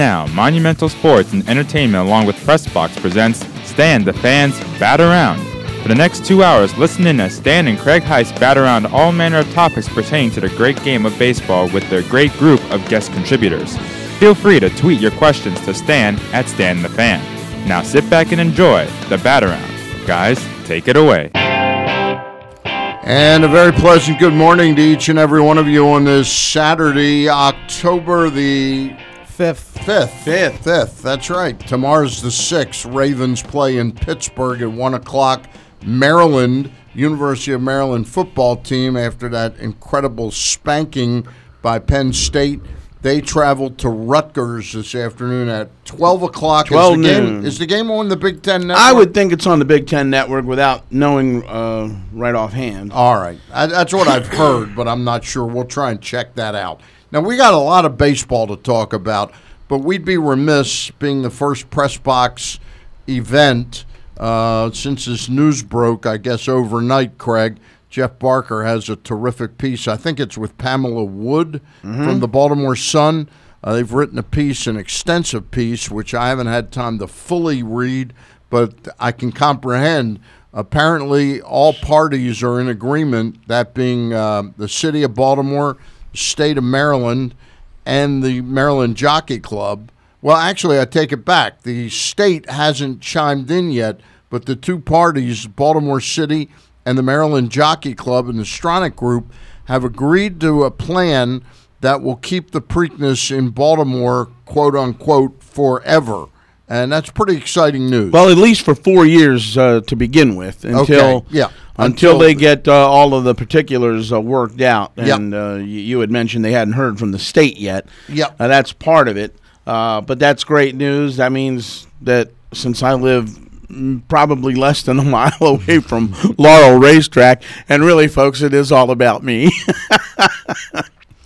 now, Monumental Sports and Entertainment along with Pressbox presents Stan the Fans Bat Around. For the next two hours, listen in as Stan and Craig Heist bat around all manner of topics pertaining to the great game of baseball with their great group of guest contributors. Feel free to tweet your questions to Stan at Stan the Fan. Now sit back and enjoy the bat around. Guys, take it away. And a very pleasant good morning to each and every one of you on this Saturday, October the Fifth. 5th. Fifth. 5th, that's right. Tomorrow's the 6th. Ravens play in Pittsburgh at 1 o'clock. Maryland, University of Maryland football team, after that incredible spanking by Penn State. They traveled to Rutgers this afternoon at 12 o'clock. 12 is, the game, noon. is the game on the Big Ten Network? I would think it's on the Big Ten Network without knowing uh, right offhand. All right. I, that's what I've heard, but I'm not sure. We'll try and check that out. Now, we got a lot of baseball to talk about, but we'd be remiss being the first press box event uh, since this news broke, I guess, overnight, Craig. Jeff Barker has a terrific piece. I think it's with Pamela Wood from the Baltimore Sun. Uh, they've written a piece, an extensive piece, which I haven't had time to fully read, but I can comprehend. Apparently, all parties are in agreement, that being uh, the city of Baltimore, state of Maryland, and the Maryland Jockey Club. Well, actually, I take it back. The state hasn't chimed in yet, but the two parties, Baltimore City and the Maryland Jockey Club and the Stronach Group, have agreed to a plan that will keep the Preakness in Baltimore, quote unquote, forever. And that's pretty exciting news. Well, at least for four years uh, to begin with, until Okay, yeah. Until, Until- they get uh, all of the particulars uh, worked out. Yep. And uh, you, you had mentioned they hadn't heard from the state yet. Yep. Uh, that's part of it. Uh, but that's great news. That means that since I live mm, probably less than a mile away from Laurel Racetrack, and really, folks, it is all about me.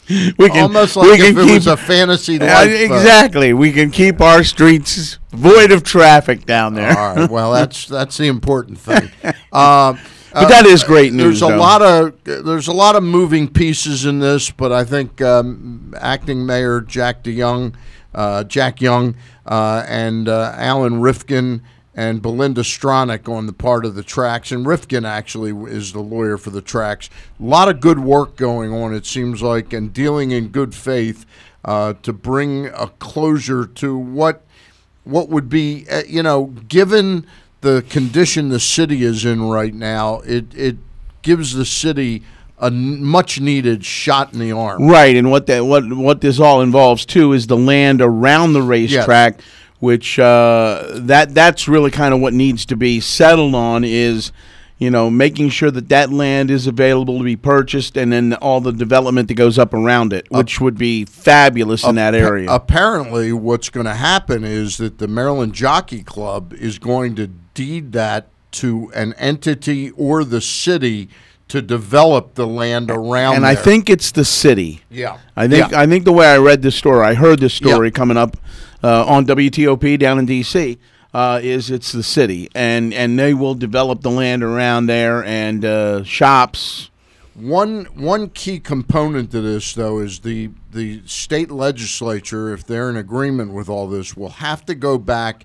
we can Almost like we can if it was keep- a fantasy life. uh, exactly. We can keep our streets void of traffic down there. All right. Well, that's that's the important thing. Uh, But that is great news. there's a though. lot of there's a lot of moving pieces in this, but I think um, acting mayor Jack DeYoung, uh, Jack Young, uh, and uh, Alan Rifkin and Belinda Stronach on the part of the tracks, and Rifkin actually is the lawyer for the tracks. A lot of good work going on, it seems like, and dealing in good faith uh, to bring a closure to what what would be, uh, you know, given the condition the city is in right now, it it gives the city a much needed shot in the arm. Right, and what that what what this all involves too is the land around the racetrack, which uh, that that's really kind of what needs to be settled on is, you know, making sure that that land is available to be purchased, and then all the development that goes up around it, which would be fabulous in that area. Apparently, what's going to happen is that the Maryland Jockey Club is going to deed that to an entity or the city to develop the land around. and I there. think it's the city. yeah, I think Yeah. I think the way I read this story, I heard this story coming up uh, on WTOP down in D.C. Uh, is it's the city, and and they will develop the land around there and uh, shops. One one key component to this, though, is the the state legislature, if they're in agreement with all this, will have to go back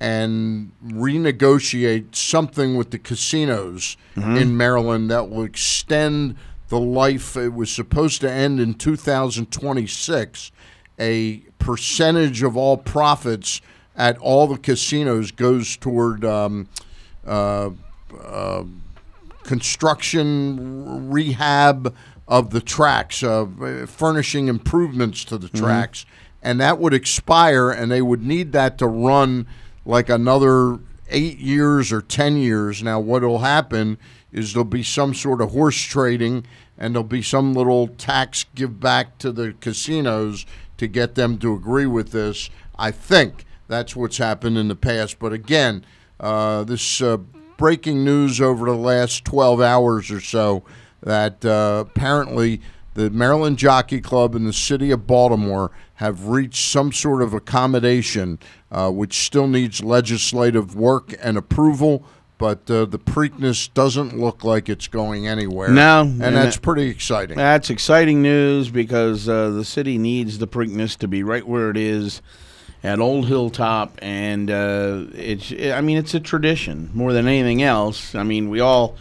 and renegotiate something with the casinos in Maryland that will extend the life. It was supposed to end in 2026. A percentage of all profits at all the casinos goes toward um, uh, construction rehab of the tracks, uh, furnishing improvements to the tracks, and that would expire, and they would need that to run like another eight years or ten years. Now, what will happen is there'll be some sort of horse trading, and there'll be some little tax give back to the casinos to get them to agree with this. I think that's what's happened in the past, but again, uh, this. Uh, breaking news over the last 12 hours or so that uh, apparently the Maryland Jockey Club and the city of Baltimore have reached some sort of accommodation, uh, which still needs legislative work and approval. But uh, the Preakness doesn't look like it's going anywhere. No, and, and that's that- pretty exciting. That's exciting news because uh, the city needs the Preakness to be right where it is, at Old Hilltop, and uh, it's I mean it's a tradition more than anything else. I mean we all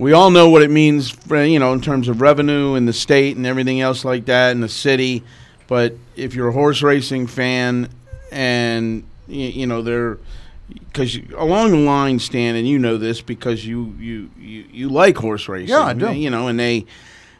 we all know what it means, for, you know, in terms of revenue in the state and everything else like that in the city. But if you're a horse racing fan, and you, you know they're because along the line, Stan, and you know this because you you you, you like horse racing. Yeah, I do. You know, and they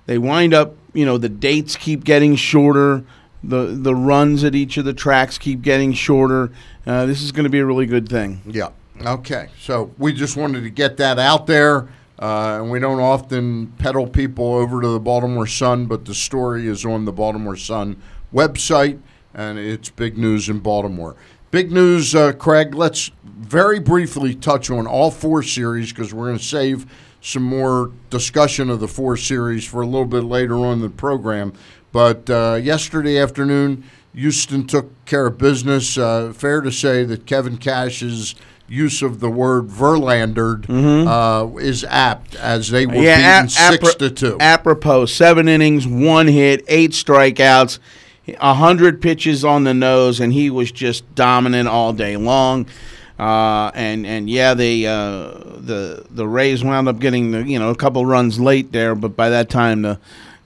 they wind up. You know, the dates keep getting shorter. The the runs at each of the tracks keep getting shorter. Uh, this is going to be a really good thing. Yeah. Okay. So we just wanted to get that out there. Uh, and we don't often peddle people over to the Baltimore Sun, but the story is on the Baltimore Sun website, and it's big news in Baltimore. Big news, uh, Craig. Let's very briefly touch on all four series because we're going to save some more discussion of the four series for a little bit later on in the program. But uh, yesterday afternoon, Houston took care of business. Uh, fair to say that Kevin Cash's use of the word Verlandered uh, is apt as they were beaten ap- six to two. Apropos, seven innings, one hit, eight strikeouts, a hundred pitches on the nose, and he was just dominant all day long. Uh, and and yeah, the uh, the the Rays wound up getting the you know a couple runs late there, but by that time the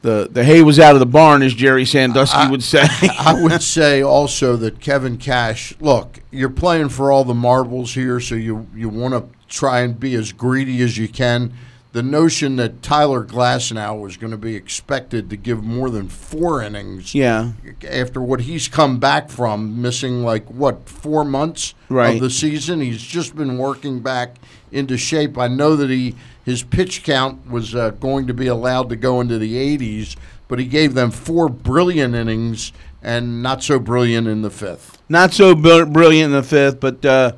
the the hay was out of the barn, as Gerry Sandusky would say. I would say also that Kevin Cash, look, you're playing for all the marbles here, so you you want to try and be as greedy as you can. The notion that Tyler Glasnow was going to be expected to give more than four innings yeah, after what he's come back from, missing like what four months Right. of the season. He's just been working back into shape. I know that he his pitch count was uh, going to be allowed to go into the 80s, but he gave them four brilliant innings and not so brilliant in the fifth. not so br- brilliant in the fifth, but uh,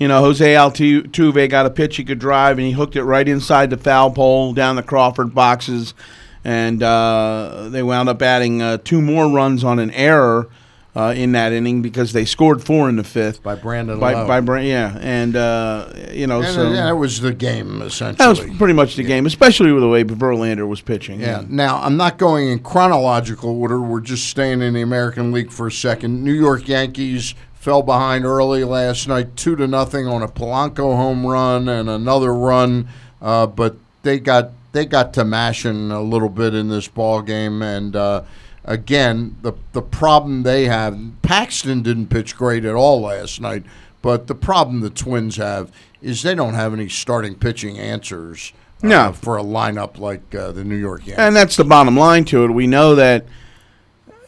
you know Jose Altuve got a pitch he could drive, and he hooked it right inside the foul pole down the Crawford boxes, and uh, they wound up adding uh, two more runs on an error uh, in that inning because they scored four in the fifth By Brandon by, Lowe. by yeah, and uh, you know And, so uh, that was the game essentially. that was pretty much the game, especially with the way Verlander was pitching. Yeah. Now I'm not going in chronological order. We're just staying in the American League for a second. New York Yankees fell behind early last night, two to nothing on a Polanco home run and another run, uh, but they got they got to mashing a little bit in this ball game. And uh, again, the the problem they have, Paxton didn't pitch great at all last night. But the problem the Twins have is they don't have any starting pitching answers. uh, No. for a lineup like uh, the New York Yankees. And that's the bottom line to it. We know that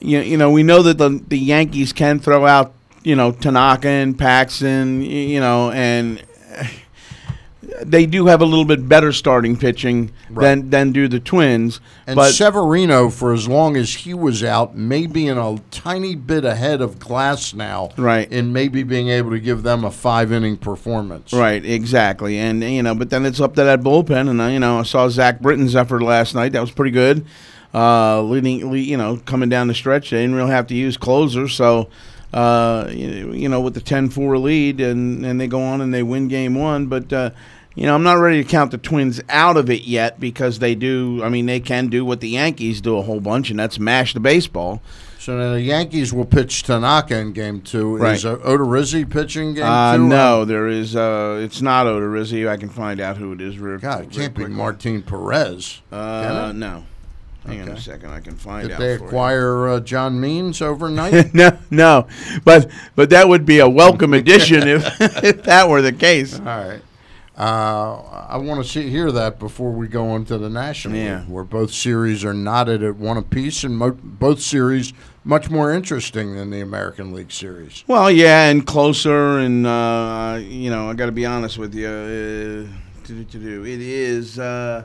you, you know we know that the the Yankees can throw out you know Tanaka and Paxton you know and they do have a little bit better starting pitching than than do the Twins. And but Severino, for as long as he was out, may be in a tiny bit ahead of Glasnow, Right. In maybe being able to give them a five inning performance, Right, exactly, and you know, but then it's up to that bullpen, and uh, you know, I saw Zach Britton's effort last night. That was pretty good. Uh, leading, you know, coming down the stretch, they didn't really have to use closers, so uh, you, you know, with the 10-4 lead, and and they go on and they win game one, but. Uh, you know, I'm not ready to count the Twins out of it yet because they do. I mean, they can do what the Yankees do a whole bunch, and that's mash the baseball. So now the Yankees will pitch Tanaka in game two. Right. Is uh, Odorizzi pitching game Uh, two? no, there is. Uh, it's not Odorizzi. I can find out who it is. Real, God, it real can't be. Martin Perez. Uh, no. Hang on a second. I can find Did out. they for you. acquire uh, John Means overnight? no, no, but but that would be a welcome addition if if that were the case. All right. Uh, I want to see hear that before we go on to the National Yeah. League, where both series are knotted at one apiece, and mo- both series much more interesting than the American League series. Well, yeah, and closer, and uh, you know, I got to be honest with you. Uh, to, to do it is uh.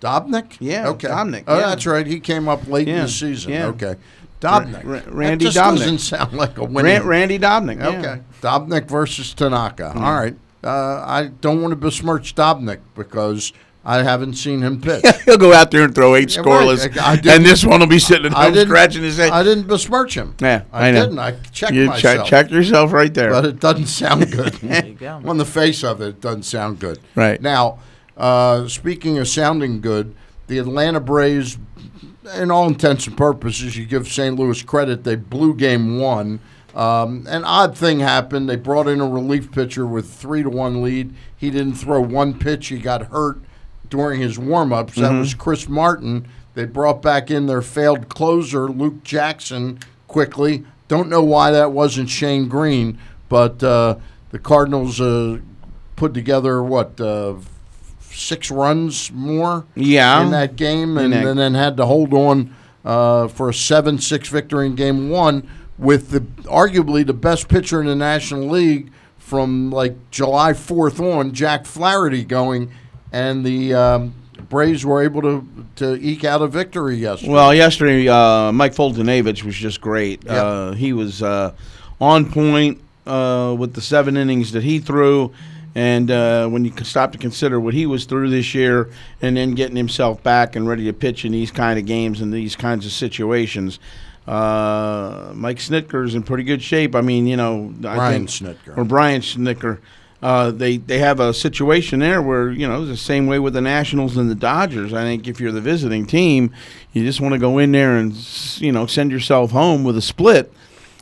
Dobnik? Yeah, Okay. Dobnik, Oh, yeah. that's right. He came up late in the season. yeah. Okay. Dobnik. Ra- Randy that just Dobnik. doesn't sound like a winning. Ran- Randy Dobnak. yeah. Okay. Dobnik versus Tanaka. All right. Uh, I don't want to besmirch Dobnik because I haven't seen him pitch. He'll go out there and throw eight Yeah, scoreless, right. I didn't- and this one will be sitting at I home didn't scratching his head. I didn't besmirch him. Yeah, I, I didn't. I checked you myself. check, check yourself right there. but it doesn't sound good. There you go. On the face of it, it doesn't sound good. Right. Now, uh, speaking of sounding good, the Atlanta Braves in all intents and purposes, you give St. Louis credit. They blew game one. Um, an odd thing happened. They brought in a relief pitcher with three to one lead. He didn't throw one pitch. He got hurt during his warm ups. That was Chris Martin. They brought back in their failed closer, Luke Jackson, quickly. Don't know why that wasn't Shane Greene, but uh, the Cardinals uh, put together what uh, six runs more Yeah. in that game, and, that- and then had to hold on uh, for a seven-six victory in Game One with the arguably the best pitcher in the National League from like July fourth on, Jack Flaherty going, and the um, Braves were able to to eke out a victory yesterday. Well, yesterday, uh, Mike Foltynewicz was just great. Yeah. Uh, he was uh, on point uh, with the seven innings that he threw. And uh, when you stop to consider what he was through this year and then getting himself back and ready to pitch in these kind of games and these kinds of situations, uh, Mike Snitker's in pretty good shape. I mean, you know, I Brian think, Snitker. or Brian Snitker. Uh, they they have a situation there where you know the same way with the Nationals and the Dodgers. I think if you're the visiting team, you just want to go in there and you know send yourself home with a split,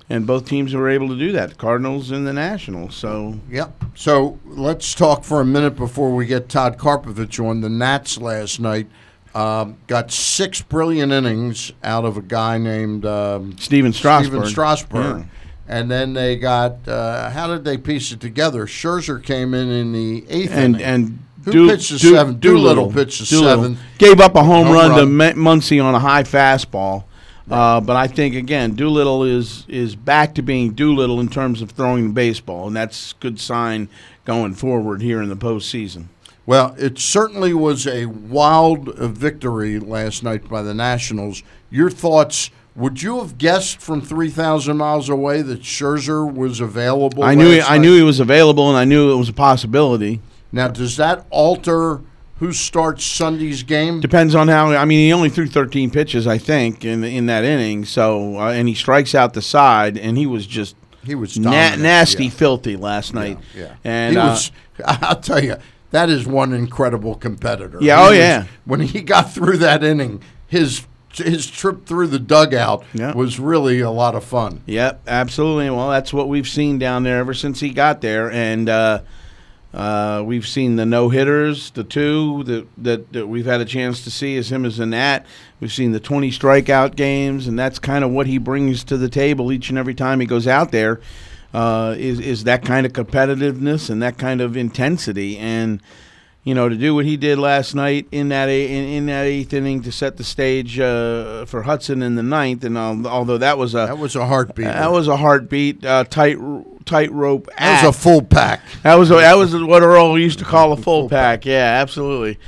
and both teams were able to do that, the Cardinals and the Nationals. So Yep. So let's talk for a minute before we get Todd Karpovich on. The Nats last night um, got six brilliant innings out of a guy named um, Stephen Strasburg. Stephen Strasburg. Yeah. And then they got, uh, how did they piece it together? Scherzer came in in the eighth and inning. and Who Do- pitched the Do- seventh? Doolittle pitched the Doolittle. seventh. Gave up a home, Home run, to run. Mun- Muncy on a high fastball. Uh, but I think again, Doolittle is is back to being Doolittle in terms of throwing the baseball, and that's a good sign going forward here in the postseason. Well, it certainly was a wild victory last night by the Nationals. Your thoughts? Would you have guessed from three thousand miles away that Scherzer was available? I knew he, last I knew he was available, and I knew it was a possibility. Now, does that alter who starts Sunday's game? Depends on how. I mean, he only threw 13 pitches, I think, in in that inning. So, uh, and he strikes out the side, and he was just He was na- nasty, yeah. filthy last night. Yeah, and he uh, was. I'll tell you, that is one incredible competitor. Yeah, He oh, was- yeah. When he got through that inning, his his trip through the dugout Yeah. was really a lot of fun. Yep, absolutely. Well, that's what we've seen down there ever since he got there, and uh, uh, we've seen the no hitters, the two that, that that we've had a chance to see as him as a Nat. We've seen the twenty strikeout games, and that's kind of what he brings to the table each and every time he goes out there. Uh, is is that kind of competitiveness and that kind of intensity, and you know, to do what he did last night in that in, in that eighth inning to set the stage uh, for Hudson in the ninth, and al- although that was a That was a heartbeat. that was a heartbeat, uh, tight tight rope. That was a full pack. that was a, that was what Earl used to call a full pack. Yeah, absolutely.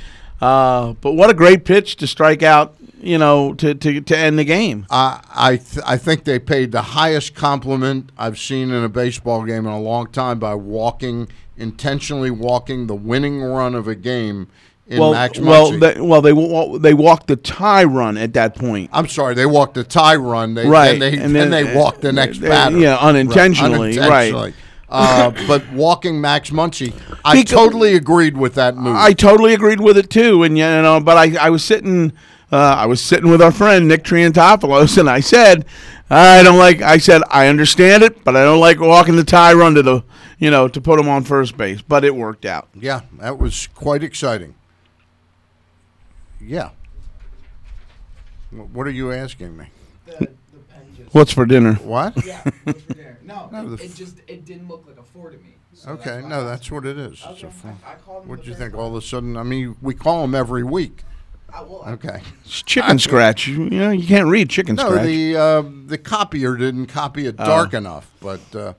Uh, but what a great pitch to strike out. You know, to to, to end the game. I I, th- I think they paid the highest compliment I've seen in a baseball game in a long time by walking intentionally walking the winning run of a game in well, Max well, Muncy. they, well, they wa- they walked the tie run at that point. I'm sorry, they walked the tie run. They, Right, Then they, and then, then- they walked the next they- batter. yeah, unintentionally, right. Unintentionally. Uh, but walking Max Muncy, I Because- totally agreed with that move. I totally agreed with it too, and you know, but I, I was sitting, uh, I was sitting with our friend Nick Triantopoulos, and I said, I don't like. I said I understand it, but I don't like walking the tie run to the, you know, to put him on first base. But it worked out. yeah, that was quite exciting. Yeah. What are you asking me? The, the pen just. What's for dinner? What? Yeah, what's for dinner? No, No, it, the it just it didn't look like a four to me. So Okay, why no, I that's what it is. It's a phone. I, I called him What do you the think? best All of a sudden, I mean, we call them every week. I, well, Okay. It's chicken scratch. You know, you can't read chicken No, scratch. the uh, the copier didn't copy it dark enough, but uh,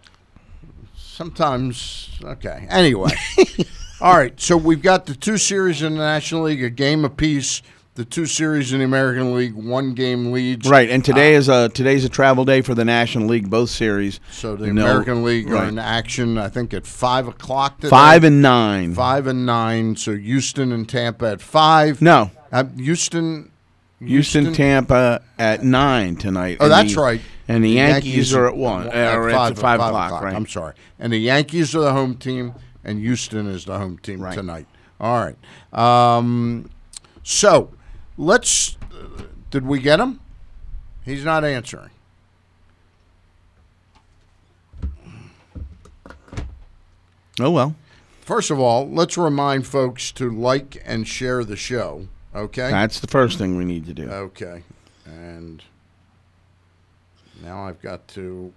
sometimes okay. Anyway, all right. So we've got the two series in the National League, a game apiece. The two series in the American League, one game leads. right, and today is a today's a travel day for the National League, both series. So the No- American League are in action. I think at five o'clock today. Five and nine. five and nine. So Houston and Tampa at five. No, Uh, Houston. Houston, Tampa at nine tonight. Oh, that's the- right. And the Yankees, are at one. at or five, at five, o'clock, right? I'm sorry. And the Yankees are the home team, and Houston is the home team Right. tonight. All right. Um, so let's uh, Did we get him? He's not answering. Oh well, First of all, let's remind folks to like and share the show. Okay. that's the first thing we need to do. Okay. And now I've got to.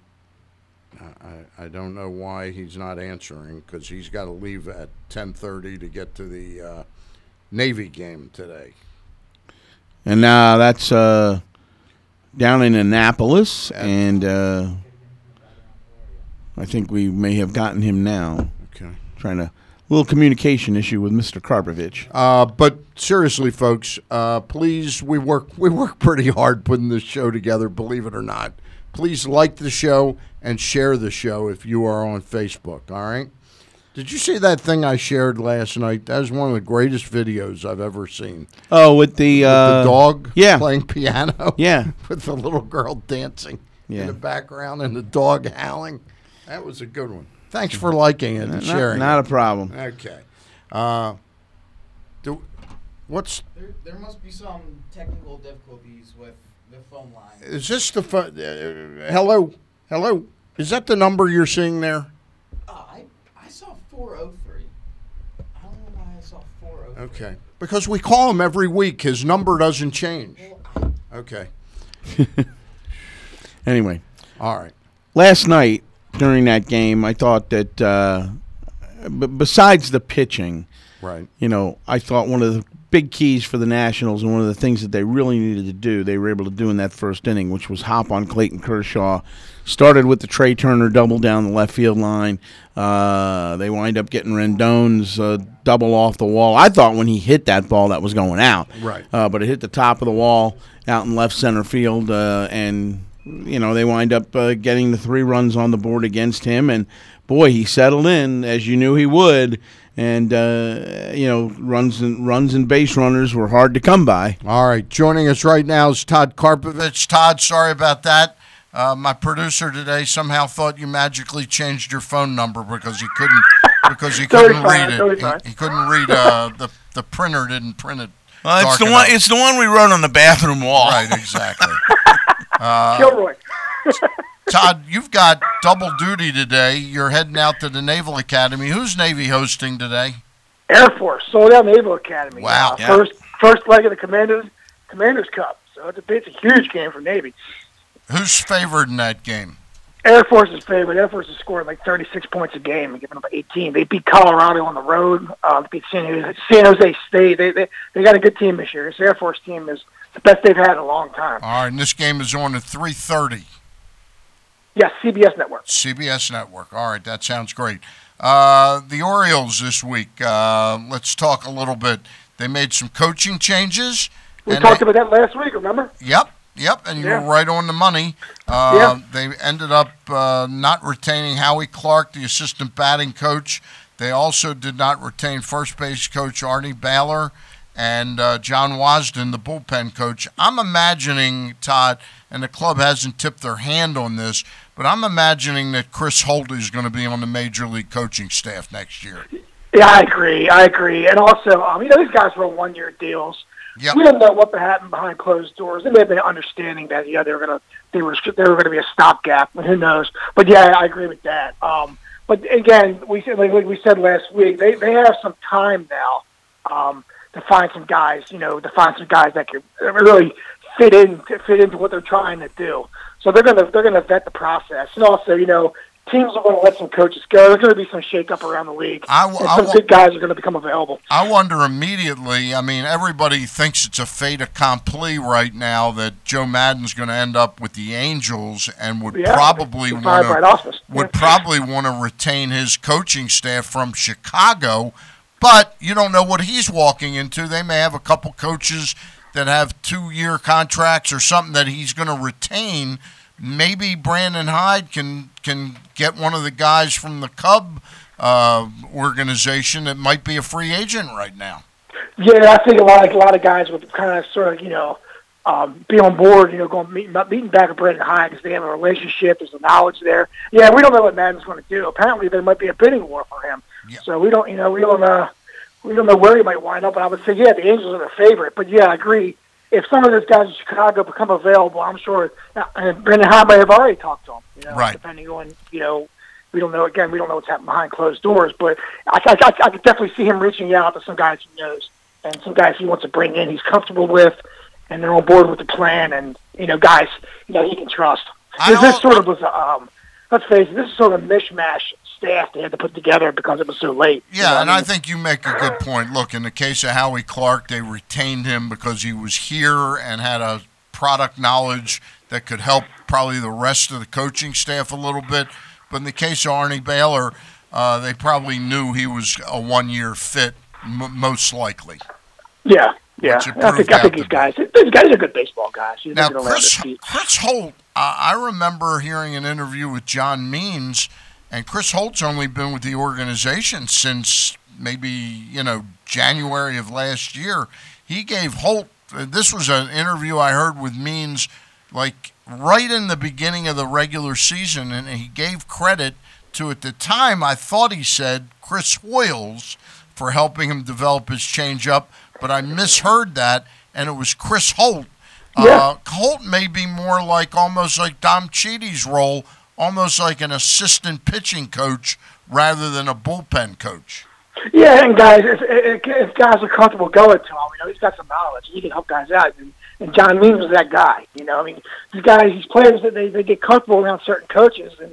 I, I don't know why he's not answering because he's got to leave at ten thirty to get to the uh, Navy game today. And uh, that's uh, down in Annapolis, and uh, I think we may have gotten him now. Okay. Trying to little communication issue with Mr. Karpovich. Uh, but seriously, folks, uh, please, we work we work pretty hard putting this show together. Believe it or not, please like the show and share the show if you are on Facebook. All right. Did you see that thing I shared last night? That was one of the greatest videos I've ever seen. Oh, with the, uh, the dog yeah. playing piano. Yeah. with the little girl dancing Yeah. in the background and the dog howling. That was a good one. Thanks for liking it and Not, sharing. not it. a problem. Okay. Uh, do, what's There, there must be some technical difficulties with the phone line. is this the phone? Uh, hello, hello. Is that the number you're seeing there? Oh, I, I saw 403. I don't know why I saw 403. Okay. Because we call him every week. His number doesn't change. Well, Okay. Anyway, All right. last night during that game, I thought that uh, b- besides the pitching, Right. you know, I thought one of the big keys for the Nationals and one of the things that they really needed to do, they were able to do in that first inning, which was hop on Clayton Kershaw. Started with the Trea Turner double down the left field line. Uh, they wind up getting Rendon's uh, double off the wall. I thought when he hit that ball that was going out, Right. Uh, but it hit the top of the wall out in left center field, uh, and you know they wind up uh, getting the three runs on the board against him. And boy, he settled in as you knew he would. And uh, you know runs and runs and base runners were hard to come by. All right. Joining us right now is Todd Karpovich. Todd, sorry about that. Uh, my producer today somehow thought you magically changed your phone number because he couldn't because he couldn't fine, read totally it. fine. He, he couldn't read uh, the the printer didn't print it. Well, dark enough. It's the one we wrote on the bathroom wall. Right, exactly. Kilroy. Todd, you've got double duty today. You're heading out to the Naval Academy. Who's Navy hosting today? Air Force, Soledad Naval Academy. Wow. Uh, Yeah. First first leg of the Commanders Commanders Cup. So it's a, it's a huge game for Navy. Who's favored in that game? Air Force is favored. Air Force has scored like 36 points a game and given up 18. They beat Colorado on the road. Uh, they beat San Jose, San Jose State. They, they they got a good team this year. This Air Force team is the best they've had in a long time. All right, and this game is on at 3:30. Yes, CBS Network. CBS Network. All right, that sounds great. Uh, the Orioles this week. Uh, let's talk a little bit. They made some coaching changes. We talked they- about that last week. Remember? Yep, yep, and you Yeah. were right on the money. Uh, Yeah. They ended up uh, not retaining Howie Clark, the assistant batting coach. They also did not retain first base coach Arnie Beyeler and uh, John Wasdin, the bullpen coach. I'm imagining, Todd, and the club hasn't tipped their hand on this, but I'm imagining that Chris Holt is going to be on the major league coaching staff next year. Yeah, I agree. I agree. And also, um, you know, these guys were one-year deals. Yep. We don't know what happened behind closed doors. They may have been understanding that yeah, they were gonna they were they were gonna be a stopgap. But who knows? But yeah, I agree with that. Um, but again, we said like, like we said last week, they they have some time now um, to find some guys. You know, to find some guys that can really fit in fit into what they're trying to do. So they're gonna they're gonna vet the process, and also you know. Teams are going to let some coaches go. There's going to be some shakeup around the league. I- and some wa- good guys are going to become available. I wonder immediately. I mean, everybody thinks it's a fait accompli right now that Joe Maddon's going to end up with the Angels and would Yeah, probably want fired Brad would Yeah. probably want to retain his coaching staff from Chicago. But you don't know what he's walking into. They may have a couple coaches that have two-year contracts or something that he's going to retain. Maybe Brandon Hyde can can get one of the guys from the Cub uh, organization that might be a free agent right now. Yeah, I think a lot of a lot of guys would kind of sort of you know um, be on board. You know, going meeting, meeting back with Brandon Hyde because they have a relationship. There's a knowledge there. Yeah, we don't know what Maddon's going to do. Apparently, there might be a bidding war for him. Yeah. So we don't, you know, we don't uh, we don't know where he might wind up. But I would say, yeah, the Angels are the favorite. But yeah, I agree. if some of those guys in Chicago become available, I'm sure and Brandon Hyde may have already talked to him. You know, right. depending on you know we don't know. Again, we don't know what's happening behind closed doors, but I, I, I, I could definitely see him reaching out to some guys he knows and some guys he wants to bring in. He's comfortable with, and they're on board with the plan, and you know, guys, you know, he can trust. This, this sort of was, um, let's face it, this is sort of a mishmash staff they had to put together because it was so late. Yeah, you know and I, mean? I think you make a good point. Look, in the case of Howie Clark, they retained him because he was here and had a product knowledge that could help probably the rest of the coaching staff a little bit. But in the case of Arnie Beyeler, uh, they probably knew he was a one-year fit, m- most likely. Yeah, yeah. I think I think these guys, these guys are good baseball guys. Now, Chris, Chris Holt, uh, I remember hearing an interview with John Means, and Chris Holt's only been with the organization since maybe you know January of last year. He gave Holt. This was an interview I heard with Means, like right in the beginning of the regular season, and he gave credit to at the time I thought he said Chris Hoiles for helping him develop his changeup, but I misheard that, and it was Chris Holt. Yeah. Uh, Holt may be more like almost like Dom Chiti's role, almost like an assistant pitching coach rather than a bullpen coach. Yeah, and guys, if, if, if guys are comfortable going to him, you know, he's got some knowledge. He can help guys out. And and John Means was that guy. You know, I mean, these guys, these players, they they get comfortable around certain coaches, and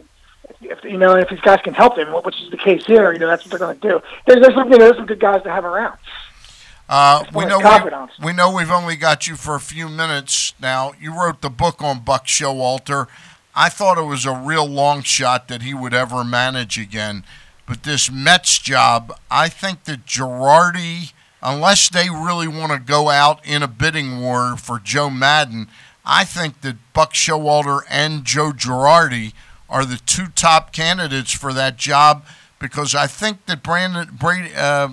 if you know if these guys can help them, which is the case here, you know, that's what they're going to do. There's, there's some, you know, there's some good guys to have around. Uh, we know we, we, know we've only got you for a few minutes now. You wrote the book on Buck Showalter. I thought it was a real long shot that he would ever manage again, but this Mets job, I think that Girardi unless they really want to go out in a bidding war for Joe Maddon, I think that Buck Showalter and Joe Girardi are the two top candidates for that job because I think that Brandon Brady, uh,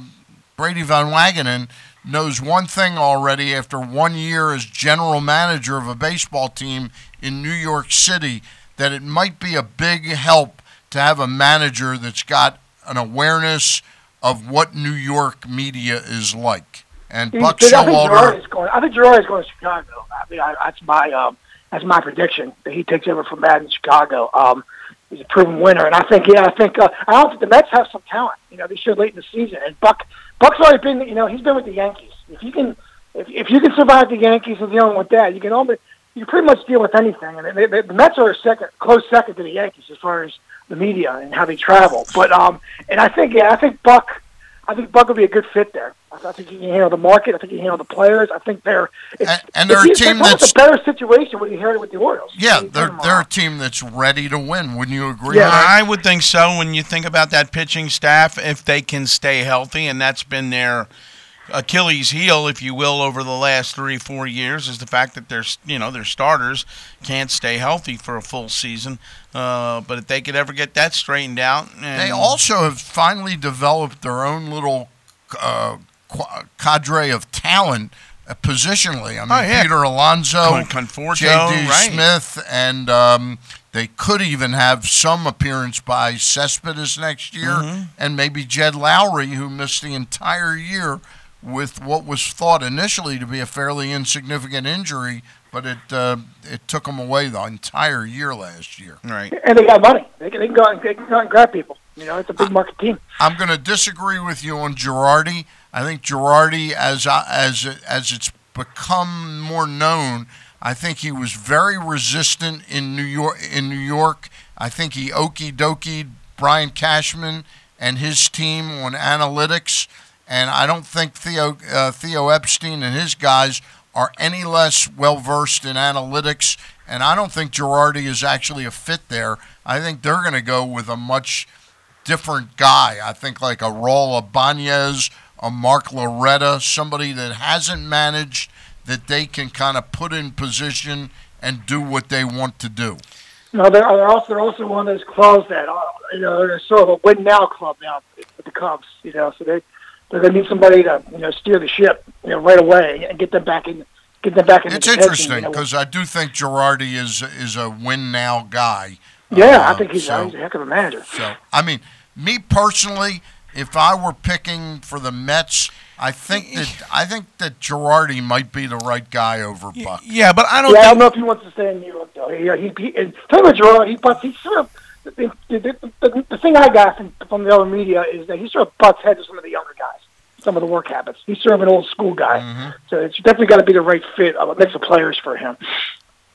Brady Van Wagenen knows one thing already after one year as general manager of a baseball team in New York City that it might be a big help to have a manager that's got an awareness – of what New York media is like. And Buck Showalter. I think Girardi is going to Chicago. I mean, I, that's my um, that's my prediction that he takes over from Maddon in Chicago. Um, he's a proven winner, and I think yeah, I think uh, I don't think the Mets have some talent. You know, they showed late in the season, and Buck Buck's already been. You know, he's been with the Yankees. If you can, if, if you can survive the Yankees and dealing with that, you can almost you pretty much deal with anything. And they, they, the Mets are second, close second to the Yankees as far as the media and how they travel. But um, and I think yeah, I think Buck I think Buck would be a good fit there. I think he can handle the market. I think he can handle the players. I think they're it's, and, and they're it's, a team that's a better situation when you hear it with the Orioles. Yeah, they're they're a team that's ready to win. Wouldn't you agree? Yeah, I would think so. When you think about that pitching staff, if they can stay healthy, and that's been their Achilles heel, if you will, over the last three, four years is the fact that their you know their starters can't stay healthy for a full season. Uh, but if they could ever get that straightened out, they also have finally developed their own little uh, cadre of talent. Uh, positionally, I mean, oh, yeah. Peter Alonso, Conforto, J.D. right. Smith, and um, they could even have some appearance by Cespedes next year, mm-hmm. and maybe Jed Lowrie, who missed the entire year with what was thought initially to be a fairly insignificant injury, but it uh, it took them away the entire year last year. Right. And they got money. They can, they can go and they can go and grab people. You know, it's a big market team. I'm going to disagree with you on Girardi. I think Girardi, as uh, as as it's become more known, I think he was very resistant in New York. In New York, I think he okey dokeyed Brian Cashman and his team on analytics and I don't think Theo uh, Theo Epstein and his guys are any less well versed in analytics. And I don't think Girardi is actually a fit there. I think they're going to go with a much different guy. I think like a Raul Ibanez, a Mark Loretta, somebody that hasn't managed that they can kind of put in position and do what they want to do. No, they're, they're also they're also one of those clubs that uh, you know they're sort of a win now club now with the Cubs. You know, so they they're going to need somebody to you know steer the ship you know right away and get them back in get them back in. It's interesting because you know. I do think Girardi is is a win now guy. Yeah, uh, I think he's, so, he's a heck of a manager. So I mean, me personally, if I were picking for the Mets, I think that I think that Girardi might be the right guy over Buck. Yeah, but I don't. Yeah, I don't know if he wants to stay in New York though. He, he, he and tell me Gerard, he but he sort of the, the, the, the, thing I got from, from the other media is that he sort of butts heads with some of the younger guys, some of the work habits. He's sort of an old school guy, Mm-hmm. so it's definitely got to be the right fit of a mix of players for him.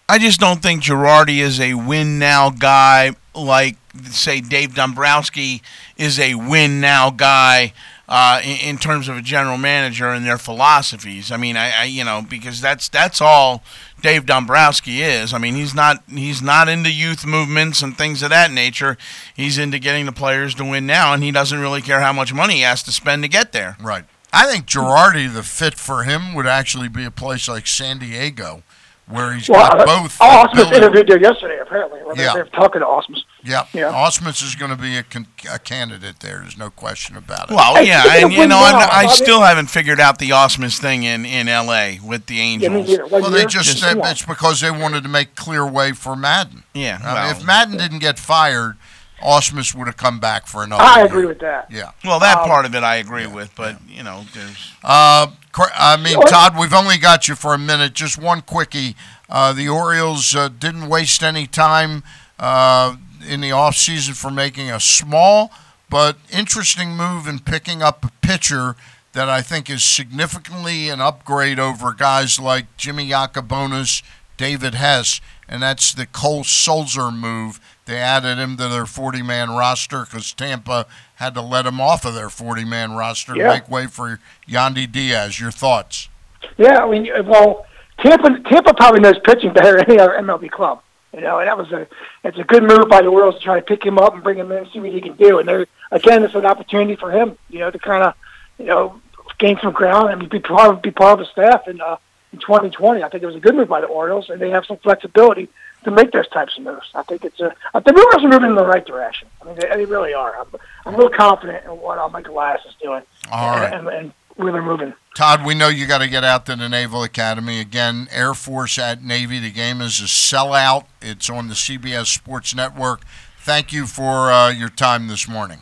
I just don't think Girardi is a win now guy like say Dave Dombrowski is a win now guy uh, in, in terms of a general manager and their philosophies. I mean, I, I you know because that's that's all Dave Dombrowski is. I mean, he's not he's not into youth movements and things of that nature. He's into getting the players to win now, and he doesn't really care how much money he has to spend to get there. Right. I think Girardi, the fit for him would actually be a place like San Diego, where he's Well, got both. uh, both. Ausmus ability- interviewed there yesterday. Apparently, Well, they're, Yeah. they're talking to Ausmus. Yep. Yeah. Ausmus is going to be a, con- a candidate there. There's no question about it. Well, Hey, yeah, and you know, I'm, I still haven't figured out the Ausmus thing in in L.A. with the Angels. neither. What well, they year? just Come on. it's because they wanted to make clear way for Maddon. Yeah, I mean, if Maddon didn't get fired, Ausmus would have come back for another. I year. agree with that. Yeah. well, that um, part of it I agree with, but you know, there's Uh, I mean, Todd, we've only got you for a minute. Just one quickie. Uh, the Orioles uh, didn't waste any time uh, in the offseason for making a small but interesting move in picking up a pitcher that I think is significantly an upgrade over guys like Jimmy Yacabonis, David Hess, and that's the Cole Sulser move. They added him to their 40 man roster because Tampa had to let him off of their 40 man roster to make way for Yandy Diaz. Your thoughts? Yeah, I mean, well, Tampa Tampa probably knows pitching better than any other MLB club. You know, and that was a it's a good move by the Orioles to try to pick him up and bring him in and see what he can do. And there again, it's an opportunity for him, you know, to kind of you know gain some ground and be part of be part of the staff in uh, in 2020. I think it was a good move by the Orioles, and they have some flexibility to make those types of moves. I think it's a I think the Orioles are moving in the right direction. I mean, they, they really are. I'm, I'm real confident in what uh, Michael Elias is doing. All right. and, and where they're moving. Todd, we know you got to get out to the Naval Academy again. Air Force at Navy. The game is a sellout. It's on the CBS Sports Network. Thank you for uh, your time this morning.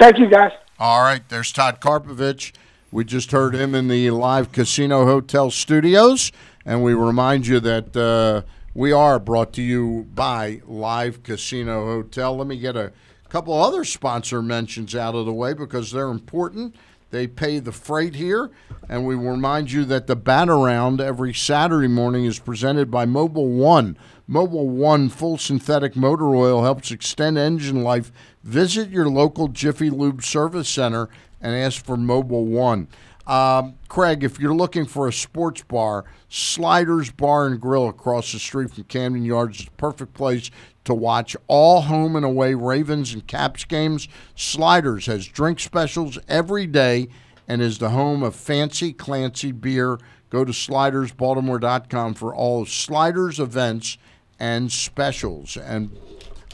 Thank you, guys. All right, there's Todd Karpovich. We just heard him in the live casino hotel studios, and we remind you that uh, we are brought to you by Live Casino Hotel. Let me get a couple other sponsor mentions out of the way because they're important. They pay the freight here, and we remind you that the Bat Around every Saturday morning is presented by Mobil One. Mobil One full synthetic motor oil helps extend engine life. Visit your local Jiffy Lube service center and ask for Mobil One. Um, Craig, if you're looking for a sports bar, Sliders Bar and Grill across the street from Camden Yards is the perfect place to watch all home and away Ravens and Caps games. Sliders has drink specials every day and is the home of Fancy Clancy beer. Go to slidersbaltimore.com for all Sliders events and specials. And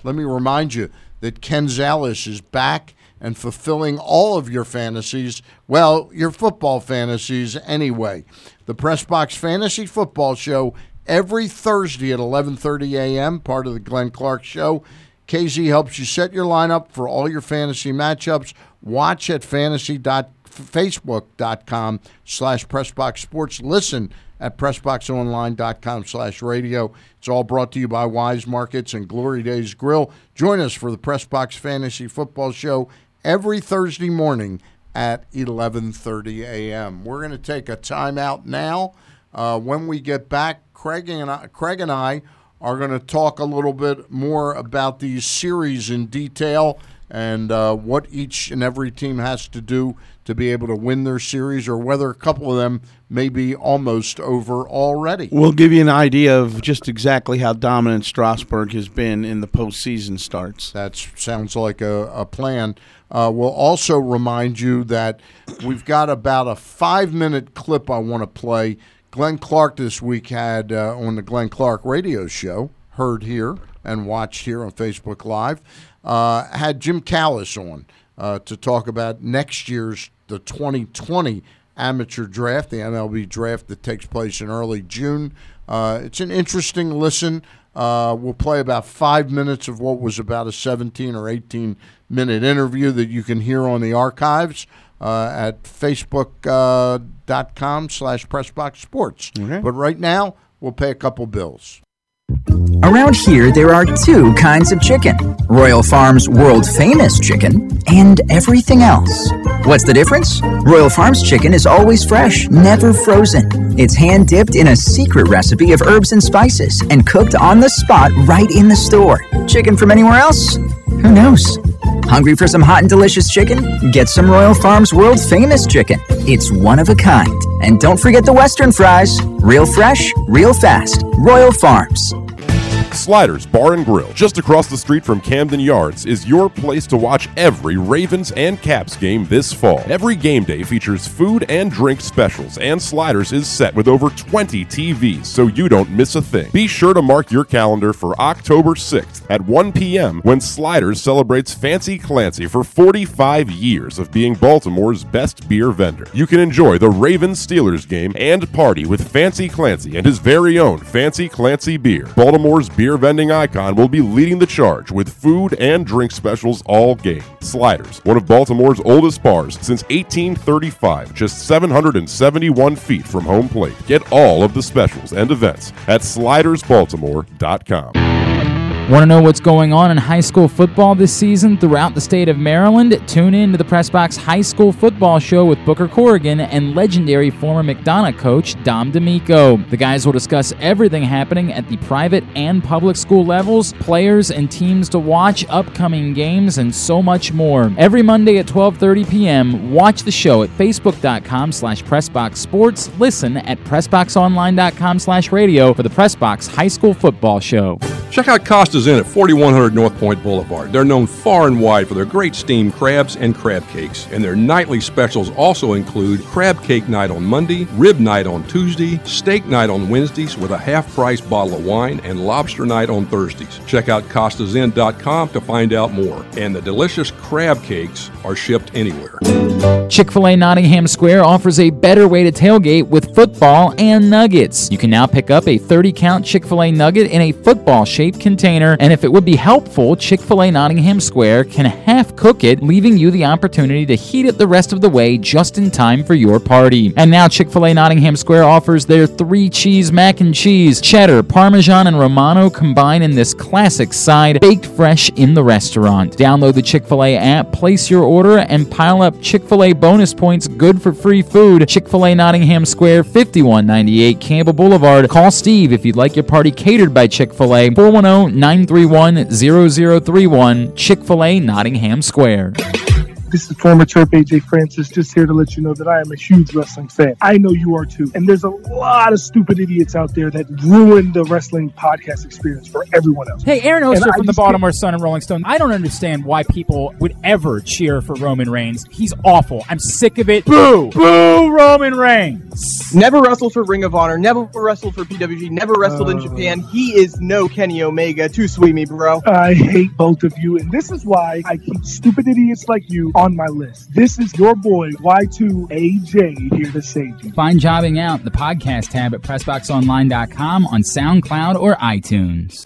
let me remind you that Ken Zales is back and fulfilling all of your fantasies. Well, your football fantasies anyway. The Press Box Fantasy Football Show every Thursday at 11:30 a.m. Part of the Glenn Clark Show. KZ helps you set your lineup for all your fantasy matchups. Watch at fantasy.facebook.com slash pressboxsports. Listen at pressboxonline.com slash radio. It's all brought to you by Weis Markets and Glory Days Grill. Join us for the Pressbox Fantasy Football Show every Thursday morning at 11:30 a.m. We're going to take a timeout now. Uh, when we get back, Craig and I, Craig and I are going to talk a little bit more about these series in detail and uh, what each and every team has to do to be able to win their series, or whether a couple of them may be almost over already. We'll give you an idea of just exactly how dominant Strasburg has been in the postseason starts. That sounds like a, a plan. Uh, we'll also remind you that we've got about a five minute clip I want to play. Glenn Clark this week had uh, on the Glenn Clark radio show, heard here and watched here on Facebook Live, uh, had Jim Callis on uh, to talk about next year's, the 2020 amateur draft, the MLB draft that takes place in early June. Uh, it's an interesting listen. Uh, we'll play about five minutes of what was about a 17 or 18 minute interview that you can hear on the archives. Uh, at facebook.com slash pressbox sports. Okay. But right now, we'll pay a couple bills. Around here, there are two kinds of chicken Royal Farms world famous chicken and everything else. What's the difference? Royal Farms chicken is always fresh, never frozen. It's hand dipped in a secret recipe of herbs and spices and cooked on the spot right in the store. Chicken from anywhere else? Who knows? Hungry for some hot and delicious chicken? Get some Royal Farms world famous chicken. It's one of a kind. And don't forget the Western fries. Real fresh, real fast. Royal Farms. Sliders Bar and Grill, just across the street from Camden Yards, is your place to watch every Ravens and Caps game this fall. Every game day features food and drink specials, and Sliders is set with over 20 TVs, so you don't miss a thing. Be sure to mark your calendar for October 6th at 1 p.m. when Sliders celebrates Fancy Clancy for 45 years of being Baltimore's best beer vendor. You can enjoy the Ravens Steelers game and party with Fancy Clancy and his very own Fancy Clancy beer. Baltimore's beer vending icon will be leading the charge with food and drink specials all game. Sliders, one of Baltimore's oldest bars since 1835, just 771 feet from home plate. Get all of the specials and events at slidersbaltimore.com. Want to know what's going on in high school football this season throughout the state of Maryland? Tune in to the Pressbox High School Football Show with Booker Corrigan and legendary former McDonough coach Dom D'Amico. The guys will discuss everything happening at the private and public school levels, players and teams to watch, upcoming games, and so much more. Every Monday at 12:30 p.m., watch the show at facebook.com slash pressboxsports. Listen at pressboxonline.com slash radio for the Pressbox High School Football Show. Check out Costa's Inn at 4100 North Point Boulevard. They're known far and wide for their great steamed crabs and crab cakes. And their nightly specials also include crab cake night on Monday, rib night on Tuesday, steak night on Wednesdays with a half price bottle of wine, and lobster night on Thursdays. Check out costasinn.com to find out more. And the delicious crab cakes are shipped anywhere. Chick fil A Nottingham Square offers a better way to tailgate with football and nuggets. You can now pick up a 30 count Chick fil A nugget in a football shaped container, and if it would be helpful, Chick fil A Nottingham Square can half cook it, leaving you the opportunity to heat it the rest of the way just in time for your party. And now Chick fil A Nottingham Square offers their three cheese mac and cheese. Cheddar, Parmesan, and Romano combine in this classic side, baked fresh in the restaurant. Download the Chick fil A app, place your order, and pile up Chick fil A bonus points good for free food. Chick fil A Nottingham Square, 5198 Campbell Boulevard. Call Steve if you'd like your party catered by Chick fil A, 410 931 0031, Chick fil A Nottingham Square. This is former Terp AJ Francis, just here to let you know that I am a huge wrestling fan. I know you are too. And there's a lot of stupid idiots out there that ruin the wrestling podcast experience for everyone else. Hey, Aaron And Oster I from the just Baltimore Sun and Rolling Stone. I don't understand why people would ever cheer for Roman Reigns. He's awful. I'm sick of it. Boo! Boo, Roman Reigns! Never wrestled for Ring of Honor, never wrestled for PWG, never wrestled in uh. Japan. He is no Kenny Omega. Too sweet me, bro. I hate both of you, and this is why I keep stupid idiots like you on my list. This is your boy Y2AJ here to save you. Find Jobbing Out, the podcast tab at PressBoxOnline.com on SoundCloud or iTunes.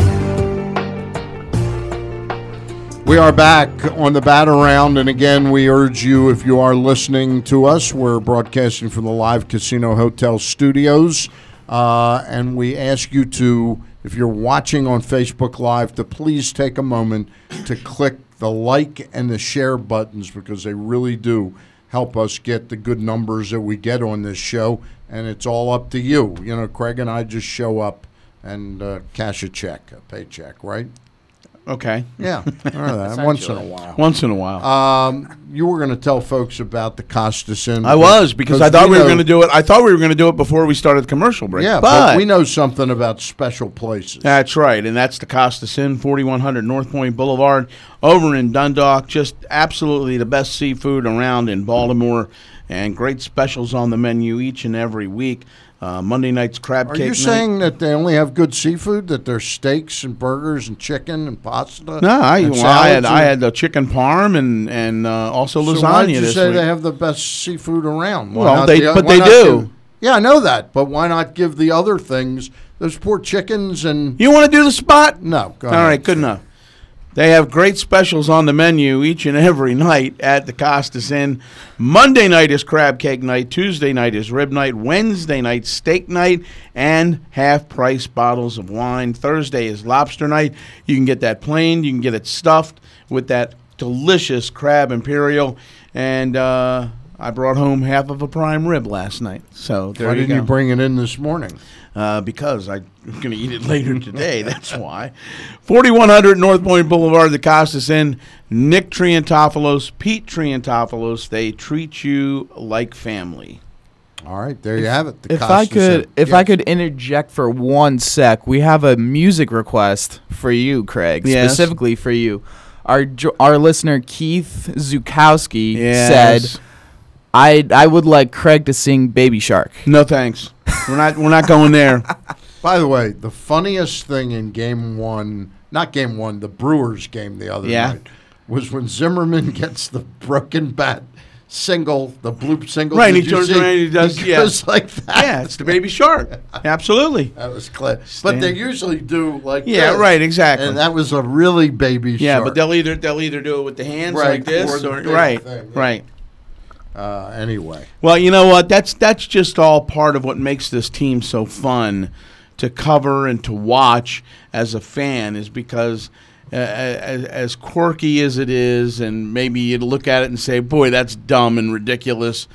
We are back on the bat around, and again, we urge you if you are listening to us, we're broadcasting from the Live Casino Hotel studios, uh, and we ask you to, if you're watching on Facebook Live, to please take a moment to click the like and the share buttons because they really do help us get the good numbers that we get on this show, and it's all up to you. You know, Craig and I just show up and uh, cash a check, a paycheck, right? Okay. Yeah, all right, once in a while. Once in a while. Um, you were going to tell folks about the Costas Inn. I was because I thought we were know- going to do it. I thought we were going to do it before we started the commercial break. Yeah, but, but, we know something about special places. That's right, and that's the Costa Inn, 4100 North Point Boulevard, over in Dundalk. Just absolutely the best seafood around in Baltimore, and great specials on the menu each and every week. Uh, Monday night's crab Are cake. you night. saying that they only have good seafood? That there's steaks and burgers and chicken and pasta? No, I, well, I had I had the chicken parm and and uh, also So lasagna why did you say week. they have the best seafood around? Why Well, they- the- but they do. give- yeah, I know that, but why not give the other things? Those poor chickens and you want to do the spot? no. Go All ahead. right, good enough. They have great specials on the menu each and every night at the Costas Inn. Monday night is crab cake night. Tuesday night is rib night. Wednesday night, steak night, and half price bottles of wine. Thursday is lobster night. You can get that plain, you can get it stuffed with that delicious crab imperial. And uh, I brought home half of a prime rib last night. So there Why you didn't go. you bring it in this morning? Uh, because I'm going to eat it later today. That's why. 4100 North Point Boulevard, the Costas Inn. Nick Triantopoulos, Pete Triantopoulos. They treat you like family. All right, there you have it. The if I could, Inn. if Yeah. I could interject for one sec, we have a music request for you, Craig, Yes. specifically for you. Our our listener Keith Zukowski Yes. said, "I I would like Craig to sing Baby Shark." No thanks. We're not. We're not going there. By the way, the funniest thing in game one, not game one, the Brewers game the other Yeah. night, was when Zimmerman gets the broken bat single, the bloop single. Right, he turns around and he does- yeah. goes like that. Yeah, it's the baby shark. Absolutely. That was clear. But they usually do like Yeah, this. right, exactly. And that was a really baby Yeah, shark. Yeah, but they'll either they'll either do it with the hands Right, like this or or right, thing, yeah. right. Uh, anyway, Well, you know what? That's that's just all part of what makes this team so fun to cover and to watch as a fan is because uh, as, as quirky as it is, and maybe you'd look at it and say, "Boy, that's dumb and ridiculous,"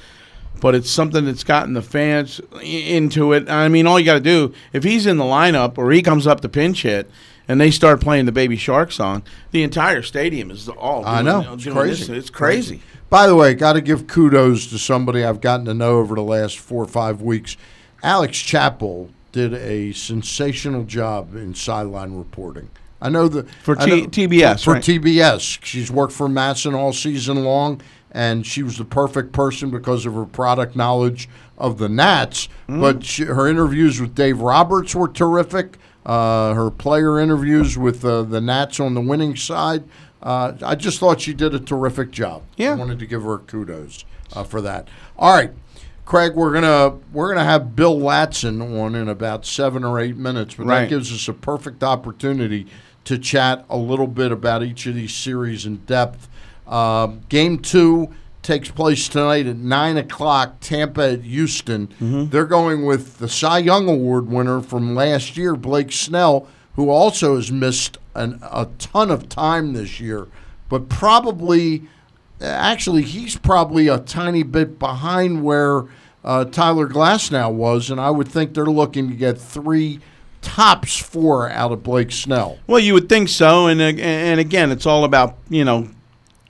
but it's something that's gotten the fans into it. I mean, all you got to do if he's in the lineup or he comes up to pinch hit. And they start playing the Baby Shark song. The entire stadium is all. I doing- know it's crazy. this. It's crazy. By the way, got to give kudos to somebody I've gotten to know over the last four or five weeks. Alex Chappell did a sensational job in sideline reporting. I know the For T- know- TBS, for right. TBS. She's worked for MASN all season long, and she was the perfect person because of her product knowledge of the Nats. Mm. But she, her interviews with Dave Roberts were terrific. Uh, her player interviews with uh, the Nats on the winning side. Uh, I just thought she did a terrific job. Yeah. I wanted to give her kudos uh, for that. All right. Craig, we're gonna we're gonna have Bill Ladson on in about seven or eight minutes, but Right. that gives us a perfect opportunity to chat a little bit about each of these series in depth. Um, game two takes place tonight at nine o'clock. Tampa at Houston. They're going with the Cy Young Award winner from last year, Blake Snell, who also has missed an, a ton of time this year, but probably actually he's probably a tiny bit behind where uh, Tyler Glasnow was, and I would think they're looking to get three tops four out of Blake Snell. Well, you would think so, and and again, it's all about you know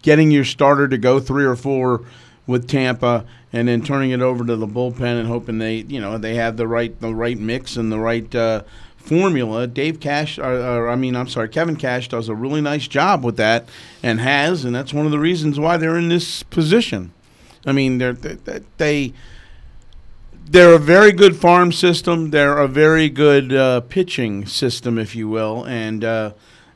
getting your starter to go three or four with Tampa, and then turning it over to the bullpen and hoping they you know they have the right the right mix and the right uh, formula. Dave Cash, or, or I mean, I'm sorry, Kevin Cash does a really nice job with that, and has, and that's one of the reasons why they're in this position. I mean, they're, they they they're a very good farm system. They're a very good uh, pitching system, if you will, and uh,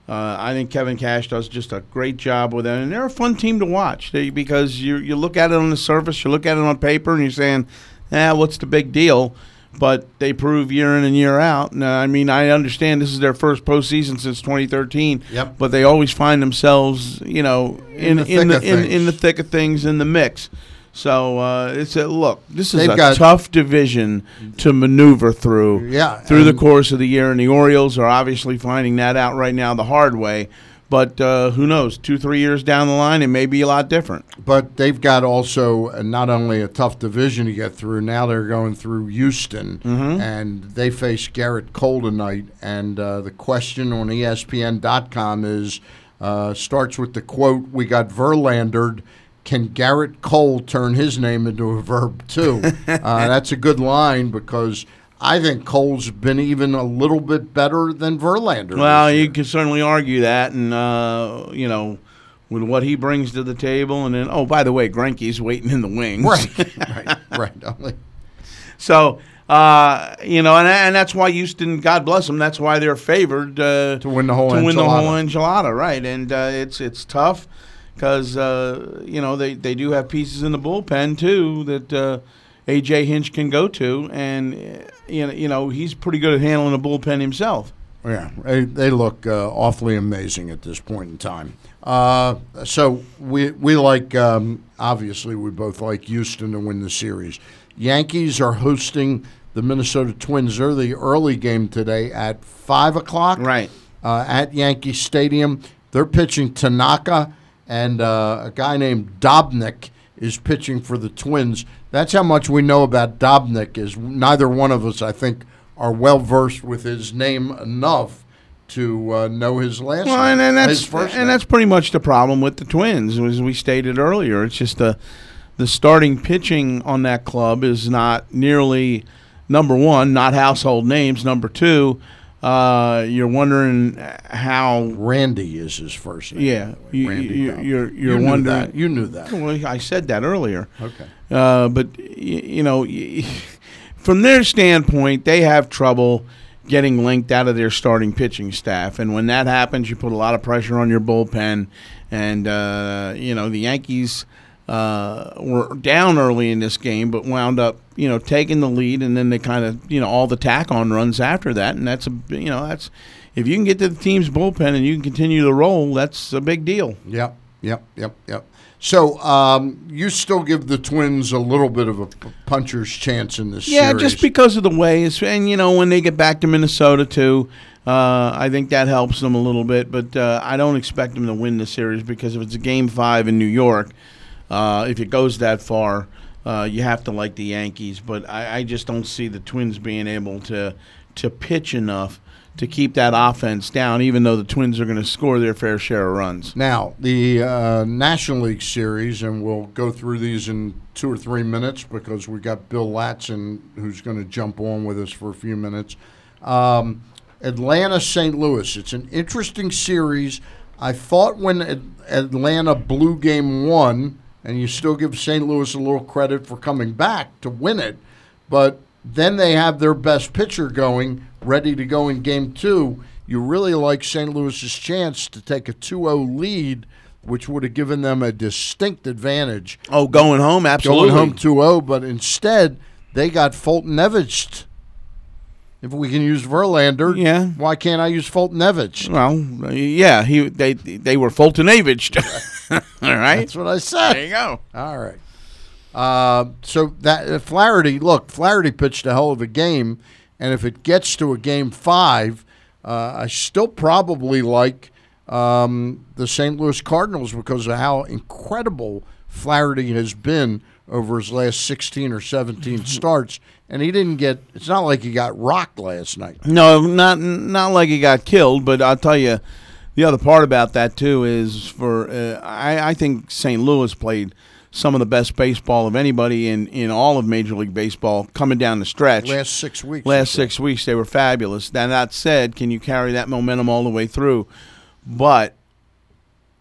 uh, I think Kevin Cash does just a great job with them. And they're a fun team to watch they, because you you look at it on the surface, you look at it on paper, and you're saying, "Ah, what's the big deal?" But they prove year in and year out. And, uh, I mean, I understand this is their first postseason since 2013. Yep. But they always find themselves, you know, in In the in thick the, of in, in things. the thick of things in the mix. So uh, it's a look. This is They've a tough division to maneuver through. Yeah, through the course of the year, and the Orioles are obviously finding that out right now the hard way. But uh, who knows? Two, three years down the line, it may be a lot different. But they've got also uh, not only a tough division to get through. Now they're going through Houston, Mhm. and they face Gerrit Cole tonight. And uh, the question on ESPN.com is uh, starts with the quote: "We got Verlandered." Can Gerrit Cole turn his name into a verb too? uh, that's a good line because I think Cole's been even a little bit better than Verlander. Well, you can certainly argue that, and uh, you know, with what he brings to the table, and then oh, by the way, Greinke's waiting in the wings. Right, right, right. So, uh, you know, and, and that's why Houston, God bless them, that's why they're favored uh, to win the whole to win the whole enchilada. enchilada, right? And uh, it's it's tough because uh, you know they, they do have pieces in the bullpen too that uh, AJ Hinch can go to, and you know you know he's pretty good at handling the bullpen himself. Yeah, they, they look uh, awfully amazing at this point in time. Uh, so we we like um, obviously we both like Houston to win the series. Yankees are hosting the Minnesota Twins. They're the early game today at five o'clock. Right uh, at Yankee Stadium. They're pitching Tanaka and uh, a guy named Dobnak is pitching for the Twins. That's how much we know about Dobnak. Is neither one of us, I think, are well versed with his name enough to uh, know his last well, name. And, and that's first and name. that's pretty much the problem with the Twins, as we stated earlier. It's just the the starting pitching on that club is not nearly number one, not household names. Number two, uh, you're wondering how Randy is his first name. Yeah, you, Randy you, you're, you're You knew wondering. that. You knew that. Well, I said that earlier. Okay. Uh, but you know, from their standpoint, they have trouble getting linked out of their starting pitching staff, and when that happens, you put a lot of pressure on your bullpen. And uh, you know, the Yankees uh, were down early in this game, but wound up, you know, taking the lead, and then they kind of, you know, all the tack on runs after that, and that's a, you know, that's if you can get to the team's bullpen and you can continue to roll, that's a big deal. Yep, yep, yep, yep. So um, you still give the Twins a little bit of a puncher's chance in this Yeah, series. just because of the ways, and you know, when they get back to Minnesota too, uh, I think that helps them a little bit. But uh, I don't expect them to win the series because if it's a game five in New York, uh, if it goes that far, uh, you have to like the Yankees. But I, I just don't see the Twins being able to to pitch enough to keep that offense down, even though the Twins are going to score their fair share of runs. Now, the uh, National League Series, and we'll go through these in two or three minutes because we got Bill Ladson who's going to jump on with us for a few minutes. Um, Atlanta St. Louis. It's an interesting series. I thought when Ad- Atlanta blew game one, and you still give St. Louis a little credit for coming back to win it, but then they have their best pitcher going, ready to go in game two. You really like St. Louis's chance to take a 2 0 lead, which would have given them a distinct advantage. Oh, going home, absolutely. Going home 2 0, but instead, they got Fulton Evich. If we can use Verlander, Yeah. why can't I use Foltynewicz? Well, yeah, he they they were Fulton. All right, That's what I said. There you go. All right. Uh, so that uh, Flaherty, look, Flaherty pitched a hell of a game, and if it gets to a game five, uh, I still probably like um, the St. Louis Cardinals because of how incredible Flaherty has been over his last 16 or 17 starts, and he didn't get. It's not like he got rocked last night. No, not not like he got killed, but I'll tell you, the other part about that too is for uh, I, I think St. Louis played some of the best baseball of anybody in, in all of Major League Baseball coming down the stretch. Last six weeks. Last six weeks they were fabulous. Now that said, can you carry that momentum all the way through? But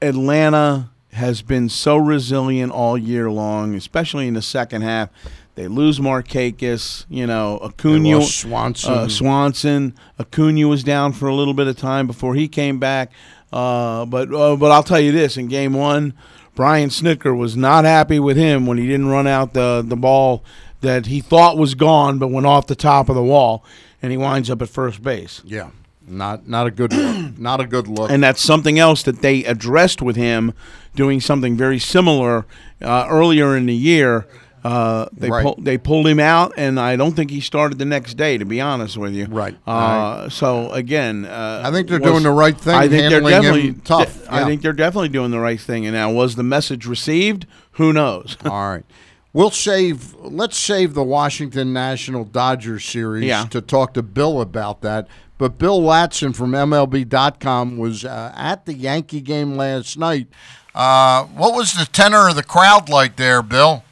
Atlanta has been so resilient all year long, especially in the second half. They lose Markakis, you know, Acuna, lost Swanson. uh, Swanson. Acuna was down for a little bit of time before he came back. Uh, but uh, but I'll tell you this: in Game One, Brian Snitker was not happy with him when he didn't run out the the ball that he thought was gone, but went off the top of the wall, and he winds up at first base. Yeah, not not a good look. not a good look. And that's something else that they addressed with him, doing something very similar uh, earlier in the year. Uh, they Right. pull, they pulled him out, and I don't think he started the next day. To be honest with you, Right. Uh, so again, uh, I think they're was- doing the right thing, I think they're definitely tough, I yeah. think they're definitely doing the right thing. And now, was the message received? Who knows? All right. We'll save. Let's save the Washington National Dodgers series Yeah. to talk to Bill about that. But Bill Ladson from MLB.com was uh, at the Yankee game last night. Uh, what was the tenor of the crowd like there, Bill?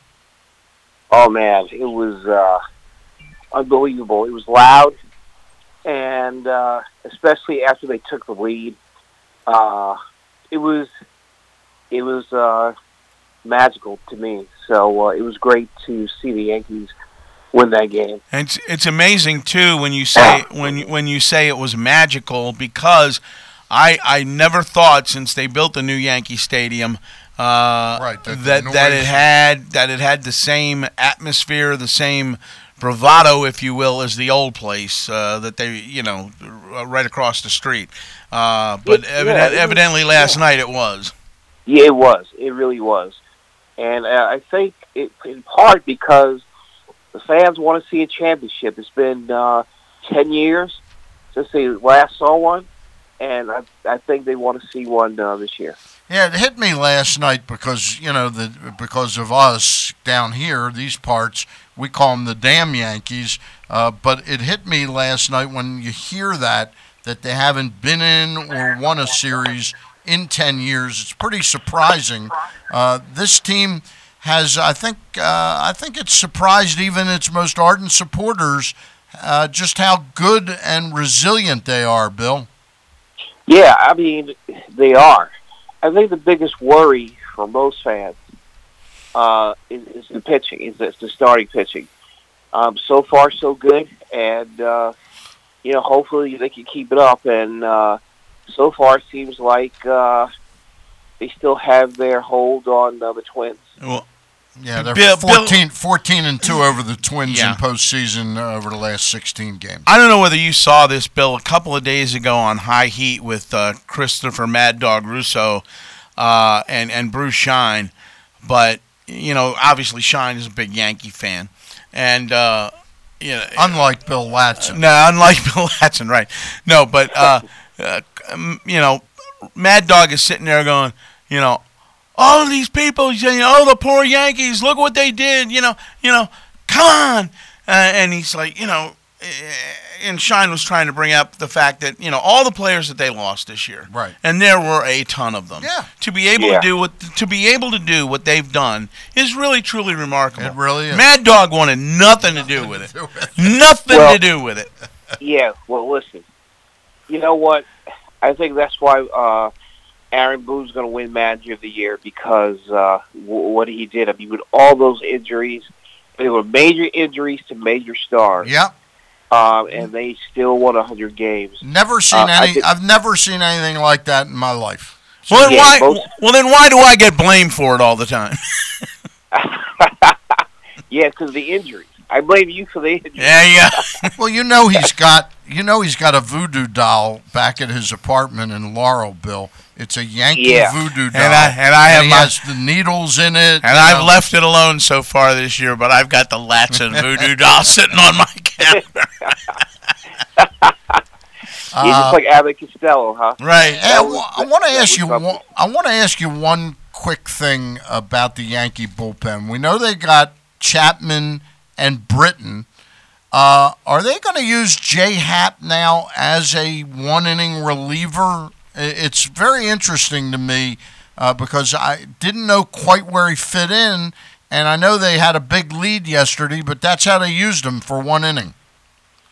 Oh man, it was uh, unbelievable. It was loud, and uh, especially after they took the lead, uh, it was it was uh, magical to me. So uh, it was great to see the Yankees win that game. And it's it's amazing too when you say when you- when you say it was magical because I I never thought since they built the new Yankee Stadium uh, Right, that that the that, it had that it had the same atmosphere, the same bravado, if you will, as the old place uh, that they, you know, right across the street. Uh, but Yeah, evident, yeah, it was- evidently last yeah. night it was. Yeah, it was. It really was. And uh, I think it, in part because the fans want to see a championship. It's been uh, 10 years since they last saw one, and I, I think they want to see one uh, this year. Yeah, it hit me last night because you know the because of us down here, these parts we call them the damn Yankees. Uh, but it hit me last night when you hear that that they haven't been in or won a series in ten years. It's pretty surprising. Uh, this team has, I think, uh, I think it's surprised even its most ardent supporters uh, just how good and resilient they are. Bill. Yeah, I mean, they are. I think the biggest worry for most fans uh, is, is the pitching, is the, the starting pitching. Um, so far, so good, and uh, you know, hopefully they can keep it up. And uh, so far, it seems like uh, they still have their hold on uh, the Twins. Well, Yeah, they're Bill- Bill- 14, 14 and 2 over the Twins Yeah. in postseason uh, over the last 16 games. I don't know whether you saw this, Bill, a couple of days ago on High Heat with uh, Christopher Mad Dog Russo uh, and and Bruce Shine, but you know, obviously Shine is a big Yankee fan, and uh, you know, Unlike Bill Watson. no, unlike Bill Watson, right? No, but uh, uh, um, you know, Mad Dog is sitting there going, you know, all of these people, you know, oh, the poor Yankees, look what they did, you know, you know, come on, uh, and he's like, you know, eh, and Shine was trying to bring up the fact that you know all the players that they lost this year, Right. and there were a ton of them. Yeah. To be able Yeah. to do what to be able to do what they've done is really truly remarkable. It really is. Mad Dog wanted nothing to do with it. do with Nothing Well- to do with it. Yeah, well, listen. You know what? I think that's why uh, Aaron Boone's going to win Manager of the Year because uh, w- what he did. I mean, with all those injuries, they were major injuries to major stars. Yep. Um, and they still won 100 games. Never seen Uh, any. I've never seen anything like that in my life. Well, then Yeah, why? most- Well, then why do I get blamed for it all the time? yeah, because the injuries. I blame you for the injuries. Yeah, yeah. Well, you know he's got. You know he's got a voodoo doll back at his apartment in Laurel, Bill. It's a Yankee Yeah. voodoo doll, And I- and I have he my- has the needles in it. And I've know. left it alone so far this year, but I've got the Ladson voodoo doll sitting on my counter. He's Uh, just like Abbott Costello, huh? right. Hey, I, wa- I want to ask you. One, I want to ask you one quick thing about the Yankee bullpen. We know they got Chapman and Britton. Uh, are they going to use J.A. Happ now as a one inning reliever? It's very interesting to me uh, because I didn't know quite where he fit in, and I know they had a big lead yesterday, but that's how they used him for one inning.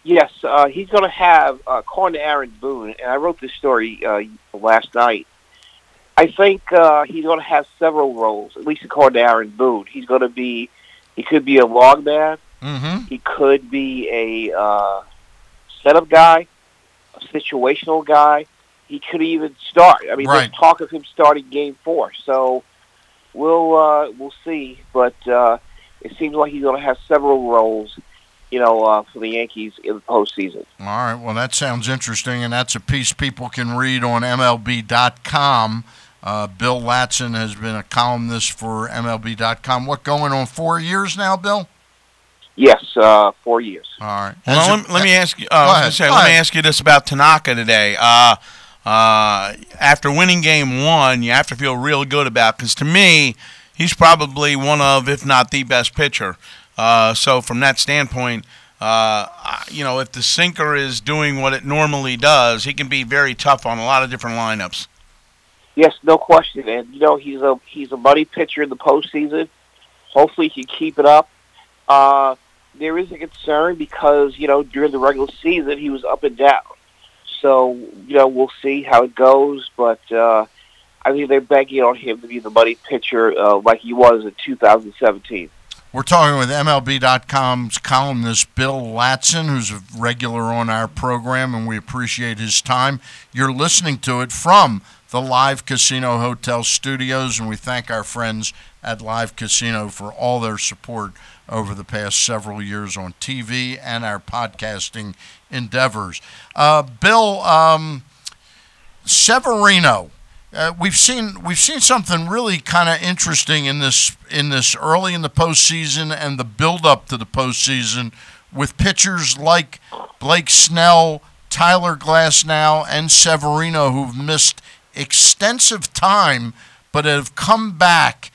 Yes, uh, he's going to have, uh, according to Aaron Boone, and I wrote this story uh, last night. I think uh, he's going to have several roles, at least according to Aaron Boone. He's going to be, he could be a log man. Mm-hmm. He could be a uh, setup guy, a situational guy. He could even start. I mean, Right. there's talk of him starting Game Four. So we'll uh, we'll see. But uh, it seems like he's going to have several roles. You know, uh, for the Yankees in the postseason. All right. Well, that sounds interesting, and that's a piece people can read on MLB.com. Uh, Bill Ladson has been a columnist for MLB.com. What going on four years now, Bill? Yes, uh, four years. All right. Well, Has let, me- let me ask you. Uh, Go I ahead, say, let me ask you this about Tanaka today. Uh, uh, after winning Game One, you have to feel real good about because to me, he's probably one of, if not the best pitcher. Uh, so from that standpoint, uh, you know, if the sinker is doing what it normally does, he can be very tough on a lot of different lineups. Yes, no question. And you know, he's a he's a money pitcher in the postseason. Hopefully, he can keep it up. Uh, there is a concern because you know during the regular season he was up and down. So you know we'll see how it goes, but uh, I think they're banking on him to be the money pitcher uh, like he was in 2017. We're talking with MLB.com's columnist Bill Ladson, who's a regular on our program, and we appreciate his time. You're listening to it from the Live Casino Hotel Studios, and we thank our friends at Live Casino for all their support over the past several years on TV and our podcasting endeavors. Uh, Bill um, Severino. Uh, we've seen we've seen something really kind of interesting in this in this early in the postseason and the build up to the postseason with pitchers like Blake Snell, Tyler Glasnow, and Severino who've missed extensive time but have come back.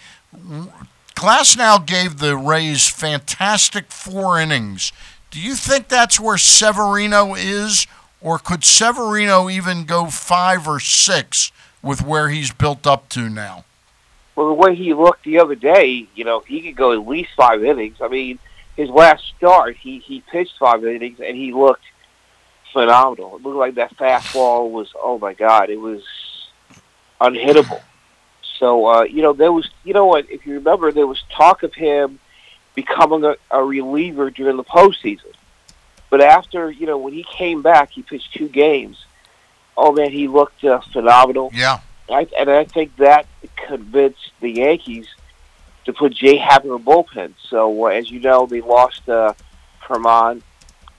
Glasnow gave the Rays fantastic four innings. Do you think that's where Severino is, or could Severino even go five or six with where he's built up to now? Well, the way he looked the other day, you know, he could go at least five innings. I mean, his last start, he he pitched five innings and he looked phenomenal. It looked like that fastball was, oh my god, it was unhittable. So uh, you know, there was, you know what? If you remember, there was talk of him becoming a, a reliever during the postseason. But after, you know, when he came back, he pitched two games. Oh man, he looked uh, phenomenal. Yeah. I, and I think that convinced the Yankees to put J.A. Happ in the bullpen. So uh, as you know, they lost uh, Germán,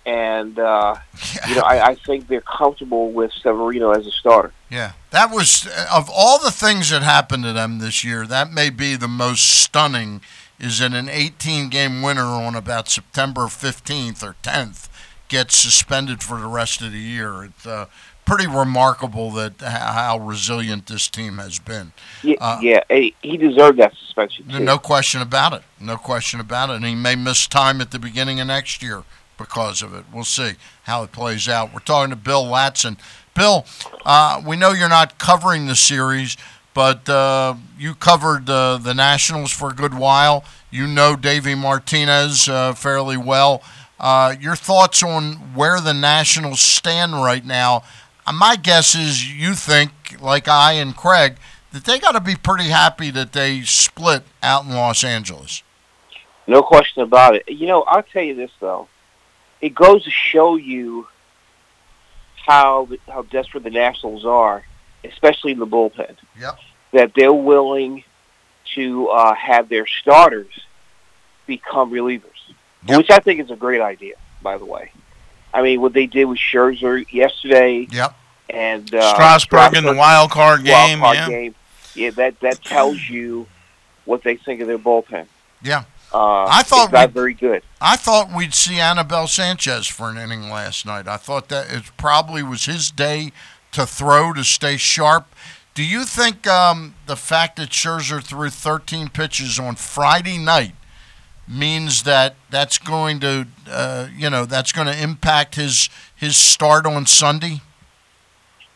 and uh, you know I, I think they're comfortable with Severino as a starter. Yeah, that was of all the things that happened to them this year. That may be the most stunning. Is that an 18 game winner on about September 15th or 10th gets suspended for the rest of the year? It's uh, pretty remarkable that how resilient this team has been. Yeah, Uh, yeah he deserved that suspension. Too. No question about it. No question about it. And he may miss time at the beginning of next year because of it. We'll see how it plays out. We're talking to Bill Ladson. Bill, uh, we know you're not covering the series, but uh, you covered uh, the Nationals for a good while. You know Davey Martinez uh, fairly well. Uh, your thoughts on where the Nationals stand right now? Uh, My guess is you think, like I and Craig, that they got to be pretty happy that they split out in Los Angeles. No question about it. You know, I'll tell you this though, it goes to show you how how desperate the Nationals are, especially in the bullpen. Yep. That they're willing to uh, have their starters become relievers, which I think is a great idea. By the way, I mean what they did with Scherzer yesterday. Yep. And uh, Strasburg in the wild card game, Wild card yeah. game. Yeah, that that tells you what they think of their bullpen. Yeah. Uh, I thought not very good. I thought we'd see Anibal Sanchez for an inning last night. I thought that it probably was his day to throw to stay sharp. Do you think um, the fact that Scherzer threw 13 pitches on Friday night means that that's going to, uh, you know, that's going to impact his his start on Sunday?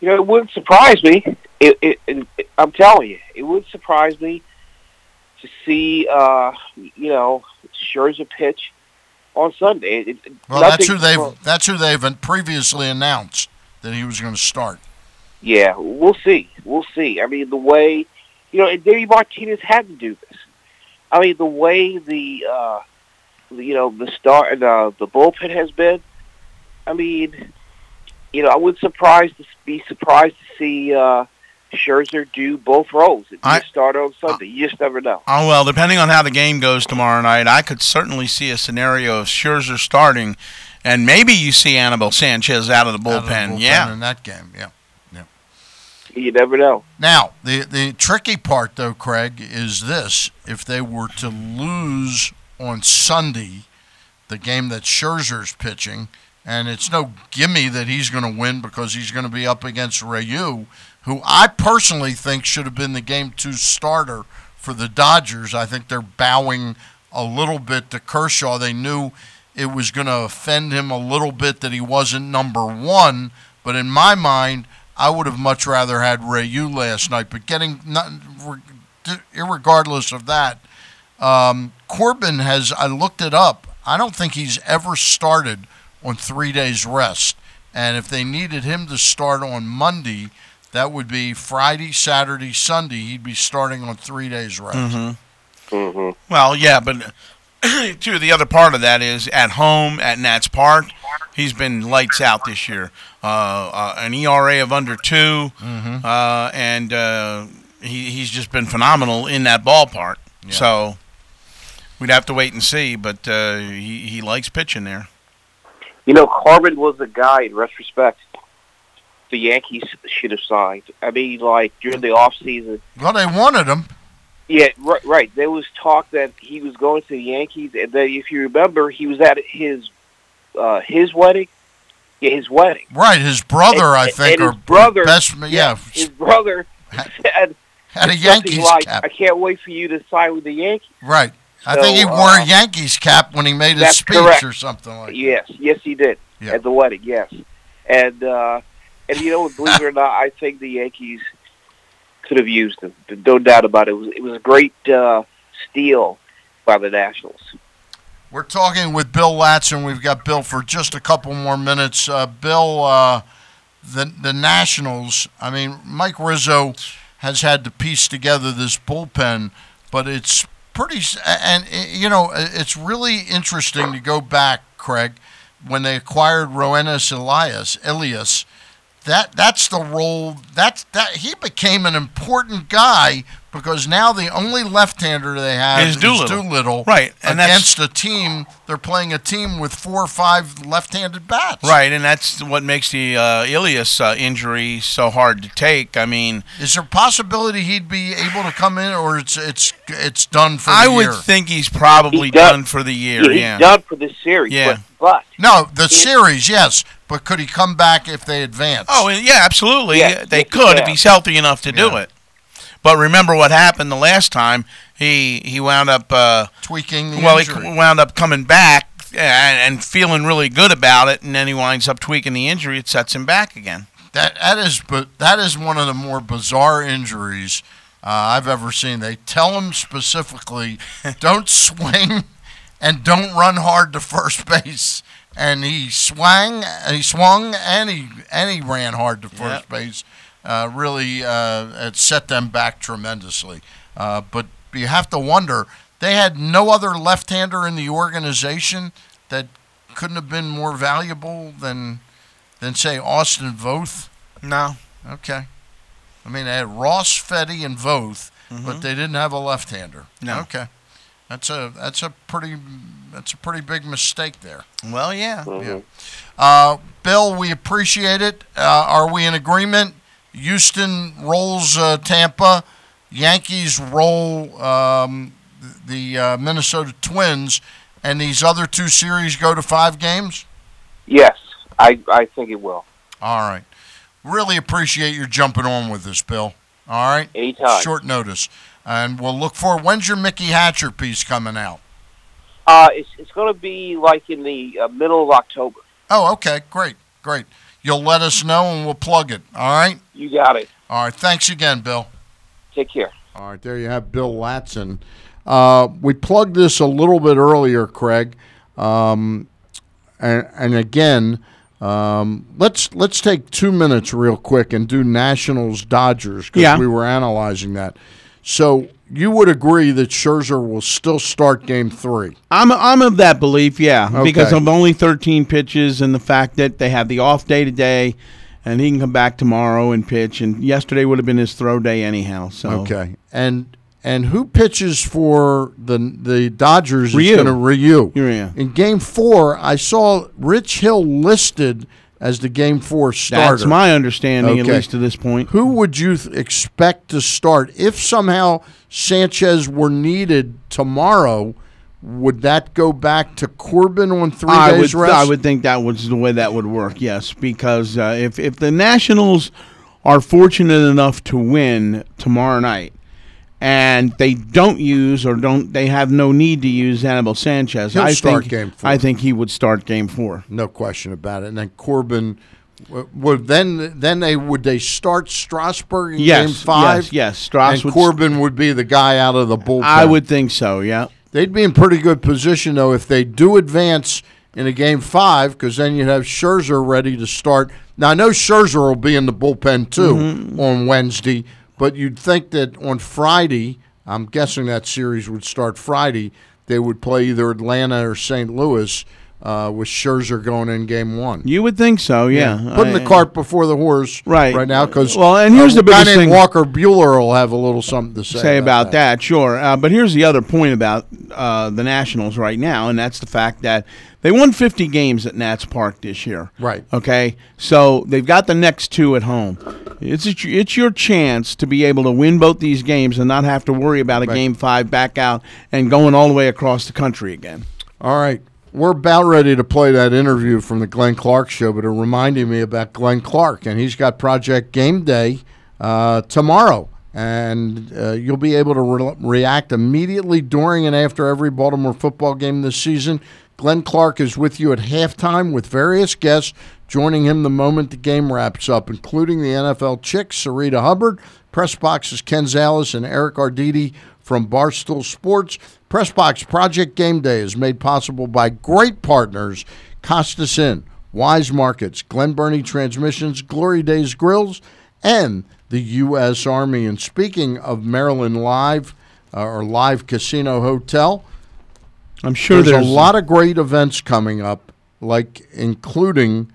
You know, it wouldn't surprise me. It, it, it, I'm telling you, it wouldn't surprise me to see, uh, you know, Scherzer pitch on Sunday. It, Well, that's who they've that's who they've previously announced that he was going to start. Yeah, we'll see. We'll see. I mean, the way, you know, and Davey Martinez had to do this. I mean, the way the, uh, you know, the start, uh, the bullpen has been. I mean, you know, I would surprised to be surprised to see uh, Scherzer do both roles. If I- you start on Sunday, uh, you just never know. Oh well, depending on how the game goes tomorrow night, I could certainly see a scenario of Scherzer starting, and maybe you see Anibal Sanchez out of the bullpen. Of the bullpen yeah, in that game. Yeah. yeah. You never know. Now, the the tricky part though, Craig, is this: if they were to lose on Sunday, the game that Scherzer's pitching, and it's no gimme that he's going to win because he's going to be up against Ryu, who I personally think should have been the game two starter for the Dodgers. I think they're bowing a little bit to Kershaw. They knew it was going to offend him a little bit that he wasn't number one, but in my mind, I would have much rather had Ryu last night. But getting, not, irregardless of that, um, Corbin has. I looked it up. I don't think he's ever started on three days rest. And if they needed him to start on Monday, that would be Friday, Saturday, Sunday. He'd be starting on three days rest. Mm-hmm. Mm-hmm. Well, yeah, but too, the other part of that is at home at Nats Park. He's been lights out this year. Uh, uh, an ERA of under 2 Mhm. uh, and uh, he, he's just been phenomenal in that ballpark. So we'd have to wait and see, but uh, he, he likes pitching there. You know, Corbin was the guy. In retrospect, the Yankees should have signed. I mean, like during the off season. Well, they wanted him. Yeah, right. Right. There was talk that he was going to the Yankees, and then if you remember, he was at his uh, his wedding. Yeah, his wedding. Right, his brother, I think, and or his brother, best. Yeah, his brother said had a Yankees like, cap. "I can't wait for you to sign with the Yankees." right. I think he wore uh, a Yankees cap when he made his speech correct. or something like. that Yes, yes, he did Yeah. at the wedding. Yes, and uh, and you know, believe it or not, I think the Yankees could have used him. No doubt about it. It was it was a great uh, steal by the Nationals. We're talking with Bill Ladson. We've got Bill for just a couple more minutes. Uh, Bill, uh, the the Nationals. I mean, Mike Rizzo has had to piece together this bullpen, but it's pretty. And uh, you know, it's really interesting to go back, Craig, when they acquired Roenis Elias. Elias. That that's the role. That's that he became an important guy because now the only left-hander they have Is Doolittle. Doolittle Right, and that's- against a team. They're playing a team with four or five left-handed bats. Right, and that's what makes the uh, Elias uh, injury so hard to take. I mean, Is there a possibility he'd be able to come in, or it's it's it's done for the year I the would year? think he's probably He's done- done for the year. Yeah, he's Yeah, done for this series. Yeah. but, but no, the series, yes, but could he come back if they advance? Oh, yeah, absolutely. Yeah, they could yeah. if he's healthy enough to do it. But remember what happened the last time? He he wound up uh, tweaking the well, injury. he wound up coming back and, and feeling really good about it, and then he winds up tweaking the injury. It sets him back again. That that is but that is one of the more bizarre injuries uh, I've ever seen. They tell him specifically, don't swing and don't run hard to first base. And he swung, and he swung, and he and he ran hard to first base. Uh, really, uh, it set them back tremendously. Uh, but you have to wonder they had no other left-hander in the organization that couldn't have been more valuable than than say Austin Voth. No. Okay. I mean, they had Ross, Fedde, and Voth, but they didn't have a left-hander. No. Okay. That's a that's a pretty that's a pretty big mistake there. Well, yeah. Yeah. Uh, Bill, we appreciate it. Uh, are we in agreement? Houston rolls uh, Tampa. Yankees roll um, the uh, Minnesota Twins, and these other two series go to five games. yes, I I think it will. All right. Really appreciate your jumping on with us, Bill. All right. Anytime. Short notice, and we'll look for. When's your Mickey Hatcher piece coming out? Uh, it's it's going to be like in the uh, middle of October. Oh, okay. Great, great. You'll let us know, and we'll plug it. All right. You got it. All right. Thanks again, Bill. Take care. All right, there you have Bill Ladson. Uh, we plugged this a little bit earlier, Craig, um, and, and again, um, let's let's take two minutes real quick and do Nationals Dodgers because Yeah. we were analyzing that. So you would agree that Scherzer will still start Game Three? I'm I'm of that belief, yeah, Okay. because of only 13 pitches and the fact that they have the off day today, and he can come back tomorrow and pitch. And yesterday would have been his throw day anyhow. So Okay, and and who pitches for the the Dodgers? Ryu. Is going to Ryu. Ryu. In Game Four, I saw Rich Hill listed as the Game Four starter. that's my understanding, at least to this point. Who would you th- expect to start if somehow Sanchez were needed tomorrow? Would that go back to Corbin on three I days would, rest? I would think that was the way that would work. Yes, because uh, if if the Nationals are fortunate enough to win tomorrow night, and they don't use or don't they have no need to use Anibal Sanchez, He'll I start think game four. I think he would start game four. No question about it. And then Corbin would then then they would they start Strasburg in Yes, game five? yes, yes. Strauss and Corbin would be the guy out of the bullpen. I would think so. Yeah. They'd be in pretty good position though if they do advance in a game five, because then you'd have Scherzer ready to start. Now I know Scherzer will be in the bullpen too Mm-hmm. on Wednesday, but you'd think that on Friday, I'm guessing that series would start Friday. They would play either Atlanta or St. Louis. uh, with Scherzer going in game one. You would think so, yeah. Putting I- the cart before the horse Right. right now because Well, and here's the guy biggest named thing- Walker Buehler will have a little something to say, say about that. Sure, uh, but here's the other point about uh, the Nationals right now, and that's the fact that they won 50 games at Nats Park this year. Right. Okay, so they've got the next two at home. It's it's your chance to be able to win both these games and not have to worry about a game five back out and going all the way across the country again. All right. We're about ready to play that interview from the Glenn Clark show, but it reminded me about Glenn Clark, and he's got Project Game Day uh, tomorrow. And uh, you'll be able to re- react immediately during and after every Baltimore football game this season. Glenn Clark is with you at halftime with various guests joining him the moment the game wraps up, including the NFL Chicks, Sarita Hubbard, Press Box's Ken Zales, and Eric Arditi from Barstool Sports. Pressbox Project Game Day is made possible by great partners Costas Inn, Weis Markets, Glen Burnie Transmissions, Glory Days Grills, and the U.S. Army. And speaking of Maryland Live uh, or Live Casino Hotel, I'm sure there's, there's a lot of great events coming up, like including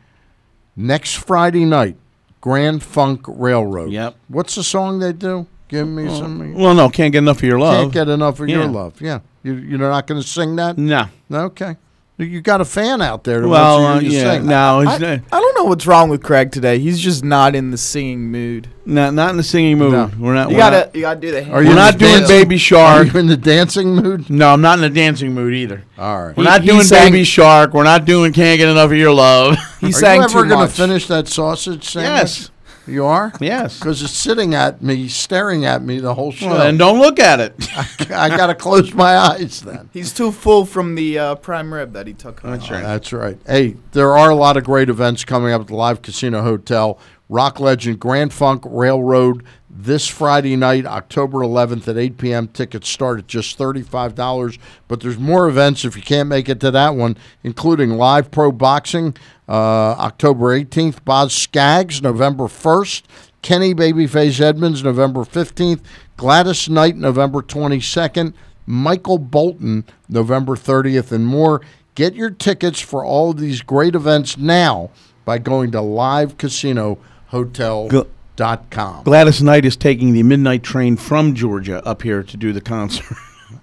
next Friday night, Grand Funk Railroad. Yep. What's the song they do? Give me some. Well, no, can't get enough of your love. Can't get enough of your love. Yeah, you, you're not going to sing that. No. Okay. You got a fan out there. That Well, wants to hear uh, yeah, sing. no, I, I don't know what's wrong with Craig today. He's just not in the singing mood. Not not in the singing mood. No. We're not. You we're gotta not- you gotta do the. hand. Are you We're not doing dance- Baby Are Shark. you in the dancing mood? No, I'm not in the dancing mood either. All right. We're He- not he doing sang- Baby Shark. We're not doing Can't Get Enough of Your Love. He Are you ever gonna finish that sausage sandwich? Yes. You are? yes. Because it's sitting at me, staring at me the whole show. Well, then don't look at it. I got to close my eyes then. He's too full from the uh, prime rib that he took. home. That's right. That's right. Hey, there are a lot of great events coming up at the Live Casino Hotel. Rock Legend Grand Funk Railroad this Friday night, October 11th at 8 p.m. Tickets start at just $35. But there's more events if you can't make it to that one, including live pro boxing October 18th, Boz Scaggs November 1st, Kenny Babyface Edmonds November 15th, Gladys Knight November 22nd, Michael Bolton November 30th, and more. Get your tickets for all of these great events now by going to livecasinohotel.com. Gladys Knight is taking the midnight train from Georgia up here to do the concert.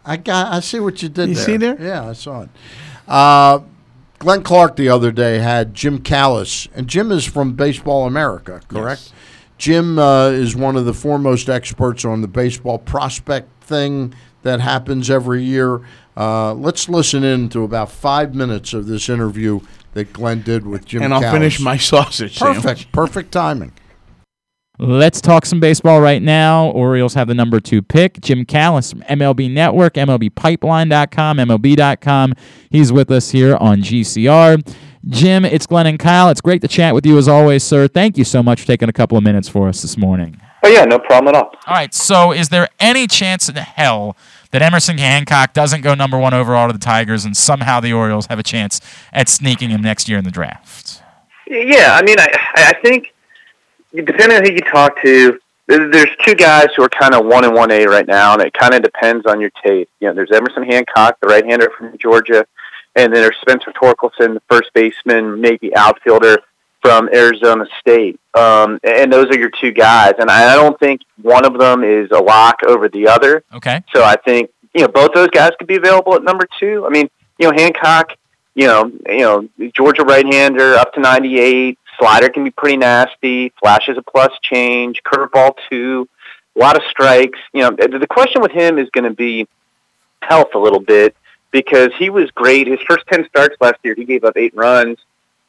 I got. I see what you did. You there. see there? Yeah, I saw it. Uh, Glenn Clark the other day had Jim Callis, and Jim is from Baseball America, correct? Jim uh, is one of the foremost experts on the baseball prospect thing that happens every year. Uh, let's listen in to about five minutes of this interview that Glenn did with Jim. and I'll Callis. finish my sausage Perfect, sandwich. perfect timing. Let's talk some baseball right now. Orioles have the number two pick. Jim Callis from MLB Network, MLBpipeline.com, MLB.com. He's with us here on GCR. Jim, it's Glenn and Kyle. It's great to chat with you as always, sir. Thank you so much for taking a couple of minutes for us this morning. Oh yeah, no problem at all. All right, so is there any chance in hell that Emerson Hancock doesn't go number one overall to the Tigers and somehow the Orioles have a chance at sneaking him next year in the draft? Yeah, I mean, I I think depending on who you talk to, there's two guys who are kind of one and one A right now, and it kind of depends on your taste. You know, there's Emerson Hancock, the right-hander from Georgia, and then there's Spencer Torkelson, the first baseman, maybe outfielder from Arizona State. Um, and those are your two guys, and I don't think one of them is a lock over the other. Okay. So I think you know both those guys could be available at number two. I mean, you know Hancock, you know, you know Georgia right-hander up to 98. Slider can be pretty nasty. Flash is a plus change. Curveball too. A lot of strikes. You know, the question with him is going to be health a little bit because he was great. His first 10 starts last year, he gave up eight runs.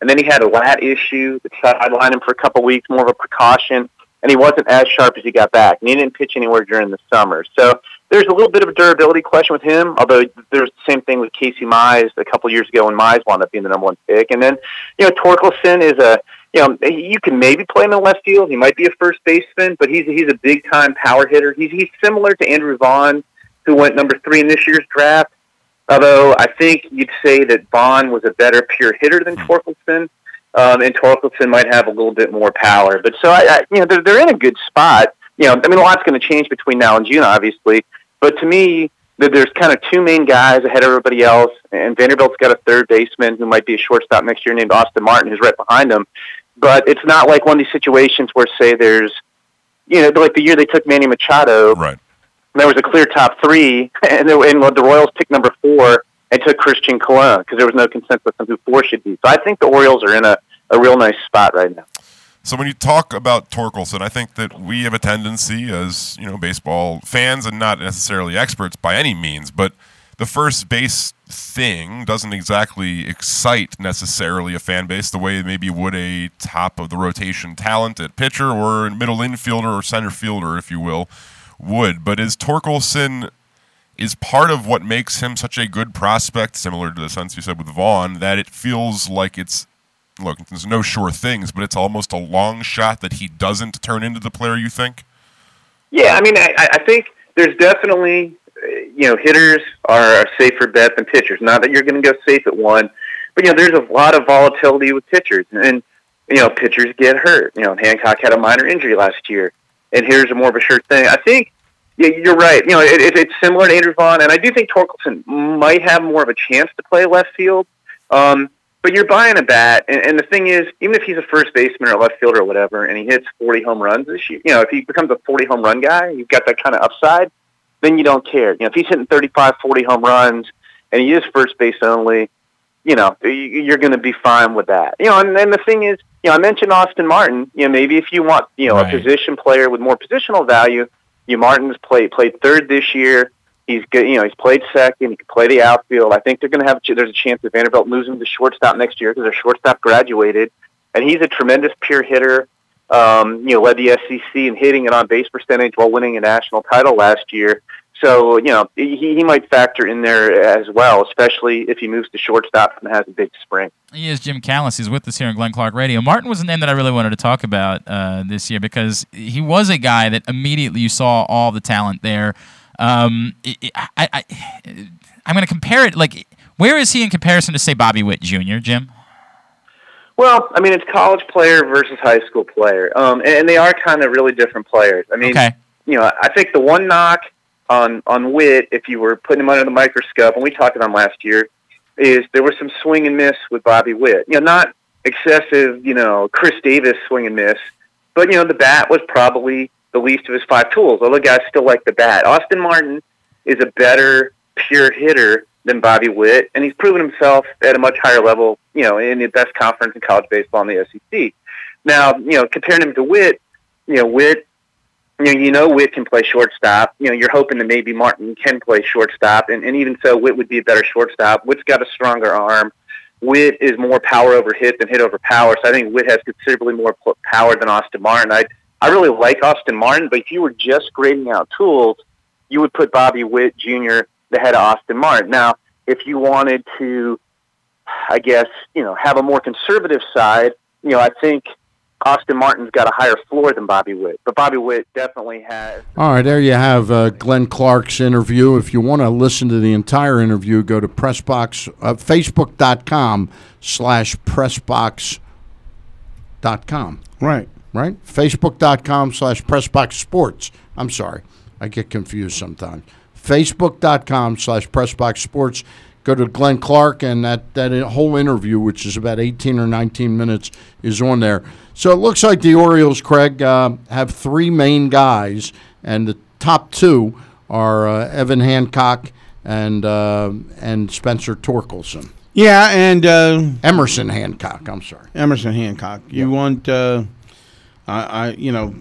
And then he had a lat issue that sidelined him for a couple weeks, more of a precaution. And he wasn't as sharp as he got back. And he didn't pitch anywhere during the summer. So there's a little bit of a durability question with him, although there's the same thing with Casey Mize a couple years ago when Mize wound up being the number one pick. And then, you know, Torkelson is a, you know, you can maybe play him in left field. He might be a first baseman, but he's he's a big time power hitter. He's he's similar to Andrew Vaughn, who went number three in this year's draft. Although I think you'd say that Vaughn was a better pure hitter than Torkelson, um, and Torkelson might have a little bit more power. But so I, I you know, they're, they're in a good spot. You know, I mean, a lot's going to change between now and June, obviously. But to me, there's kind of two main guys ahead of everybody else, and Vanderbilt's got a third baseman who might be a shortstop next year named Austin Martin, who's right behind him. But it's not like one of these situations where, say, there's, you know, like the year they took Manny Machado, right? There was a clear top three, and, there, and the Royals picked number four and took Christian Colon because there was no consensus on who four should be. So I think the Orioles are in a, a real nice spot right now. So when you talk about Torkelson, I think that we have a tendency as, you know, baseball fans and not necessarily experts by any means, but the first base thing doesn't exactly excite necessarily a fan base the way maybe would a top of the rotation talent at pitcher or middle infielder or center fielder, if you will, would. But is Torkelson is part of what makes him such a good prospect, similar to the sense you said with Vaughn, that it feels like it's look, there's no sure things, but it's almost a long shot that he doesn't turn into the player you think. Yeah, I mean, I, I think there's definitely, uh, you know, hitters are a safer bet than pitchers. Not that you're going to go safe at one, but you know, there's a lot of volatility with pitchers, and you know, pitchers get hurt. You know, Hancock had a minor injury last year, and here's a more of a sure thing. I think. Yeah, you're right. You know, it, it, it's similar to Andrew Vaughn, and I do think Torkelson might have more of a chance to play left field. Um, but you're buying a bat, and, and the thing is, even if he's a first baseman or left fielder or whatever, and he hits 40 home runs this year, you know, if he becomes a 40 home run guy, you've got that kind of upside, then you don't care. You know, if he's hitting 35, 40 home runs, and he is first base only, you know, you're going to be fine with that. You know, and then the thing is, you know, I mentioned Austin Martin. You know, maybe if you want, you know, right. a position player with more positional value, you Martin's played played third this year. He's good. You know, he's played second. He can play the outfield. I think they're going to have. There's a chance that Vanderbilt him to shortstop next year because their shortstop graduated, and he's a tremendous pure hitter. Um, you know, led the SEC in hitting and on base percentage while winning a national title last year. So you know, he, he might factor in there as well, especially if he moves to shortstop and has a big spring. He is Jim Callis. He's with us here on Glenn Clark Radio. Martin was a name that I really wanted to talk about uh, this year because he was a guy that immediately you saw all the talent there. Um, I, I, I'm going to compare it. Like, where is he in comparison to say Bobby Witt Jr., Jim? Well, I mean, it's college player versus high school player, um, and, and they are kind of really different players. I mean, okay. you know, I think the one knock on on Witt, if you were putting him under the microscope, and we talked about him last year, is there was some swing and miss with Bobby Witt. You know, not excessive, you know, Chris Davis swing and miss, but you know, the bat was probably the least of his five tools. Other guys still like the bat. Austin Martin is a better pure hitter than Bobby Witt, and he's proven himself at a much higher level, you know, in the best conference in college baseball in the SEC. Now, you know, comparing him to Witt, you know, Witt, you know, you know Witt can play shortstop. You know, you're hoping that maybe Martin can play shortstop, and, and even so, Witt would be a better shortstop. Witt's got a stronger arm. Witt is more power over hit than hit over power, so I think Witt has considerably more power than Austin Martin. I I really like Austin Martin, but if you were just grading out tools, you would put Bobby Witt Jr. the head of Austin Martin. Now, if you wanted to, I guess, you know, have a more conservative side, you know, I think Austin Martin's got a higher floor than Bobby Witt, but Bobby Witt definitely has. All right, there you have uh, Glenn Clark's interview. If you want to listen to the entire interview, go to Pressbox, uh, Facebook.com slash Pressbox.com. Right right? Facebook.com slash Pressbox Sports. I'm sorry. I get confused sometimes. Facebook.com slash Pressbox Sports. Go to Glenn Clark, and that, that whole interview, which is about 18 or 19 minutes, is on there. So it looks like the Orioles, Craig, uh, have three main guys, and the top two are uh, Evan Hancock and uh, and Spencer Torkelson. Yeah, and uh, Emerson Hancock. I'm sorry, Emerson Hancock. You want uh, I, I you know,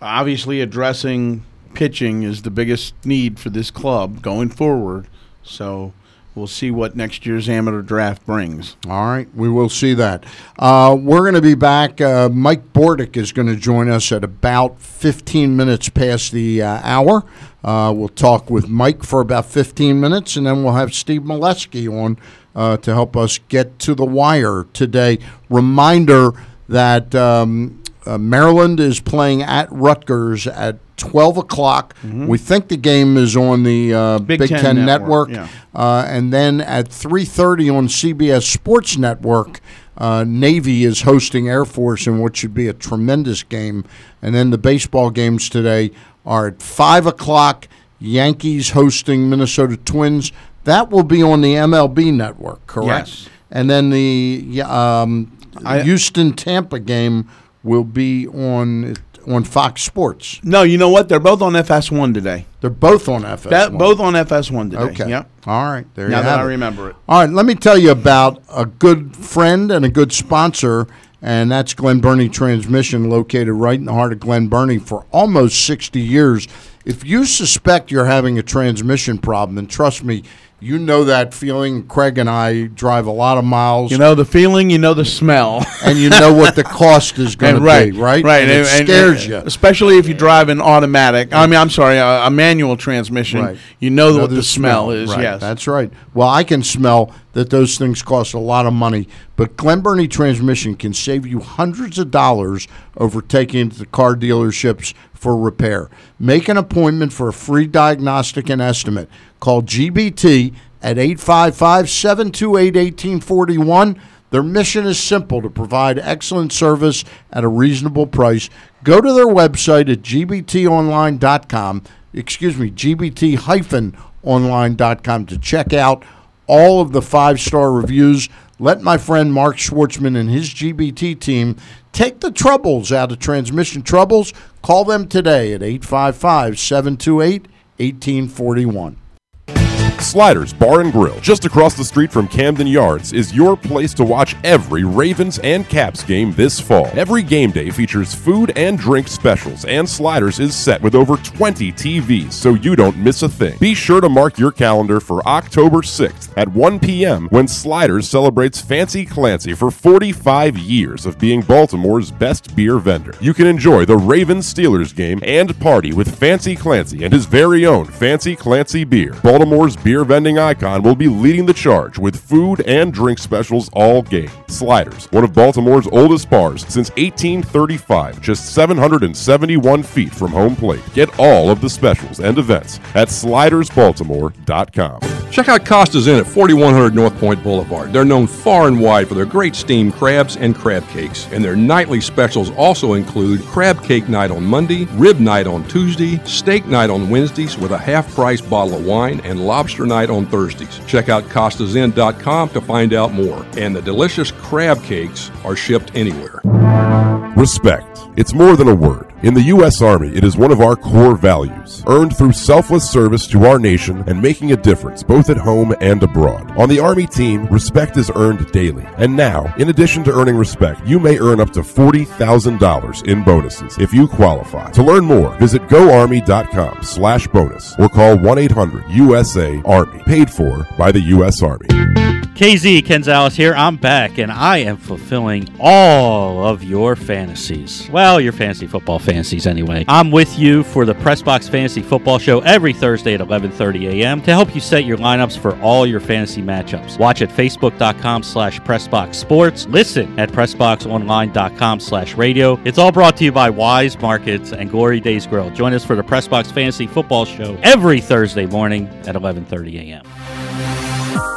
obviously addressing pitching is the biggest need for this club going forward. So we'll see what next year's amateur draft brings. All right, we will see that. Uh, we're going to be back. Uh, Mike Bordick is going to join us at about 15 minutes past the uh, hour. Uh, we'll talk with Mike for about 15 minutes, and then we'll have Steve Melewski on uh, to help us get to the wire today. Reminder that um, uh, Maryland is playing at Rutgers at 12 o'clock. Mm-hmm. We think the game is on the uh, Big, Big, Ten, Ten Network, Network. Yeah. Uh, and then at 3:30 on CBS Sports Network, uh, Navy is hosting Air Force in what should be a tremendous game. And then the baseball games today are at five o'clock Yankees hosting Minnesota Twins. That will be on the MLB network, correct? Yes. And then the um, Houston Tampa game will be on on Fox Sports. No, you know what? They're both on FS1 today. They're both on FS1. That, both on FS1 today. Okay. Yep. All right. There Now you that I it. remember it. All right. Let me tell you about a good friend and a good sponsor, and that's Glen Burnie Transmission, located right in the heart of Glen Burnie for almost 60 years. If you suspect you're having a transmission problem, then trust me, you know that feeling. Craig and I drive a lot of miles. You know the feeling, you know the smell, and you know what the cost is going to And right, be, right? Right, And it scares you. especially if you drive an automatic. I mean, I'm sorry, a, a manual transmission. Right. You know Know what the, smell, is. Right. Yes, That's right. Well, I can smell that those things cost a lot of money, but Glen Burnie Transmission can save you hundreds of dollars over taking it to the car dealerships for repair. Make an appointment for a free diagnostic and estimate. Call GBT at 855 728 1841. Their mission is simple to provide excellent service at a reasonable price. Go to their website at gbtonline.com, excuse me, gbt-online.com to check out all of the five-star reviews. Let my friend Mark Schwartzman and his GBT team take the troubles out of transmission troubles. Call them today at 855 728 1841. Sliders Bar and Grill, just across the street from Camden Yards, is your place to watch every Ravens and Caps game this fall. Every game day features food and drink specials, and Sliders is set with over 20 TVs, so you don't miss a thing. Be sure to mark your calendar for October 6th at 1 p.m. when Sliders celebrates Fancy Clancy for 45 years of being Baltimore's best beer vendor. You can enjoy the Ravens Steelers game and party with Fancy Clancy and his very own Fancy Clancy beer. Baltimore's beer vending icon will be leading the charge with food and drink specials all game. Sliders, one of Baltimore's oldest bars since 1835, just 771 feet from home plate. Get all of the specials and events at slidersbaltimore.com. Check out Costa's Inn at 4100 North Point Boulevard. They're known far and wide for their great steamed crabs and crab cakes. And their nightly specials also include crab cake night on Monday, rib night on Tuesday, steak night on Wednesdays with a half price bottle of wine, and lobster night on Thursdays. Check out costasinn.com to find out more. And the delicious crab cakes are shipped anywhere. Respect. It's more than a word. In the U.S. Army, it is one of our core values, earned through selfless service to our nation and making a difference both at home and abroad. On the Army team, respect is earned daily. And now, in addition to earning respect, you may earn up to $40,000 in bonuses if you qualify. To learn more, visit goarmy.com slash bonus or call 1-800-USA-ARMY, paid for by the U.S. Army. KZ Kenzalis here. I'm back and I am fulfilling all of your fantasies. Well, your fantasy football fantasies anyway. I'm with you for the Pressbox Fantasy Football Show every Thursday at 11:30 a.m. to help you set your lineups for all your fantasy matchups. Watch at facebook.com slash pressboxsports. Listen at pressboxonline.com slash radio. It's all brought to you by Weis Markets and Glory Days Grill. Join us for the Pressbox Fantasy Football Show every Thursday morning at 11:30 a.m.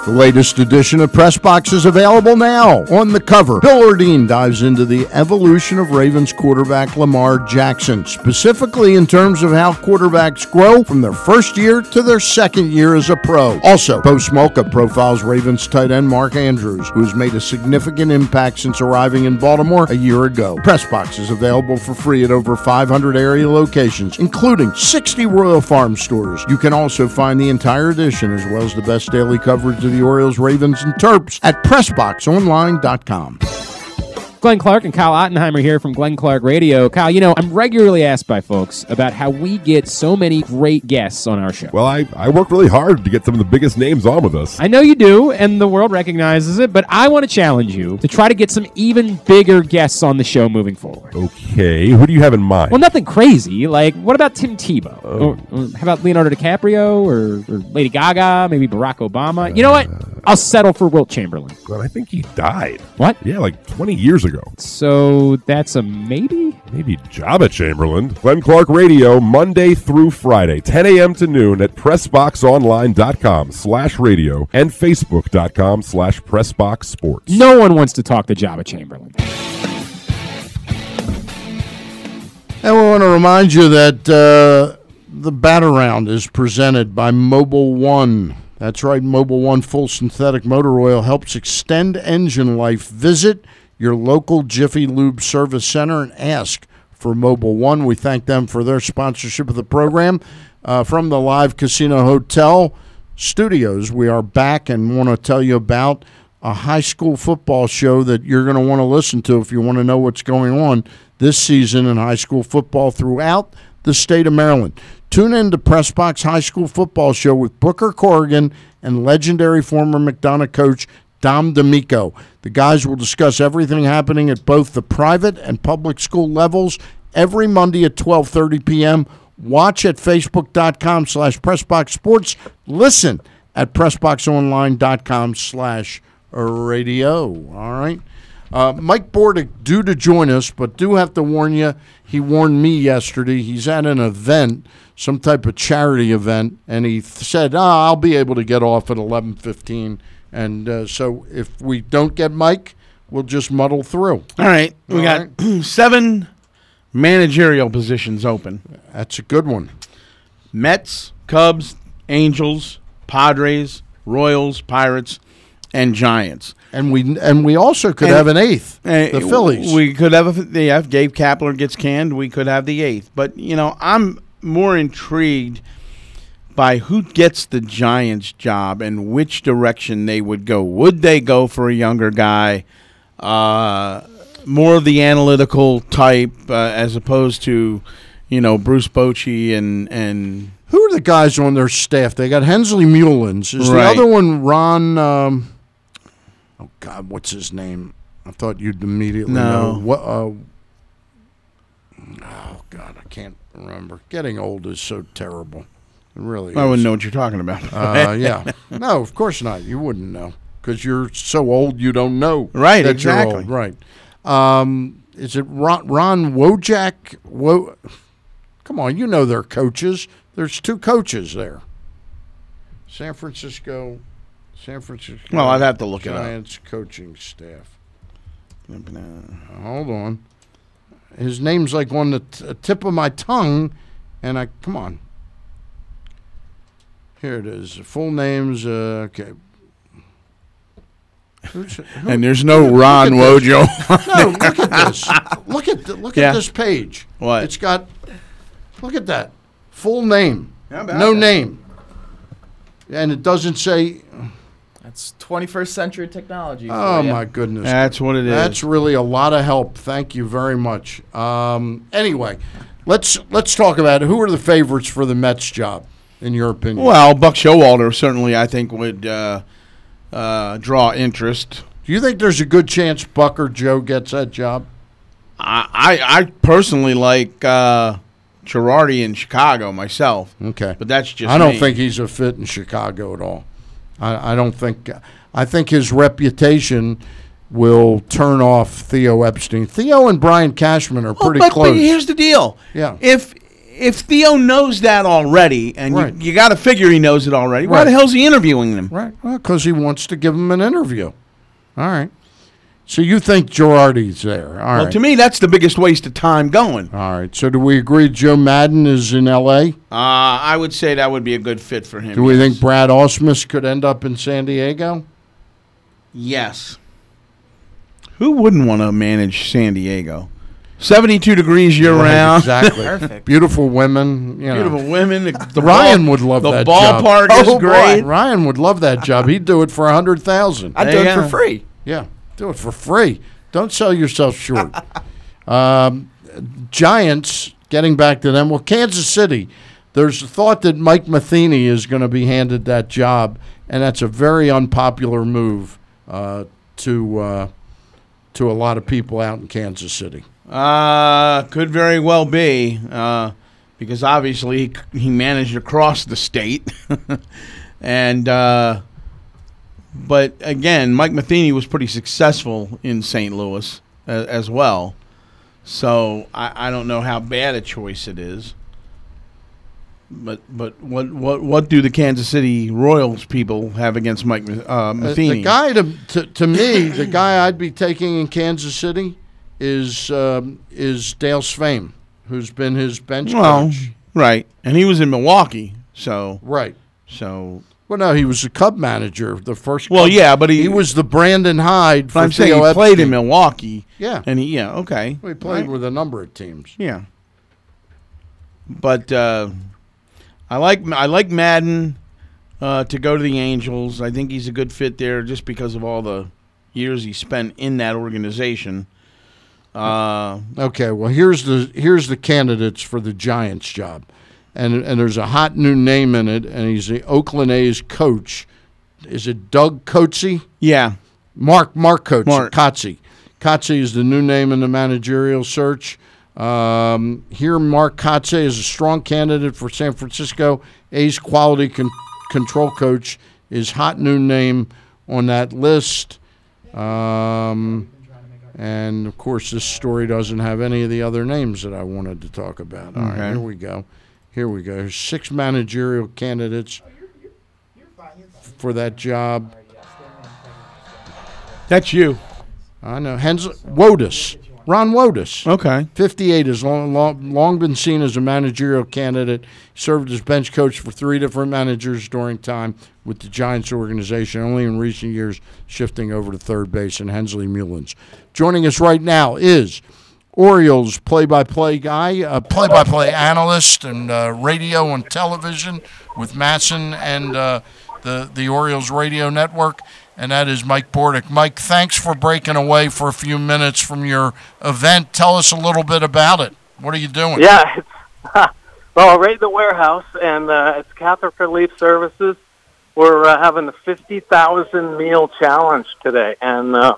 The latest edition of Press Box is available now. On the cover, Bill Ordine dives into the evolution of Ravens quarterback Lamar Jackson, specifically in terms of how quarterbacks grow from their first year to their second year as a pro. Also, Bo Smolka profiles Ravens tight end Mark Andrews, who has made a significant impact since arriving in Baltimore a year ago. Press Box is available for free at over 500 area locations, including 60 Royal Farm stores. You can also find the entire edition as well as the best daily coverage of the Orioles, Ravens, and Terps at PressBoxOnline.com. Glenn Clark and Kyle Ottenheimer here from Glenn Clark Radio. Kyle, you know, I'm regularly asked by folks about how we get so many great guests on our show. Well, I, I work really hard to get some of the biggest names on with us. I know you do, and the world recognizes it, but I want to challenge you to try to get some even bigger guests on the show moving forward. Okay, who do you have in mind? Well, nothing crazy. Like, what about Tim Tebow? Oh. Or, or how about Leonardo DiCaprio or, or Lady Gaga? Maybe Barack Obama? You know what? Uh, I'll settle for Wilt Chamberlain. But I think he died. What? Yeah, like 20 years ago. So that's a maybe? Maybe Jabba Chamberlain. Glenn Clark Radio, Monday through Friday, 10 a.m. to noon at PressBoxOnline.com slash radio and Facebook.com slash PressBox Sports. No one wants to talk to Java Chamberlain. And we want to remind you that uh, The Bat Around is presented by Mobil One. That's right, Mobil One full synthetic motor oil helps extend engine life. Visit your local Jiffy Lube service center and ask for Mobil One. We thank them for their sponsorship of the program. Uh, from the Live Casino Hotel studios, we are back and want to tell you about a high school football show that you're going to want to listen to if you want to know what's going on this season in high school football throughout the state of Maryland. Tune in to Pressbox High School Football Show with Booker Corrigan and legendary former McDonough coach Dom D'Amico. The guys will discuss everything happening at both the private and public school levels every Monday at 12:30 p.m. Watch at facebook.com slash pressboxsports. Listen at pressboxonline.com slash radio. All right. Uh, Mike Bordick due to join us, but do have to warn you. He warned me yesterday. He's at an event, some type of charity event, and he th- said, oh, "I'll be able to get off at eleven fifteen. And uh, so, if we don't get Mike, we'll just muddle through. All right, we All got seven managerial positions open. That's a good one. Mets, Cubs, Angels, Padres, Royals, Pirates, and Giants. And we and we also could And- have an eighth, Uh, the Phillies. We could have a yeah. If Gabe Kapler gets canned, we could have the eighth. But you know, I'm more intrigued by who gets the Giants job and which direction they would go. Would they go for a younger guy, uh, more of the analytical type, uh, as opposed to, you know, Bruce Bochy and and Who are the guys on their staff? They got Hensley Meulens. Is Right. the other one Ron? Um, oh God, what's his name? I thought you'd immediately No. know. What? Uh, oh God, I can't remember. Getting old is so terrible. It really. I is. wouldn't know what you're talking about. Uh, yeah. No, of course not. You wouldn't know because you're so old you don't know. Right, that you're exactly. old. Right. Um, is it Ron, Ron Wojak? Wo- Come on, you know their coaches. There's two coaches there. San Francisco, San Francisco. Well, I'd have to look it up. Giants coaching staff. Hold on. His name's like on the t- tip of my tongue, and I come on. Here it is. Full names. Uh, okay. Who- And there's no look Ron this. Wojo. no, look at this. Look at the, look Yeah. at this page. What? It's got. Look at that. Full name. No that? name. And it doesn't say. That's 21st century technology. Oh for my goodness. That's what it is. That's really a lot of help. Thank you very much. Um, anyway, let's let's talk about it. who are the favorites for the Mets job, in your opinion. Well, Buck Showalter certainly, I think, would uh, uh, draw interest. Do you think there's a good chance Buck or Joe gets that job? I, I, I personally like uh, Girardi in Chicago myself. Okay, but that's just I don't me. think he's a fit in Chicago at all. I, I don't think. I think his reputation will turn off Theo Epstein. Theo and Brian Cashman are pretty but, close. but here's the deal. Yeah. If if Theo knows that already, and Right. you, you got to figure he knows it already, why Right. the hell's he interviewing them? Right. Well, because he wants to give him an interview. All right. So you think Girardi's there? All right. well, to me, that's the biggest waste of time going. Uh, All right. So do we agree Joe Maddon is in L.A.? I would say that would be a good fit for him. Do we yes. think Brad Ausmus could end up in San Diego? Yes. Who wouldn't want to manage San Diego? 72 degrees year Right, round. Exactly. Beautiful women. You know. Beautiful women. The, the Ryan ball- would love the that ballpark job. is Oh, boy. great. Ryan would love that job. He'd do it for a hundred thousand. I'd do it for free. Yeah, do it for free. Don't sell yourself short. um, Giants. Getting back to them. Well, Kansas City. There's a thought that Mike Matheny is going to be handed that job, and that's a very unpopular move uh, to uh, to a lot of people out in Kansas City. Uh, could very well be, uh, because obviously he, he managed across the state, and uh, but again, Mike Matheny was pretty successful in St. Louis as well, so I, I don't know how bad a choice it is. But but what what what do the Kansas City Royals people have against Mike uh, Uh, Matheny? The guy to, to to me, the guy I'd be taking in Kansas City is um, is Dale Sveum, who's been his bench Well, coach. Right, and he was in Milwaukee, so right. So Well, no, he was the Cub manager, the first. Well, Cub- yeah, but he- he was the Brandon Hyde. But I'm saying Theo he played in Milwaukee. Yeah, and he yeah okay. Well, he played Right. with a number of teams. Yeah. But uh, I like I like Maddon uh, to go to the Angels. I think he's a good fit there just because of all the years he spent in that organization. Uh, Okay, well here's the here's the candidates for the Giants job, and and there's a hot new name in it, and he's the Oakland A's coach. Is it Doug Kotsay? Yeah, Mark Mark Coates Mark. Kotsay. Kotsay is the new name in the managerial search. Um, here, Mark Kotsay is a strong candidate for San Francisco A's quality con- control coach. Is hot new name on that list. Um, and of course, this story doesn't have any of the other names that I wanted to talk about. All right, Okay. here we go. Here we go. Six managerial candidates for that job. That's you. I know. Hens Wotus. Ron Wotus. Okay. 58 has long, long, long been seen as a managerial candidate. Served as bench coach for three different managers during time with the Giants organization, only in recent years shifting over to third base and Hensley Meulens. Joining us right now is Orioles play-by-play guy, uh, play-by-play analyst, and uh, radio and television with MASN and uh, the the Orioles radio network, and that is Mike Bordick. Mike, thanks for breaking away for a few minutes from your event. Tell us a little bit about it. What are you doing? Yeah, well, right at the warehouse, and uh, it's Catholic Relief Services. We're uh, having the 50,000 meal challenge today, and uh,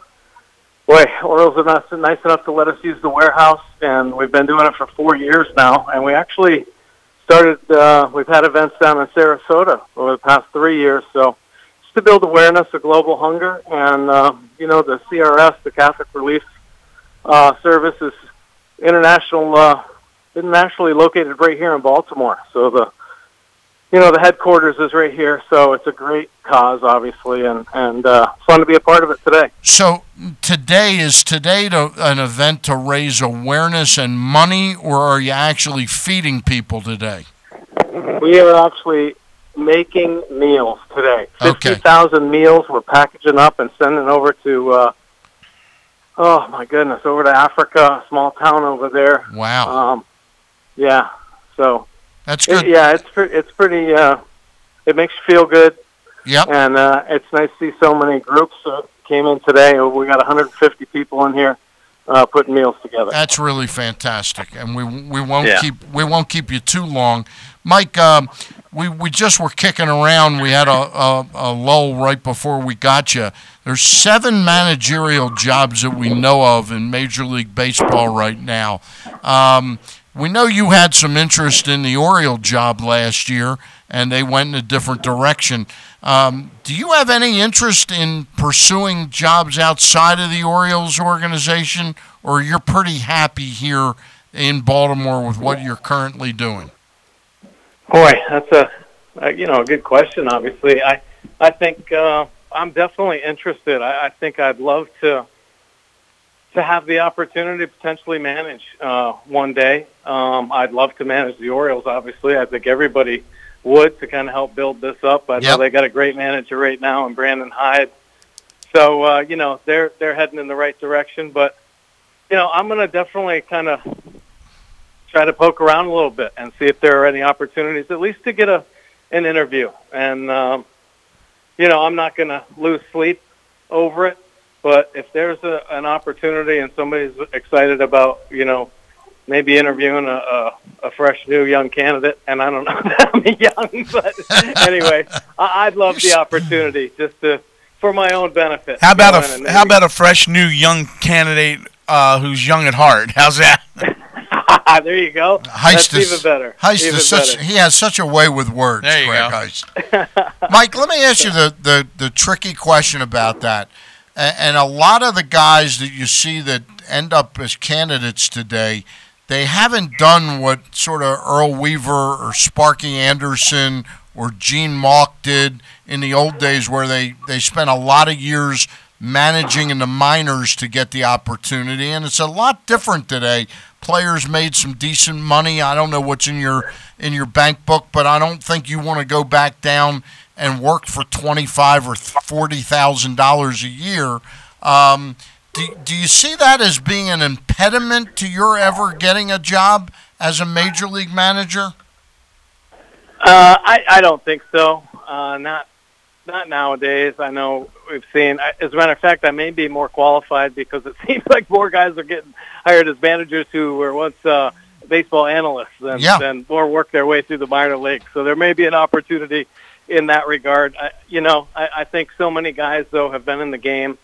boy, Orioles are nice, nice enough to let us use the warehouse, and we've been doing it for four years now, and we actually started. Uh, we've had events down in Sarasota over the past three years, so just to build awareness of global hunger, and uh, you know, the CRS, the Catholic Relief uh, Service, is international. Uh, internationally located right here in Baltimore. So the you know the headquarters is right here. So it's a great cause, obviously, and and uh, fun to be a part of it today. So today is today to, an event to raise awareness and money, or are you actually feeding people today? We are actually making meals today. Okay. Fifty thousand meals. We're packaging up and sending over to. Uh, oh my goodness, over to Africa, a small town over there. Wow. Um, yeah. So that's good. yeah, it's pre- it's pretty. Uh, it makes you feel good. Yep. And uh, it's nice to see so many groups uh, came in today. We got 150 people in here uh, putting meals together. That's really fantastic, and we we won't Yeah. keep we won't keep you too long, Mike. Um, we we just were kicking around. We had a, a, a lull right before we got you. There's seven managerial jobs that we know of in Major League Baseball right now. Um, we know you had some interest in the Oriole job last year, and they went in a different direction. Um, do you have any interest in pursuing jobs outside of the Orioles organization, or you're pretty happy here in Baltimore with what you're currently doing? Boy, that's a, a you know a good question. Obviously, I I think uh, I'm definitely interested. I, I think I'd love to to have the opportunity to potentially manage uh, one day. Um, I'd love to manage the Orioles. Obviously, I think everybody would to kind of help build this up. I know they got a great manager right now in Brandon Hyde. So uh, you know they're they're heading in the right direction. But you know I'm going to definitely kind of try to poke around a little bit and see if there are any opportunities, at least to get a an interview. And um, you know, I'm not going to lose sleep over it. But if there's a, an opportunity and somebody's excited about, you know, maybe interviewing a, a, a fresh new young candidate, and I don't know that I'm young, but anyway, I, I'd love the opportunity just to for my own benefit. How about a in and how about a fresh new young candidate uh, who's young at heart? How's that? there you go. Heist That's is, even better. Heist even is such better. he has such a way with words. There you Greg go. Heist. Mike, let me ask you the, the, the tricky question about that. And a lot of the guys that you see that end up as candidates today, they haven't done what sort of Earl Weaver or Sparky Anderson or Gene Mauch did in the old days, where they, they spent a lot of years managing in the minors to get the opportunity, and it's a lot different today. Players made some decent money. I don't know what's in your in your bank book, but I don't think you want to go back down and work for twenty five or forty thousand dollars a year. Um, do, do you see that as being an impediment to your ever getting a job as a major league manager? Uh, I, I don't think so. Uh, not not nowadays. I know we've seen. As a matter of fact, I may be more qualified because it seems like more guys are getting hired as managers who were once uh, baseball analysts and, Yeah. and more work their way through the minor leagues. So there may be an opportunity in that regard. I, you know, I, I think so many guys though have been in the game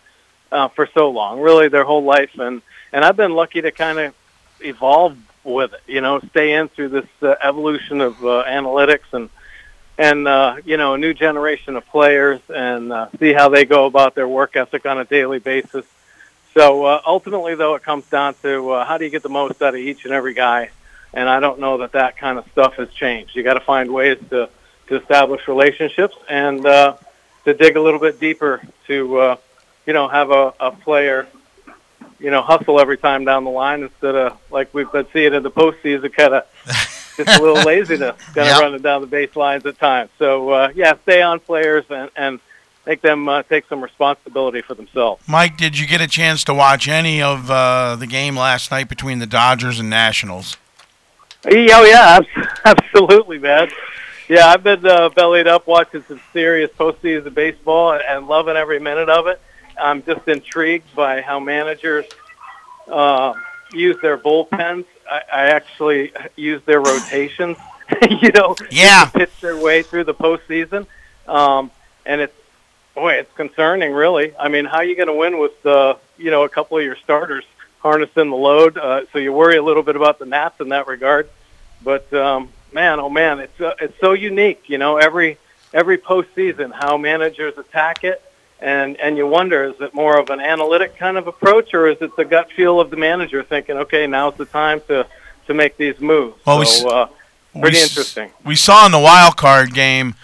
uh, for so long, really their whole life, and and I've been lucky to kind of evolve with it. You know, stay in through this uh, evolution of uh, analytics and and uh, you know a new generation of players and uh, see how they go about their work ethic on a daily basis. So uh, ultimately, though, it comes down to uh, how do you get the most out of each and every guy. And I don't know that that kind of stuff has changed. You got to find ways to to establish relationships and uh, to dig a little bit deeper to uh, you know have a, a player you know hustle every time down the line instead of like we've been seeing in the postseason, kind of just a little laziness, kind of Yep. running down the baselines at times. So uh, yeah, stay on players and and make them uh, take some responsibility for themselves. Mike, did you get a chance to watch any of uh, the game last night between the Dodgers and Nationals? Oh yeah, absolutely, man. Yeah, I've been uh, bellied up watching some serious postseason baseball and, and loving every minute of it. I'm just intrigued by how managers uh, use their bullpens. I, I actually use their rotations. you know, Yeah. to pitch their way through the postseason, um, and it's boy, it's concerning, really. I mean, how are you going to win with uh, you know a couple of your starters harnessing the load? Uh, so you worry a little bit about the Nats in that regard. But um, man, oh man, it's uh, it's so unique. You know, every every postseason, how managers attack it, and and you wonder, is it more of an analytic kind of approach, or is it the gut feel of the manager thinking, okay, now's the time to to make these moves? Well, we so s- uh, pretty we interesting. We saw in the wild card game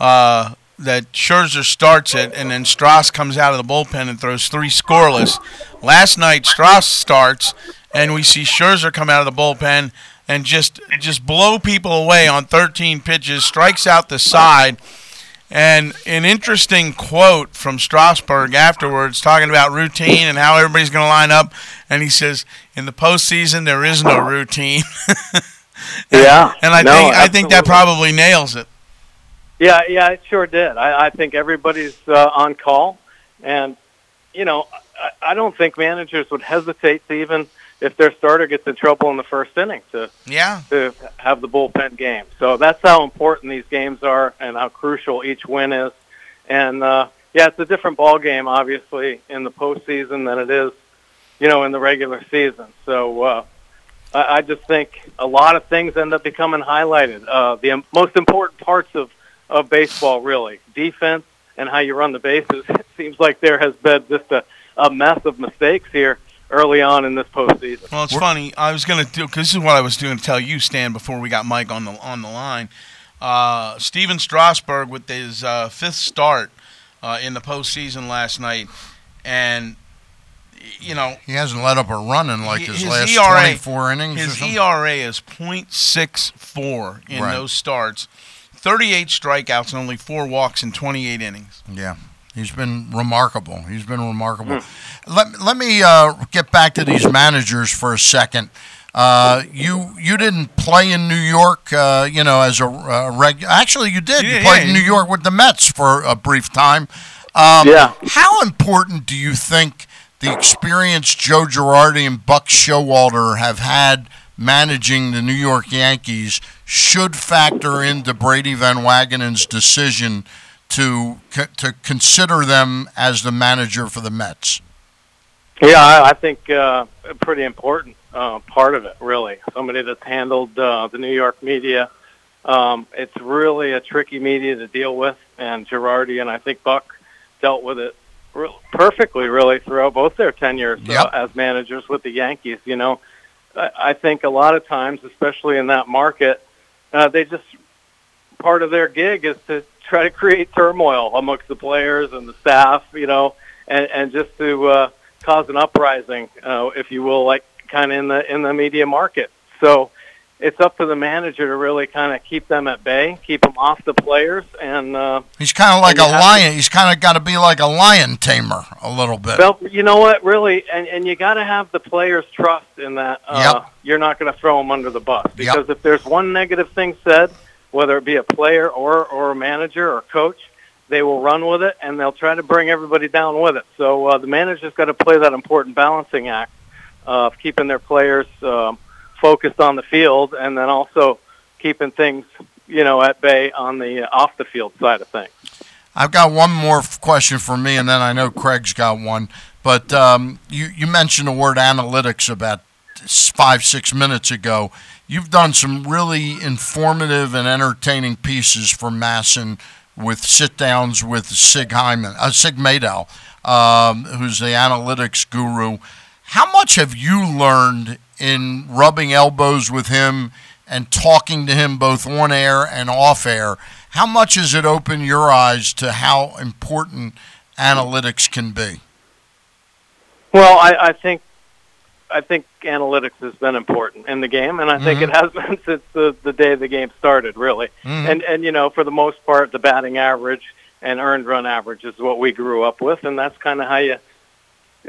uh, that Scherzer starts it, and then Stras comes out of the bullpen and throws three scoreless. Last night, Stras starts, and we see Scherzer come out of the bullpen and just just blow people away on 13 pitches, strikes out the side. And an interesting quote from Strasburg afterwards, talking about routine and how everybody's going to line up. And he says, "In the postseason, there is no routine." Yeah, and I no, think I think that probably nails it. Yeah, yeah, it sure did. I, I think everybody's uh, on call, and you know, I, I don't think managers would hesitate to even if their starter gets in trouble in the first inning to Yeah. to have the bullpen game. So that's how important these games are and how crucial each win is. And uh, yeah, it's a different ball game, obviously, in the postseason than it is, you know, in the regular season. So uh, I, I just think a lot of things end up becoming highlighted. Uh, the im- most important parts of of baseball, really, defense and how you run the bases. It seems like there has been just a, a mess of mistakes here early on in this postseason. Well, it's funny. I was going to do because this is what I was doing to tell you, Stan, before we got Mike on the on the line. Uh, Stephen Strasburg with his uh, fifth start uh, in the postseason last night, and you know He hasn't let up a run in like his, his last ERA 24 innings His something. ERA is .64 in Right. those starts. 38 strikeouts and only four walks in 28 innings. Yeah, he's been remarkable. He's been remarkable. Let, let me uh, get back to these managers for a second. Uh, you you didn't play in New York, uh, you know, as a uh, reg. Actually, you did. you played yeah. in New York with the Mets for a brief time. Um, Yeah. How important do you think the experience Joe Girardi and Buck Showalter have had managing the New York Yankees should factor into Brodie Van Wagenen's decision to to consider them as the manager for the Mets? Yeah, I, think uh, a pretty important uh, part of it, really. Somebody that's handled uh, the New York media. Um, it's really a tricky media to deal with, and Girardi and I think Buck dealt with it re- perfectly, really, throughout both their tenures uh, as managers with the Yankees. You know, I, I think a lot of times, especially in that market, uh, they just part of their gig is to try to create turmoil amongst the players and the staff, you know, and, and just to uh, cause an uprising, uh, if you will, like kind of in the in the media market. So it's up to the manager to really kind of keep them at bay, keep them off the players, and uh, He's kind of like a have to- lion. He's kind of got to be like a lion tamer a little bit. Well, you know what, really, and and you got to have the players' trust in that. Uh, You're not going to throw them under the bus because if there's one negative thing said, whether it be a player or or a manager or coach, they will run with it and they'll try to bring everybody down with it. So uh, the manager's got to play that important balancing act of keeping their players um, focused on the field and then also keeping things, you know, at bay on the uh, off the field side of things. I've got one more question for me, and then I know Craig's got one. But um, you, you mentioned the word analytics about five, six minutes ago. You've done some really informative and entertaining pieces for MASN with sit downs with Sig Hyman, uh, Sig Mejdal, um, who's the analytics guru. How much have you learned in rubbing elbows with him and talking to him both on air and off air? How much has it opened your eyes to how important analytics can be? Well, I, I think I think analytics has been important in the game, and I think it has been since the the day the game started, really. Mhm. And and you know, for the most part, the batting average and earned run average is what we grew up with, and that's kind of how you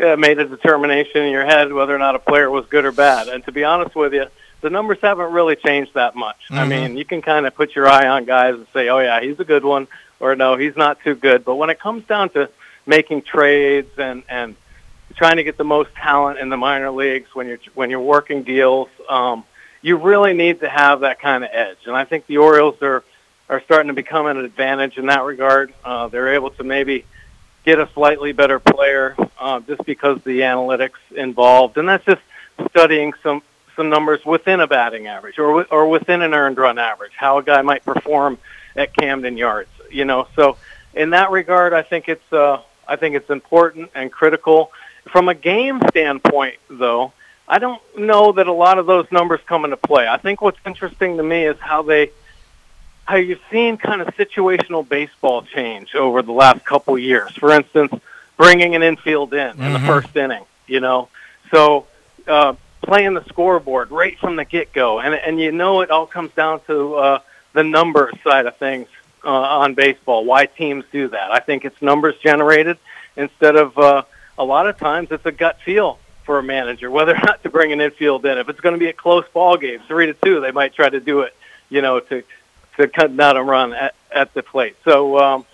uh, made a determination in your head whether or not a player was good or bad. And to be honest with you, the numbers haven't really changed that much. I Mhm. mean, you can kind of put your eye on guys and say, "Oh yeah, he's a good one," or "No, he's not too good." But when it comes down to making trades and and trying to get the most talent in the minor leagues when you're when you're working deals, um, you really need to have that kind of edge. And I think the Orioles are are starting to become an advantage in that regard. Uh, they're able to maybe get a slightly better player uh, just because the analytics involved, and that's just studying some some numbers within a batting average or or within an earned run average, how a guy might perform at Camden Yards. You know, so in that regard, I think it's uh, I think it's important and critical. From a game standpoint, though, I don't know that a lot of those numbers come into play. I think what's interesting to me is how they how you've seen kind of situational baseball change over the last couple years. For instance, bringing an infield in in the Mhm. first inning, you know, so uh, playing the scoreboard right from the get go, and and you know it all comes down to uh, the numbers side of things uh, on baseball. Why teams do that? I think it's numbers generated instead of uh, a lot of times it's a gut feel for a manager whether or not to bring an infield in. If it's going to be a close ball game, three to two, they might try to do it, you know, to to cut down a run at, at the plate. So, um,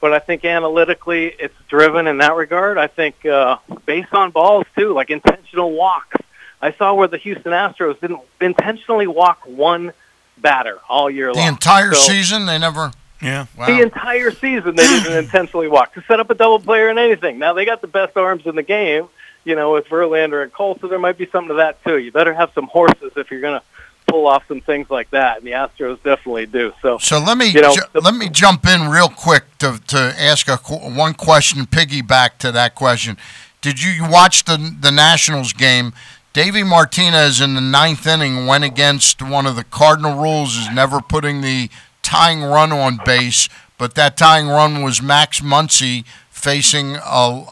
but I think analytically it's driven in that regard. I think uh, based on balls too, like intentional walks. I saw where the Houston Astros didn't intentionally walk one batter all year The long. The entire So- season, they never. Yeah. the entire season they didn't intentionally walk to set up a double player in anything. Now they got the best arms in the game, you know, with Verlander and Cole, so there might be something to that too. You better have some horses if you're going to pull off some things like that, and the Astros definitely do. So, So let me you know, ju- let me jump in real quick to, to ask a qu- one question, piggyback to that question. Did you, you watch the the Nationals game? Davey Martinez in the ninth inning went against one of the cardinal rules is never putting the tying run on base, but that tying run was Max Muncy facing a,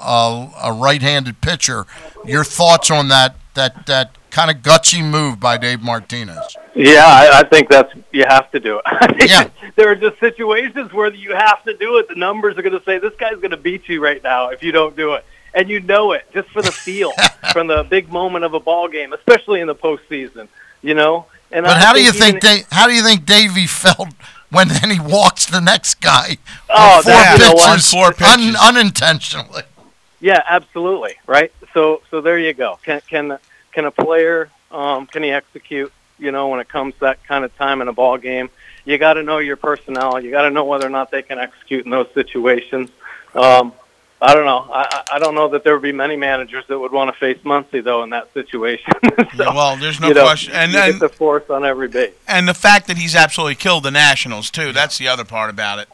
a, a right-handed pitcher. Your thoughts on that that that kind of gutsy move by Dave Martinez? yeah, I, I think that's you have to do it. I think there are just situations where you have to do it. The numbers are going to say this guy's going to beat you right now if you don't do it, and you know it just for the feel from the big moment of a ball game, especially in the postseason. You know, and But I how do you think even- Da- how do you think Davey felt when then he walks the next guy? Oh, four that- you know what? pitches, Four un- unintentionally. Yeah, absolutely. Right. So so there you go. Can can can a player um, can he execute? You know, when it comes to that kind of time in a ball game, you got to know your personnel. You got to know whether or not they can execute in those situations. Um, I don't know. I, I I don't know that there would be many managers that would want to face Muncy though in that situation. so, well, there's no you know, question. And you then get the force on every base. and the fact that he's absolutely killed the Nationals too. That's the other part about it.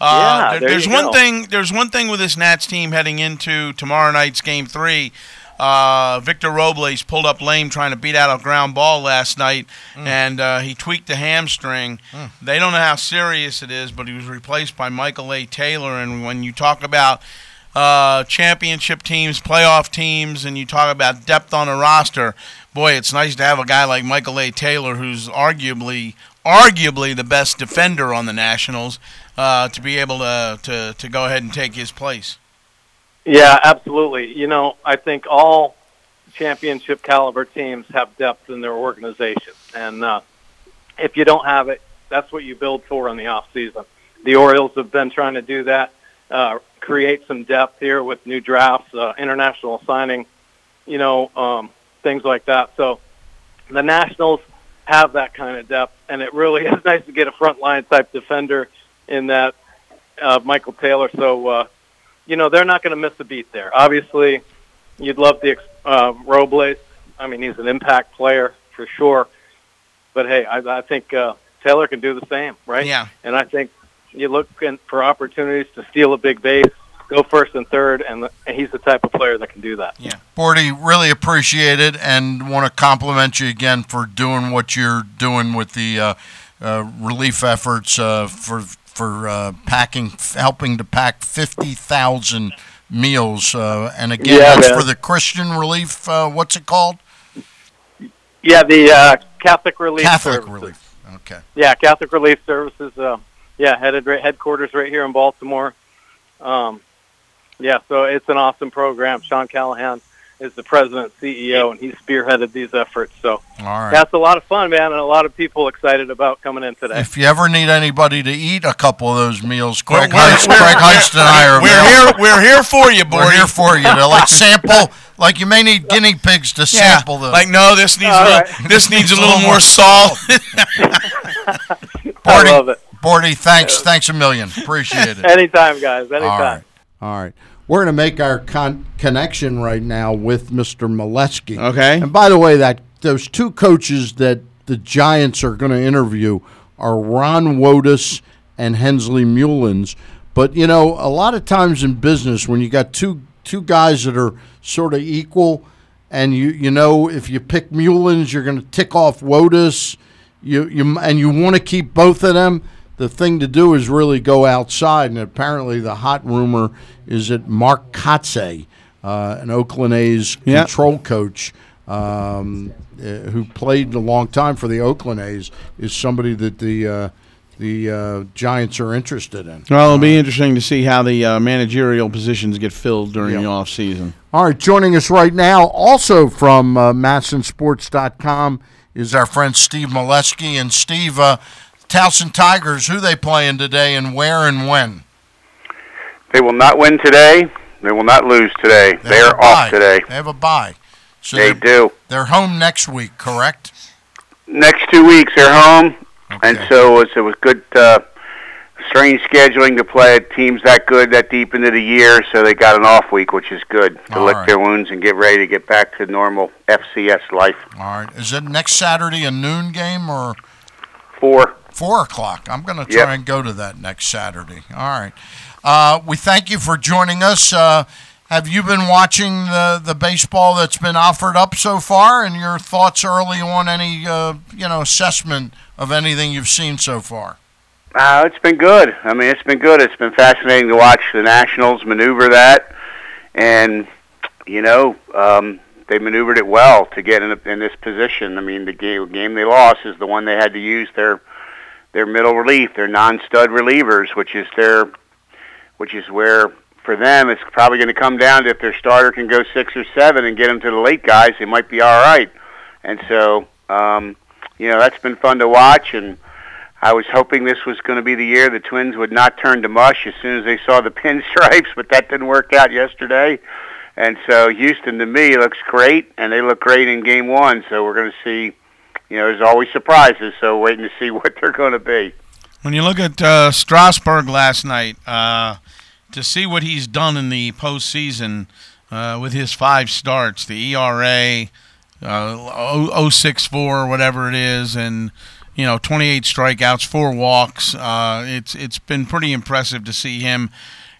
Uh, Yeah, there- there there's you one go. thing. There's one thing with this Nats team heading into tomorrow night's game three. Uh, Victor Robles pulled up lame trying to beat out a ground ball last night, Mm. and uh, he tweaked the hamstring. They don't know how serious it is, but he was replaced by Michael A. Taylor. And when you talk about uh, championship teams, playoff teams, and you talk about depth on a roster, boy, it's nice to have a guy like Michael A. Taylor, who's arguably arguably the best defender on the Nationals, uh, to be able to, to to go ahead and take his place. Yeah, absolutely. You know, I think all championship caliber teams have depth in their organization, and uh, if you don't have it, that's what you build for in the off season. The Orioles have been trying to do that, uh, create some depth here with new drafts, uh, international signing, you know, um, things like that. So the Nationals have that kind of depth, and it really is nice to get a frontline type defender in that uh, Michael Taylor. So. Uh, you know they're not going to miss a beat there. Obviously, you'd love the uh, Robles. I mean, he's an impact player for sure. But hey, I, I think uh, Taylor can do the same, right? Yeah. And I think you look in for opportunities to steal a big base, go first and third, and, and he's the type of player that can do that. Yeah. Bordy, really appreciate it and want to compliment you again for doing what you're doing with the uh, uh, relief efforts uh, for for uh, packing, helping to pack fifty thousand meals. Uh, and again, Yeah, that's man. for the Christian Relief. Uh, what's it called? Yeah, the uh, Catholic Relief Catholic Services. Relief. Okay. Yeah, Catholic Relief Services. Yeah, headed right, headquarters right here in Baltimore. Um, yeah, so it's an awesome program. Sean Callahan is the president CEO, and he spearheaded these efforts. So All right. that's a lot of fun, man, and a lot of people excited about coming in today. If you ever need anybody to eat a couple of those meals, Craig We're- Heist, Craig Heist and I are we're here- we're here for you, boy. We're here for you to like sample. Like you may need guinea pigs to Yeah, sample them. like no, this needs All a right. little, this needs a little more salt. Bordy, love it. Bordy, thanks, thanks a million. Appreciate it. Anytime, guys. Anytime. All right. All right. We're going to make our con- connection right now with Mr. Melewski. Okay. And by the way, that those two coaches that the Giants are going to interview are Ron Wotus and Hensley Meulens. But you know, a lot of times in business, when you got two two guys that are sort of equal, and you you know if you pick Meulens, you're going to tick off Wotus. You you and you want to keep both of them. The thing to do is really go outside, and apparently the hot rumor is that Mark Kotsay, uh, an Oakland A's Yeah. control coach, um, uh, who played a long time for the Oakland A's, is somebody that the uh, the uh, Giants are interested in. Well, it'll be interesting to see how the uh, managerial positions get filled during Yeah. the off season. All right, joining us right now, also from uh, MASNSports.com, is our friend Steve Melewski. And Steve, uh, Towson Tigers, who they playing today and where and when? They will not win today. They will not lose today. They, have are a off today. They have a bye. So they do. they're home next week, correct? Next two weeks they're home, and so it was good. Uh, strange scheduling to play teams that good that deep into the year, so they got an off week, which is good to All lick right. their wounds and get ready to get back to normal FCS life. All right. Is it next Saturday a noon game or four? Four o'clock. I'm going to try Yep. and go to that next Saturday. All right. Uh, we thank you for joining us. Uh, have you been watching the the baseball that's been offered up so far, and your thoughts early on any uh, you know assessment of anything you've seen so far? Uh, it's been good. I mean, it's been good. It's been fascinating to watch the Nationals maneuver that, and you know, um, they maneuvered it well to get in, a, in this position. I mean, the game, game they lost is the one they had to use their their middle relief, their non-stud relievers, which is their which is where for them it's probably going to come down to if their starter can go six or seven and get them to the late guys, they might be all right. And so, um, you know, that's been fun to watch and. I was hoping this was going to be the year the Twins would not turn to mush as soon as they saw the pinstripes, but that didn't work out yesterday. And so Houston, to me, looks great, and they look great in Game One. So we're going to see. You know, there's always surprises, so waiting to see what they're going to be. When you look at uh, Strasburg last night, uh, to see what he's done in the postseason uh, with his five starts, the ERA, uh, 0- 064 whatever it is, and you know, 28 strikeouts, four walks. Uh, it's it's been pretty impressive to see him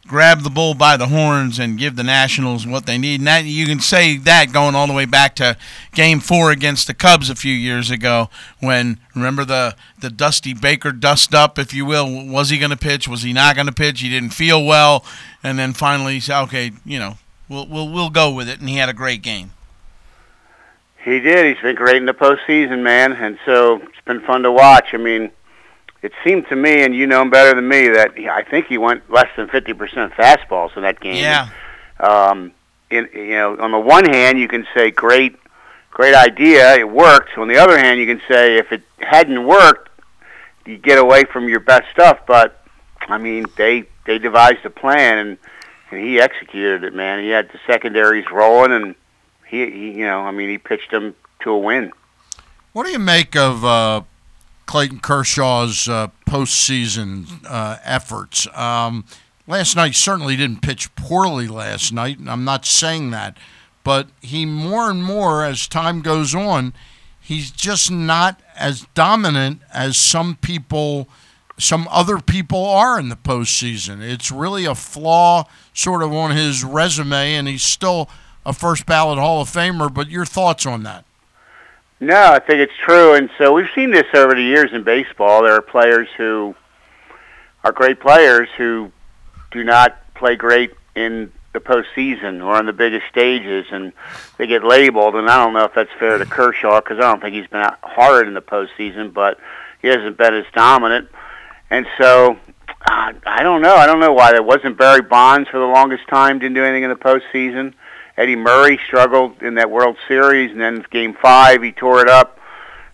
grab the bull by the horns and give the Nationals what they need. And that you can say that going all the way back to Game Four against the Cubs a few years ago, when remember the the Dusty Baker dust up, if you will. Was he going to pitch? Was he not going to pitch? He didn't feel well, and then finally he said, "Okay, you know, we'll we'll we'll go with it." And he had a great game. He did. He's been great in the postseason, man, and so it's been fun to watch. I mean, it seemed to me, and you know him better than me, that he, I think he went less than fifty percent fastballs in that game. Yeah. Um, in you know, on the one hand, you can say great, great idea, it worked. On the other hand, you can say if it hadn't worked, you get away from your best stuff. But I mean, they they devised a plan and and he executed it, man. He had the secondaries rolling, and he, he you know, I mean, he pitched him to a win. What do you make of uh, Clayton Kershaw's uh, postseason uh, efforts? Um, last night certainly didn't pitch poorly last night, and I'm not saying that, but he more and more as time goes on, he's just not as dominant as some people, some other people are in the postseason. It's really a flaw sort of on his resume, and he's still a first ballot Hall of Famer. But your thoughts on that? No, I think it's true, and so we've seen this over the years in baseball. There are players who are great players who do not play great in the postseason or on the biggest stages, and they get labeled. And I don't know if that's fair to Kershaw because I don't think he's been hard in the postseason, but he hasn't been as dominant. And so uh, I don't know. I don't know why there wasn't Barry Bonds for the longest time. Didn't do anything in the postseason. Eddie Murray struggled in that World Series, and then Game Five he tore it up.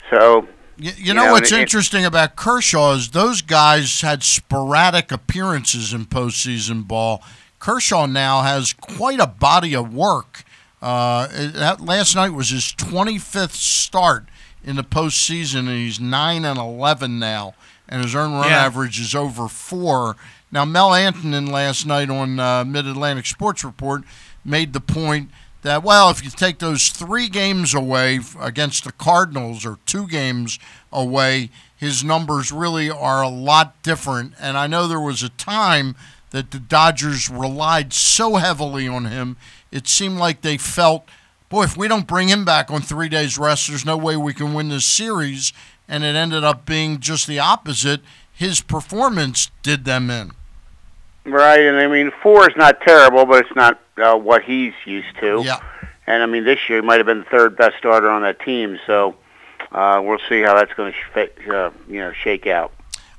So you, you, know, what's it, interesting about Kershaw is those guys had sporadic appearances in postseason ball. Kershaw now has quite a body of work. Uh, that last night was his 25th start in the postseason, and he's nine and 11 now, and his earned run Yeah. average is over four. Now, Mel Antonen last night on uh, Mid Atlantic Sports Report made the point that well, if you take those three games away against the Cardinals or two games away, his numbers really are a lot different. And I know there was a time that the Dodgers relied so heavily on him, it seemed like they felt, boy, if we don't bring him back on three days rest, there's no way we can win this series. And it ended up being just the opposite. His performance did them in. Right, and I mean four is not terrible, but it's not uh, what he's used to. Yeah. And I mean this year he might have been the third best starter on that team, so uh, we'll see how that's going to sh- uh, you know shake out.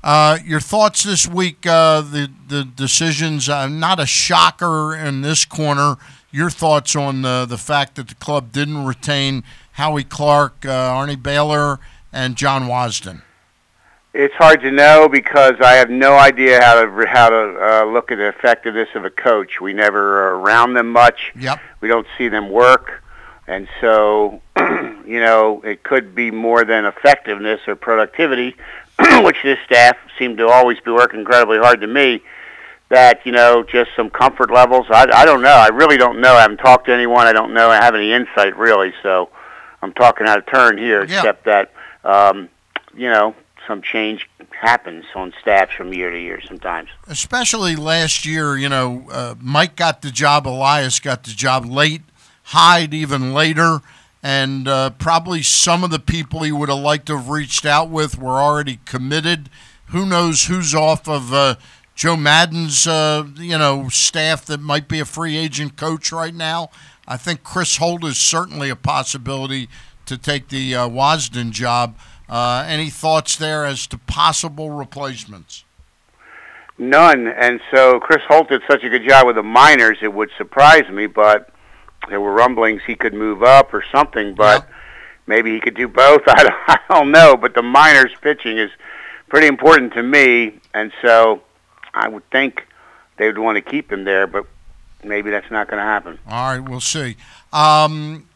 Uh, your thoughts this week? Uh, the the decisions. Uh, not a shocker in this corner. Your thoughts on the the fact that the club didn't retain Howie Clark, uh, Arnie Beyeler, and John Wasdin. It's hard to know because I have no idea how to how to uh, look at the effectiveness of a coach. We never are around them much. Yep. We don't see them work, and so you know it could be more than effectiveness or productivity, which this staff seem to always be working incredibly hard to me. That you know just some comfort levels. I I don't know. I really don't know. I haven't talked to anyone. I don't know. I have any insight really. So I'm talking out of turn here, Yeah. except that um, you know some change happens on staffs from year to year sometimes. especially last year, you know, uh, Mike got the job, Elias got the job late, Hyde even later, and uh, probably some of the people he would have liked to have reached out with were already committed. Who knows who's off of uh, Joe Maddon's, uh, you know, staff that might be a free agent coach right now? I think Chris Holt is certainly a possibility to take the uh, Wasdin job. Uh, any thoughts there as to possible replacements? None. And so Chris Holt did such a good job with the minors, it would surprise me, but there were rumblings he could move up or something, but maybe he could do both. I don't, I don't know, but the minors pitching is pretty important to me, and so I would think they would want to keep him there, but maybe that's not going to happen. All right, we'll see. Um,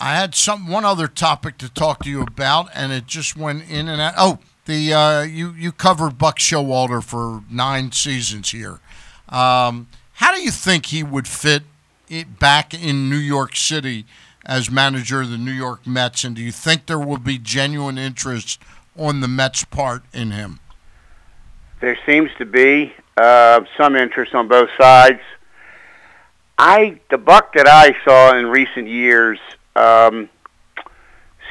I had some one other topic to talk to you about, and it just went in and out. Oh, the uh, you you covered Buck Showalter for nine seasons here. Um, how do you think he would fit it back in New York City as manager of the New York Mets? And do you think there will be genuine interest on the Mets' part in him? There seems to be uh, some interest on both sides. I the buck that I saw in recent years um,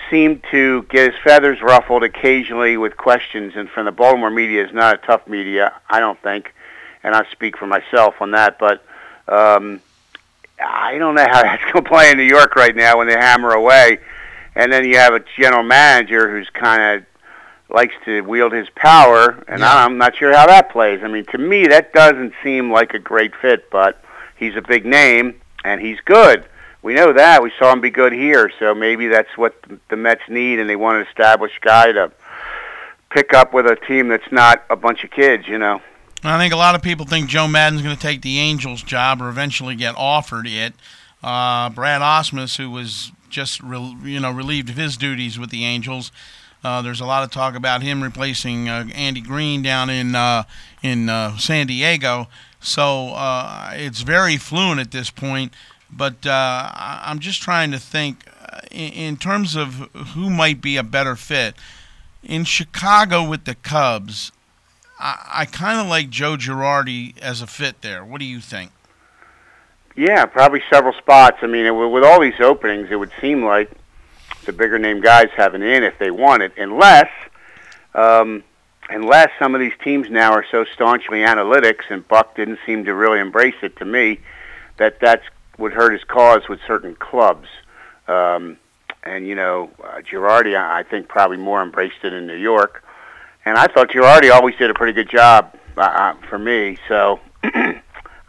seemed to get his feathers ruffled occasionally with questions, and from the Baltimore media is not a tough media, I don't think, and I speak for myself on that. But um, I don't know how that's going to play in New York right now when they hammer away, and then you have a general manager who's kind of likes to wield his power, and I'm not sure how that plays. I mean, to me, that doesn't seem like a great fit, but he's a big name and he's good. We know that. We saw him be good here, so maybe that's what the Mets need, and they want an established guy to pick up with a team that's not a bunch of kids, you know. I think a lot of people think Joe Maddon's going to take the Angels job or eventually get offered it. Uh, Brad Ausmus, who was just re- you know relieved of his duties with the Angels, uh, there's a lot of talk about him replacing uh, Andy Green down in uh, in uh, San Diego. So uh, it's very fluent at this point. But uh, I'm just trying to think uh, in, in terms of who might be a better fit. In Chicago with the Cubs, I, I kind of like Joe Girardi as a fit there. What do you think? Yeah, probably several spots. I mean, it, with all these openings, it would seem like the bigger name guys have an in if they want it, unless, um, unless some of these teams now are so staunchly analytics, and Buck didn't seem to really embrace it to me, that that's would hurt his cause with certain clubs. Um, and you know, uh, Girardi, I think probably more embraced it in New York, and I thought Girardi always did a pretty good job uh, uh, for me. So.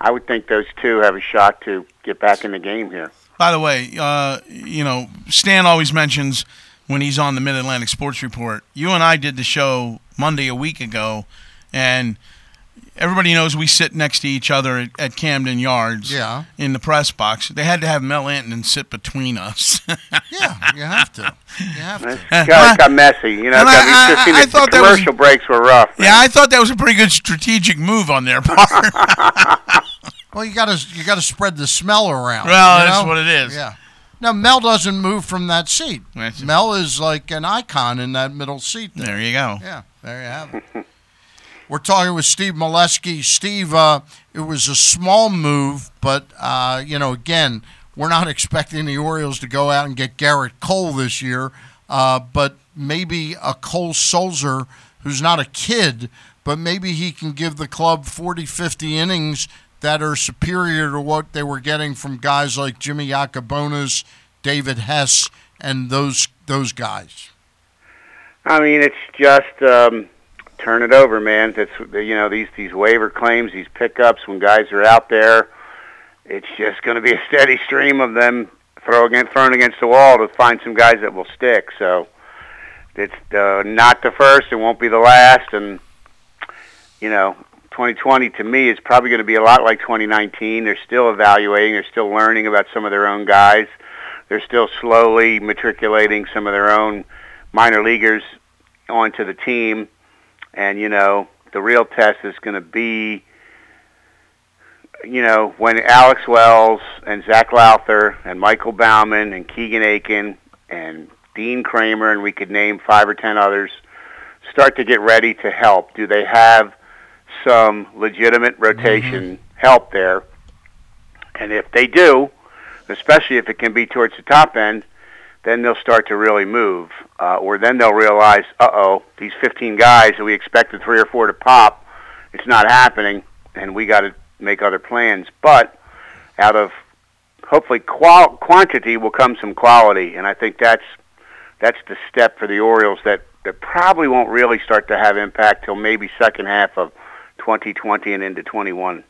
I would think those two have a shot to get back in the game here. By the way, uh, you know, Stan always mentions when he's on the Mid Atlantic Sports Report. You and I did the show Monday a week ago, and everybody knows we sit next to each other at, at Camden Yards. Yeah. In the press box, they had to have Mel Antonen sit between us. yeah, you have to. You have to. It got, it got messy, you know. And got, I- I- I the, thought the that was- commercial breaks were rough. yeah, I thought that was a pretty good strategic move on their part. Well, you got to you got to spread the smell around. Well, you that's know? what it is. Yeah. No, Mel doesn't move from that seat. Mel is like an icon in that middle seat. There, There you go. Yeah, there you have it. We're talking with Steve Melewski. Steve, uh, it was a small move, but uh, you know, again, we're not expecting the Orioles to go out and get Gerrit Cole this year. Uh, but maybe a Cole Sulser, who's not a kid, but maybe he can give the club 40, 50 innings that are superior to what they were getting from guys like Jimmy Yacabonis, David Hess, and those those guys. I mean, it's just um, turn it over, man. That's you know these these waiver claims, these pickups when guys are out there. It's just going to be a steady stream of them throw against, thrown against the wall to find some guys that will stick. So it's uh, not the first, it won't be the last, and you know. 2020 to me is probably going to be a lot like 2019. They're still evaluating, they're still learning about some of their own guys. They're still slowly matriculating some of their own minor leaguers onto the team. And, you know, the real test is going to be, you know, when Alex Wells and Zach Lowther and Michael Baumann and Keegan Akin and Dean Kremer, and we could name five or ten others, start to get ready to help. Do they have some legitimate rotation mm-hmm. help there? And if they do, especially if it can be towards the top end, then they'll start to really move. Uh, or then they'll realize, uh-oh, these 15 guys that we expected three or four to pop, it's not happening, and we got to make other plans. But out of hopefully qual- quantity will come some quality, and I think that's that's the step for the Orioles that that probably won't really start to have impact till maybe second half of 2020 and into 21.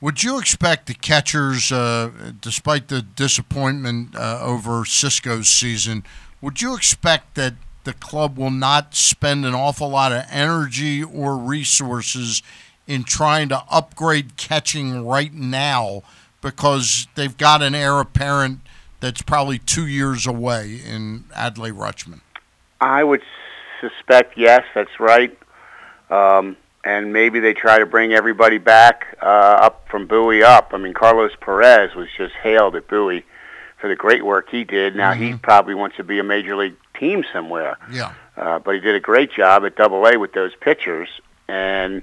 Would you expect the catchers, uh, despite the disappointment uh, over Sisco's season, would you expect that the club will not spend an awful lot of energy or resources in trying to upgrade catching right now because they've got an heir apparent that's probably two years away in Adley Rutschman? I would suspect yes, that's right. Um, and maybe they try to bring everybody back uh, up from Bowie up. I mean, Carlos Perez was just hailed at Bowie for the great work he did. Now he probably wants to be a major league team somewhere. Yeah. uh, but he did a great job at Double A with those pitchers. And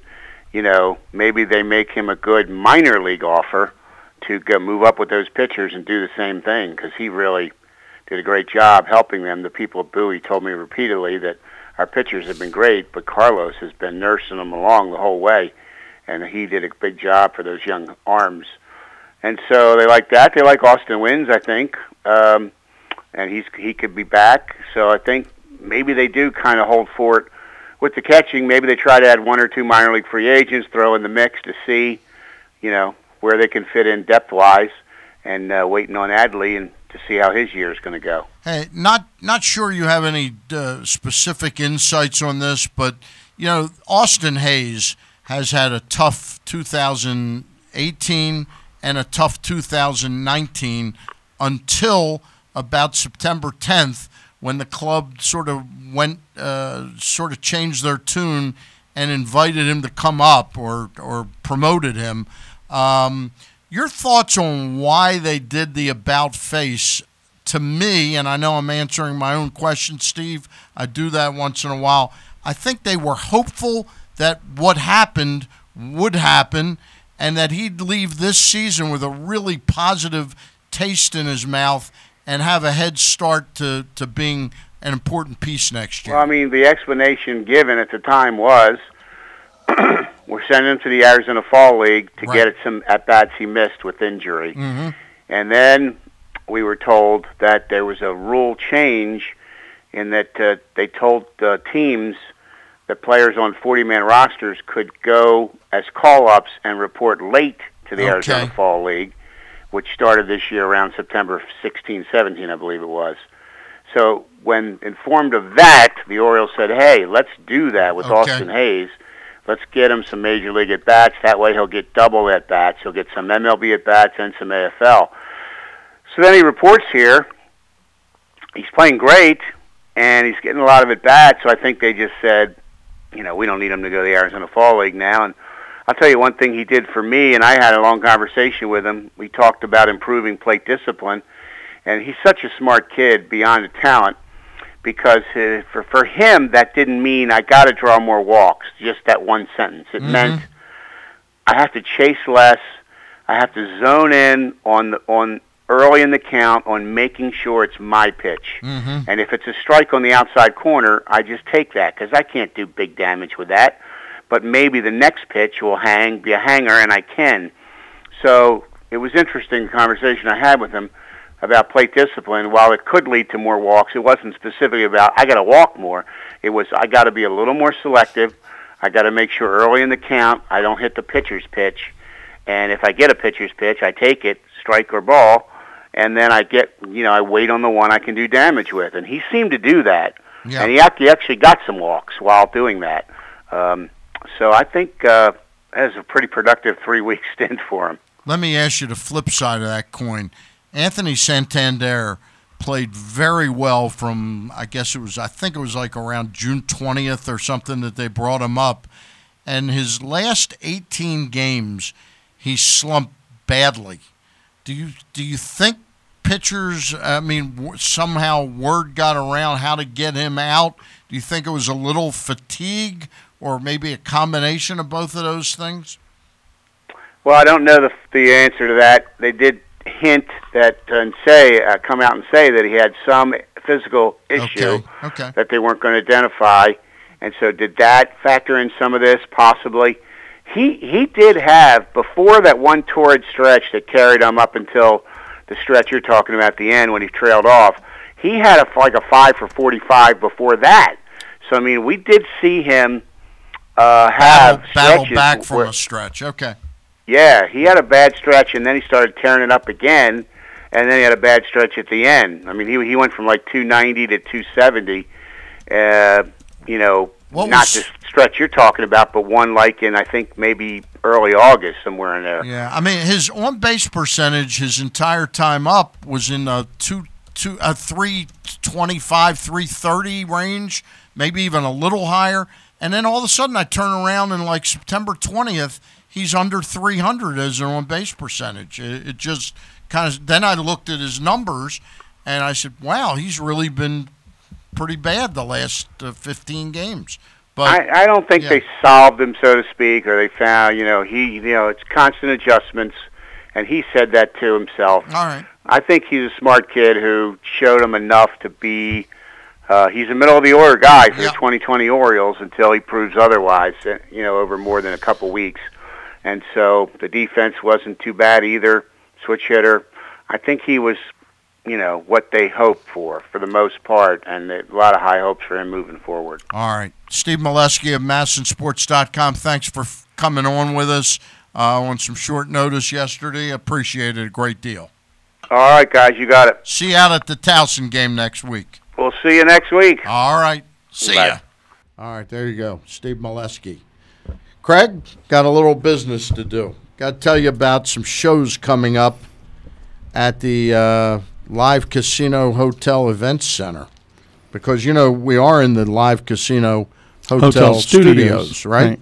you know, maybe they make him a good minor league offer to go move up with those pitchers and do the same thing because he really did a great job helping them. The people at Bowie told me repeatedly that our pitchers have been great, but Carlos has been nursing them along the whole way, and he did a big job for those young arms. And so they like that. They like Austin Wynns, I think, um, and he's he could be back. So I think maybe they do kind of hold fort with the catching. Maybe they try to add one or two minor league free agents, throw in the mix to see, you know, where they can fit in depth wise, and uh, waiting on Adley and to see how his year is going to go. Hey, not not sure you have any uh, specific insights on this, but you know Austin Hays has had a tough 2018 and a tough 2019 until about September 10th when the club sort of went uh, sort of changed their tune and invited him to come up or or promoted him. Um, your thoughts on why they did the about face to me, and I know I'm answering my own question, Steve. I do that once in a while. I think they were hopeful that what happened would happen and that he'd leave this season with a really positive taste in his mouth and have a head start to, to being an important piece next year. Well, I mean, the explanation given at the time was we're sending him to the Arizona Fall League to Right. get at some at bats he missed with injury. Mhm. And then we were told that there was a rule change in that uh, they told uh, teams that players on 40-man rosters could go as call-ups and report late to the Okay. Arizona Fall League, which started this year around September 16, 17, I believe it was. So when informed of that, the Orioles said, "Hey, let's do that with Okay. Austin Hays. Let's get him some major league at bats. That way, he'll get double at bats. He'll get some MLB at bats and some AFL." So then he reports here. He's playing great, and he's getting a lot of at bats. So I think they just said, you know, we don't need him to go to the Arizona Fall League now. And I'll tell you one thing he did for me, and I had a long conversation with him. We talked about improving plate discipline, and he's such a smart kid beyond the talent. Because uh, for for him, that didn't mean I got to draw more walks. Just that one sentence. It meant I have to chase less. I have to zone in on the, on early in the count on making sure it's my pitch. Mm-hmm. And if it's a strike on the outside corner, I just take that because I can't do big damage with that. But maybe the next pitch will hang, be a hanger, and I can. So it was interesting conversation I had with him about plate discipline. While it could lead to more walks, it wasn't specifically about I got to walk more. It was I got to be a little more selective. I got to make sure early in the count I don't hit the pitcher's pitch, and if I get a pitcher's pitch, I take it, strike or ball, and then I get you know I wait on the one I can do damage with, and he seemed to do that, Yeah. and he actually got some walks while doing that. Um, so I think uh, that was a pretty productive three week stint for him. Let me ask you the flip side of that coin. Anthony Santander played very well from I guess it was I think it was like around June 20th or something that they brought him up and his last 18 games he slumped badly. Do you do you think pitchers I mean somehow word got around how to get him out? Do you think it was a little fatigue or maybe a combination of both of those things? Well, I don't know the the answer to that. They did hint that uh, and say uh, come out and say that he had some physical issue Okay. Okay. that they weren't going to identify, and so did that factor in some of this possibly? He he did have before that one torrid stretch that carried him up until the stretch you're talking about at the end when he trailed off. He had a like a five for forty five before that. So I mean, we did see him uh, have battle, battle back from where- a stretch. Okay. Yeah, he had a bad stretch, and then he started tearing it up again, and then he had a bad stretch at the end. I mean, he he went from like 290 to 270. Uh, you know, What not was- this stretch you're talking about, but one like in I think maybe early August somewhere in there. Yeah, I mean his on base percentage his entire time up was in a two two a three twenty five three thirty range, maybe even a little higher. And then all of a sudden I turn around and like September twentieth, he's under three hundred as an on base percentage. It, it just kind of then I looked at his numbers and I said, wow, he's really been pretty bad the last uh, 15 games. But I, I don't think yeah. they solved him, so to speak, or they found, you know, he, you know, it's constant adjustments, and he said that to himself. All right. I think he's a smart kid who showed him enough to be. Uh, he's a middle of the order guy for the 2020 Orioles until he proves otherwise. You know, over more than a couple weeks, and so the defense wasn't too bad either. Switch hitter. I think he was, you know, what they hoped for for the most part, and a lot of high hopes for him moving forward. All right. Steve Melewski of MASNSports.com, thanks for f- coming on with us uh, on some short notice yesterday. Appreciate it a great deal. All right, guys, you got it. See you out at the Towson game next week. We'll see you next week. All right. See Bye. ya. All right, there you go. Steve Melewski. Craig, got a little business to do. Got to tell you about some shows coming up at the uh, Live Casino Hotel Events Center. Because, you know, we are in the Live Casino Hotel, Hotel studios, studios, right? right.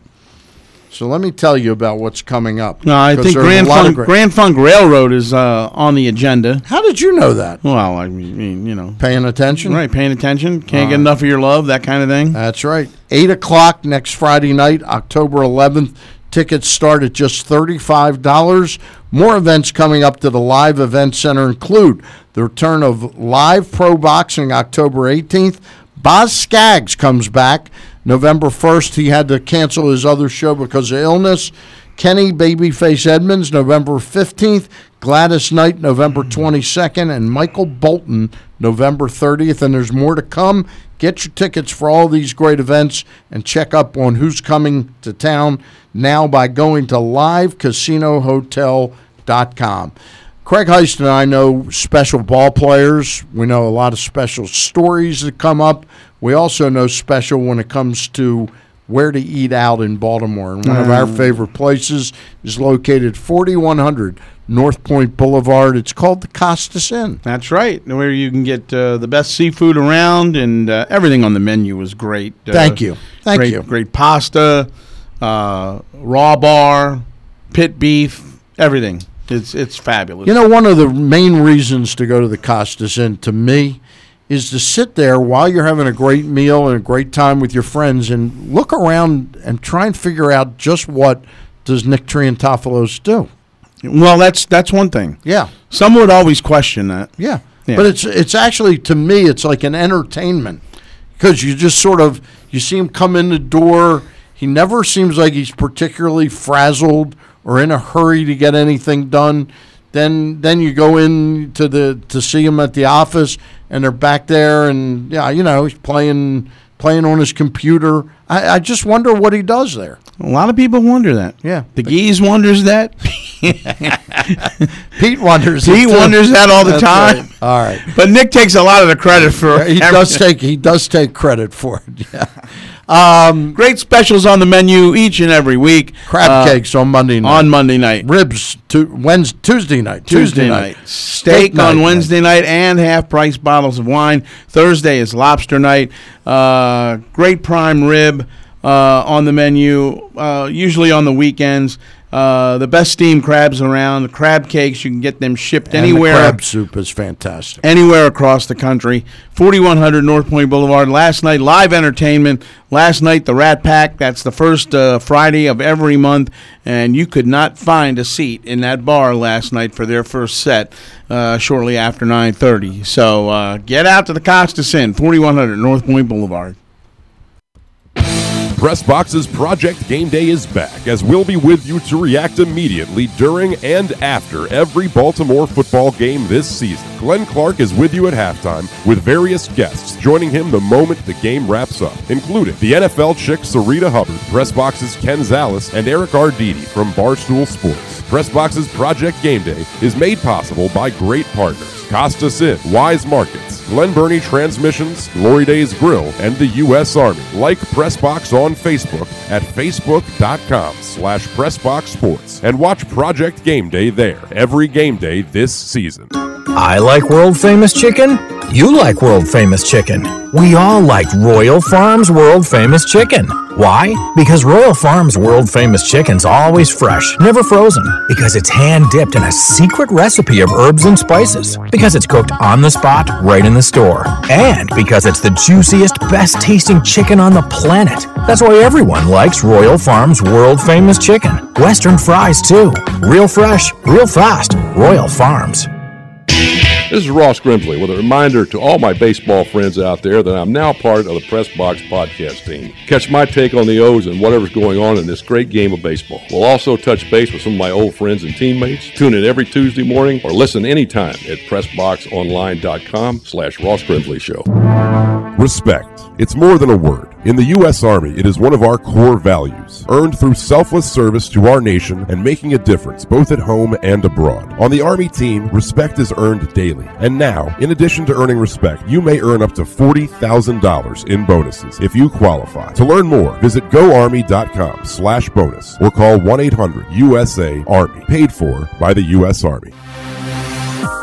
So let me tell you about what's coming up. No, I think Grand Funk, great- Grand Funk Railroad is uh, on the agenda. How did you know that? Well, I mean, you know, Paying attention? right? Paying attention. Can't All get enough of your love. That kind of thing. That's right. 8 o'clock next Friday night, October 11th. Tickets start at just $35. More events coming up to the Live Event Center include the return of live pro boxing October 18th. Boz Scaggs comes back November 1st. He had to cancel his other show because of illness. Kenny Babyface Edmonds, November 15th. Gladys Knight, November 22nd. And Michael Bolton, November 30th. And there's more to come. Get your tickets for all these great events and check up on who's coming to town now by going to livecasinohotel.com. Craig Heist and I know special ball players. We know a lot of special stories that come up. We also know special when it comes to where to eat out in Baltimore. And one of our Mm. favorite places is located 4100 North Point Boulevard. It's called the Costas Inn. That's right. Where you can get uh, the best seafood around, and uh, everything on the menu was great. Uh, Thank you. Thank great, you. Great pasta, uh, raw bar, pit beef, everything. It's it's fabulous. You know, one of the main reasons to go to the Costas Inn to me is to sit there while you're having a great meal and a great time with your friends and look around and try and figure out just what does Nick Triantopoulos do. Well, that's that's one thing. Yeah. Some would always question that. Yeah. Yeah. But it's it's actually to me it's like an entertainment because you just sort of you see him come in the door. He never seems like he's particularly frazzled or in a hurry to get anything done. Then then you go in to the to see him at the office and they're back there and yeah you know he's playing playing on his computer. I, I just wonder what he does there. A lot of people wonder that. Yeah. The geese wonders that. Pete wonders. Pete wonders that all the That's time. right. All right. But Nick takes a lot of the credit for he does take he does take credit for it. Yeah. Um, Great specials on the menu each and every week. crab Uh, cakes on Monday night. on Monday night. ribs to Wednesday, Tuesday night. Tuesday night. Steak, on night. Wednesday night and half price bottles of wine. Thursday is lobster night. Uh, great prime rib uh, on the menu, uh, usually on the weekends. Uh, the best steamed crabs around. The crab cakes, you can get them shipped And the anywhere. crab soup is fantastic. anywhere across the country. 4100 North Point Boulevard. Last night, live entertainment. Last night, the Rat Pack. That's the first uh, Friday of every month. And you could not find a seat in that bar last night for their first set uh, shortly after 9.30. So uh, get out to the Costas Inn, 4100 North Point Boulevard. Pressbox's Project Game Day is back, as we'll be with you to react immediately during and after every Baltimore football game this season. Glenn Clark is with you at halftime with various guests joining him the moment the game wraps up, including the NFL chick Sarita Hubbard, Pressbox's Ken Zales, and Eric Arditi from Barstool Sports. Pressbox's Project Game Day is made possible by great partners. Costas Inn, Weis Markets, Glen Burnie Transmissions, Glory Days Grill, and the U.S. Army. Like Pressbox on Facebook at facebook.com slash pressboxsports and watch Project Game Day there every game day this season. I like world famous chicken. You like world famous chicken. We all like Royal Farms world famous chicken. Why? Because Royal Farms world famous chicken's always fresh, never frozen. Because it's hand dipped in a secret recipe of herbs and spices. Because it's cooked on the spot, right in the store. And because it's the juiciest, best tasting chicken on the planet. That's why everyone likes Royal Farms world famous chicken. Western fries, too. Real fresh, real fast. Royal Farms. This is Ross Grimsley with a reminder to all my baseball friends out there that I'm now part of the Press Box podcast team. Catch my take on the O's and whatever's going on in this great game of baseball. We'll also touch base with some of my old friends and teammates. Tune in every Tuesday morning or listen anytime at PressBoxOnline.com slash Ross Grimsley Show. Respect. It's more than a word. In the U.S. Army, it is one of our core values, earned through selfless service to our nation and making a difference both at home and abroad. On the Army team, respect is earned daily. And now, in addition to earning respect, you may earn up to $40,000 in bonuses if you qualify. To learn more, visit goarmy.com slash bonus or call 1-800-USA-ARMY, paid for by the U.S. Army.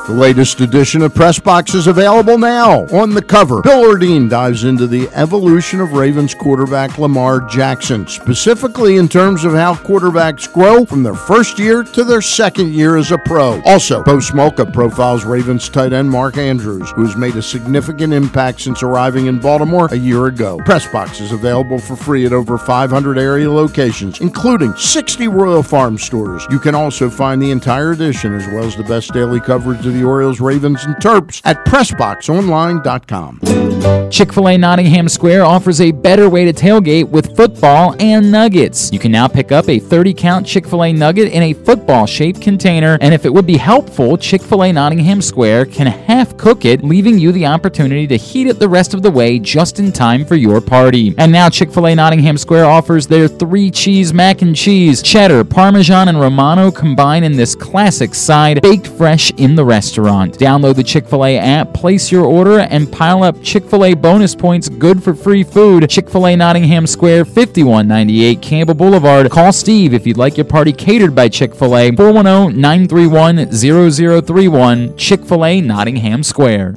The latest edition of Press Box is available now. On the cover, Bill Ordine dives into the evolution of Ravens quarterback Lamar Jackson, specifically in terms of how quarterbacks grow from their first year to their second year as a pro. Also, Bo Smolka profiles Ravens tight end Mark Andrews, who has made a significant impact since arriving in Baltimore a year ago. Press Box is available for free at over 500 area locations, including 60 Royal Farm stores. You can also find the entire edition as well as the best daily coverage the Orioles, Ravens, and Terps at PressBoxOnline.com. Chick fil A Nottingham Square offers a better way to tailgate with football and nuggets. You can now pick up a 30 count Chick fil A nugget in a football shaped container, and if it would be helpful, Chick fil A Nottingham Square can half cook it, leaving you the opportunity to heat it the rest of the way just in time for your party. And now Chick fil A Nottingham Square offers their three cheese mac and cheese, cheddar, parmesan, and romano combined in this classic side, baked fresh in the restaurant. Download the Chick fil A app, place your order, and pile up Chick fil A bonus points good for free food. Chick fil A Nottingham Square, 5198 Campbell Boulevard. Call Steve if you'd like your party catered by Chick fil A, 410 931 0031. Chick fil A Nottingham Square.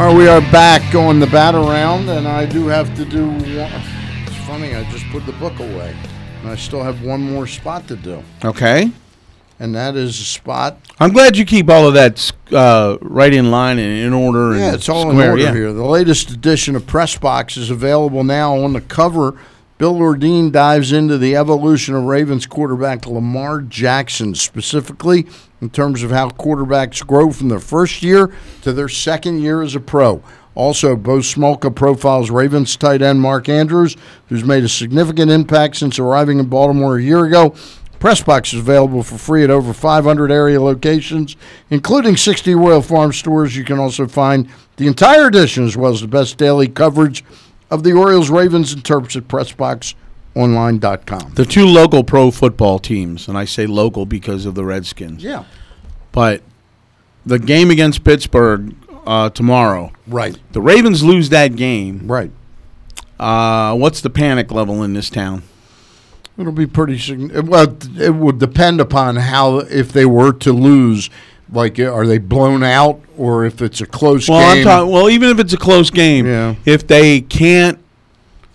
All right, we are back on the bat around, and I do have to do. It's funny, I just put the book away, and I still have one more spot to do, Okay. and that is a spot. I'm glad you keep all of that uh, right in line and in order. Yeah, and it's all square, in order yeah. here. The latest edition of Press Box is available now on the cover. Bill Ordine dives into the evolution of Ravens quarterback Lamar Jackson, specifically in terms of how quarterbacks grow from their first year to their second year as a pro. Also, Bo Smolka profiles Ravens tight end Mark Andrews, who's made a significant impact since arriving in Baltimore a year ago. Press Box is available for free at over 500 area locations, including 60 Royal Farm stores. You can also find the entire edition as well as the best daily coverage of the Orioles, Ravens, and Terps at PressBoxOnline.com. The two local pro football teams, and I say local because of the Redskins. Yeah. But the game against Pittsburgh uh, tomorrow. Right. The Ravens lose that game. Right. Uh, what's the panic level in this town? It'll be pretty significant. Well, it would depend upon how, if they were to lose, like, are they blown out or if it's a close Well, I'm game? talking. Well, even if it's a close game, Yeah. if they can't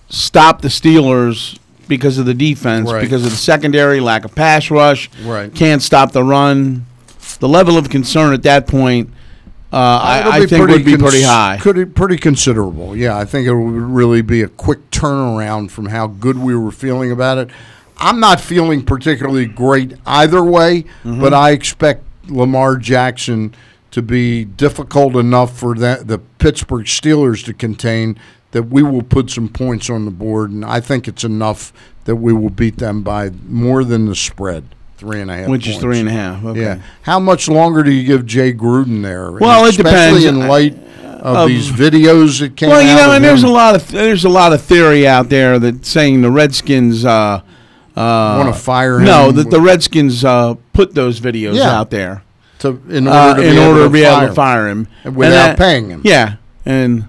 stop the Steelers because of the defense, Right. because of the secondary lack of pass rush, Right. can't stop the run, the level of concern at that point, I, I be think would be cons- pretty high. Could pretty considerable. Yeah, I think it would really be a quick turnaround from how good we were feeling about it. I'm not feeling particularly great either way, Mm-hmm. but I expect Lamar Jackson to be difficult enough for that, the Pittsburgh Steelers to contain that we will put some points on the board, and I think it's enough that we will beat them by more than the spread. Three and a half, Which is three and a half, okay. Yeah. How much longer do you give Jay Gruden there? Well, it especially depends. in light of, Of- these videos that came out. well, you know, and there's a lot of there's a lot of theory out there that saying the Redskins uh, uh, Wanna fire No, him that the Redskins uh, put those videos Yeah. out there To- in uh, order to be in able order to to be fire able him. to fire him without that- paying him. Yeah, and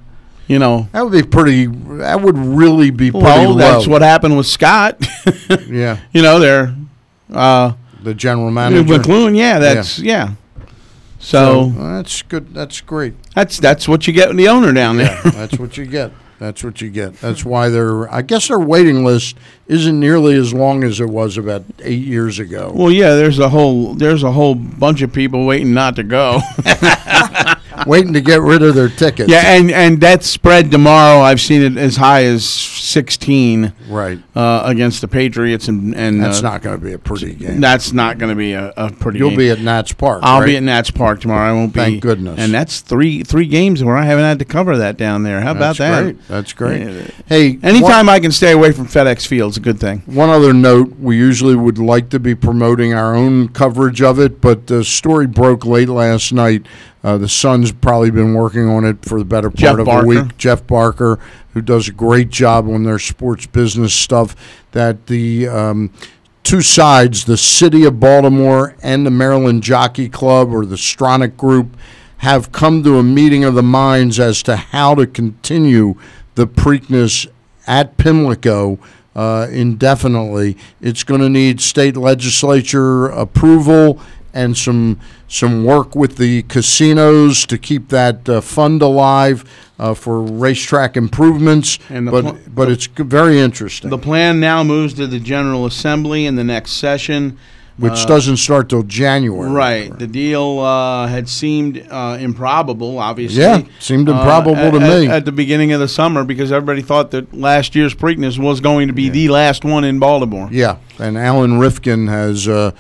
you know, That would be pretty. That would really be pretty well, that's what happened with Scott. yeah, you know, they're uh, the general manager. McCloughan, yeah, that's yeah. So, that's good. That's great. That's that's what you get with the owner down there. Yeah, that's what you get. That's what you get. That's why their I guess their waiting list isn't nearly as long as it was about eight years ago. Well, yeah, there's a whole there's a whole bunch of people waiting not to go. waiting to get rid of their tickets. Yeah, and and that spread tomorrow, I've seen it as high as sixteen. Right. Uh, against the Patriots, and and That's uh, not going to be a pretty game. That's not going to be a, a pretty. You'll game. be at Nats Park. I'll right? be at Nats Park tomorrow. I won't be. Thank goodness. And that's three three games where I haven't had to cover that down there. How about That's that? great. That's great. Yeah. Hey, anytime I can stay away from FedEx Field's a good thing. One other note: we usually would like to be promoting our own coverage of it, but the story broke late last night. Uh, the Sun's probably been working on it for the better part Jeff of Barker. a week. Jeff Barker, who does a great job on their sports business stuff, that the um, two sides, the city of Baltimore and the Maryland Jockey Club or the Stronach Group, have come to a meeting of the minds as to how to continue the Preakness at Pimlico uh, indefinitely. It's going to need state legislature approval and some some work with the casinos to keep that uh, fund alive uh, for racetrack improvements. And the but pl- but it's g- very interesting, The plan now moves to the General Assembly in the next session. which Uh, doesn't start till January. Right. The deal uh, had seemed uh, improbable, obviously. Yeah, seemed uh, improbable at, to at- me. At the beginning of the summer because everybody thought that last year's Preakness was going to be the last one in Baltimore. Yeah, and Alan Rifkin has uh,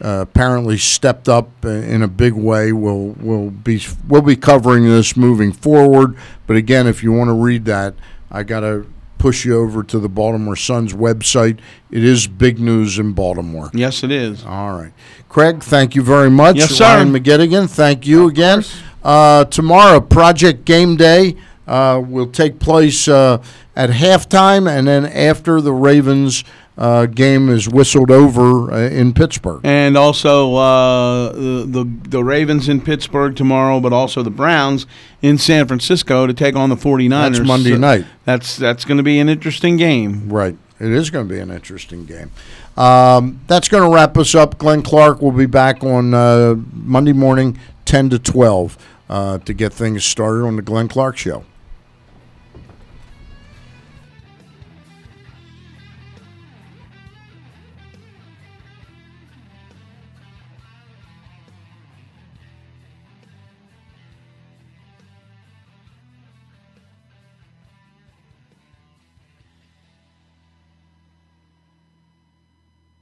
uh, apparently stepped up in a big way. We'll we'll be we'll be covering this moving forward. But again, if you want to read that, I got to push you over to the Baltimore Sun's website. It is big news in Baltimore. Yes, it is. All right, Craig. Thank you very much. Yes, sir. Ryan McGettigan. Thank you again. Uh, tomorrow, Project Game Day uh, will take place uh, at halftime, and then after the Ravens uh, game is whistled over uh, in Pittsburgh. And also uh, the, the the Ravens in Pittsburgh tomorrow, but also the Browns in San Francisco to take on the 49ers. That's Monday So night. That's that's going to be an interesting game. Right. It is going to be an interesting game. Um, that's going to wrap us up. Glenn Clark will be back on uh, Monday morning, 10 to 12, uh, to get things started on the Glenn Clark Show.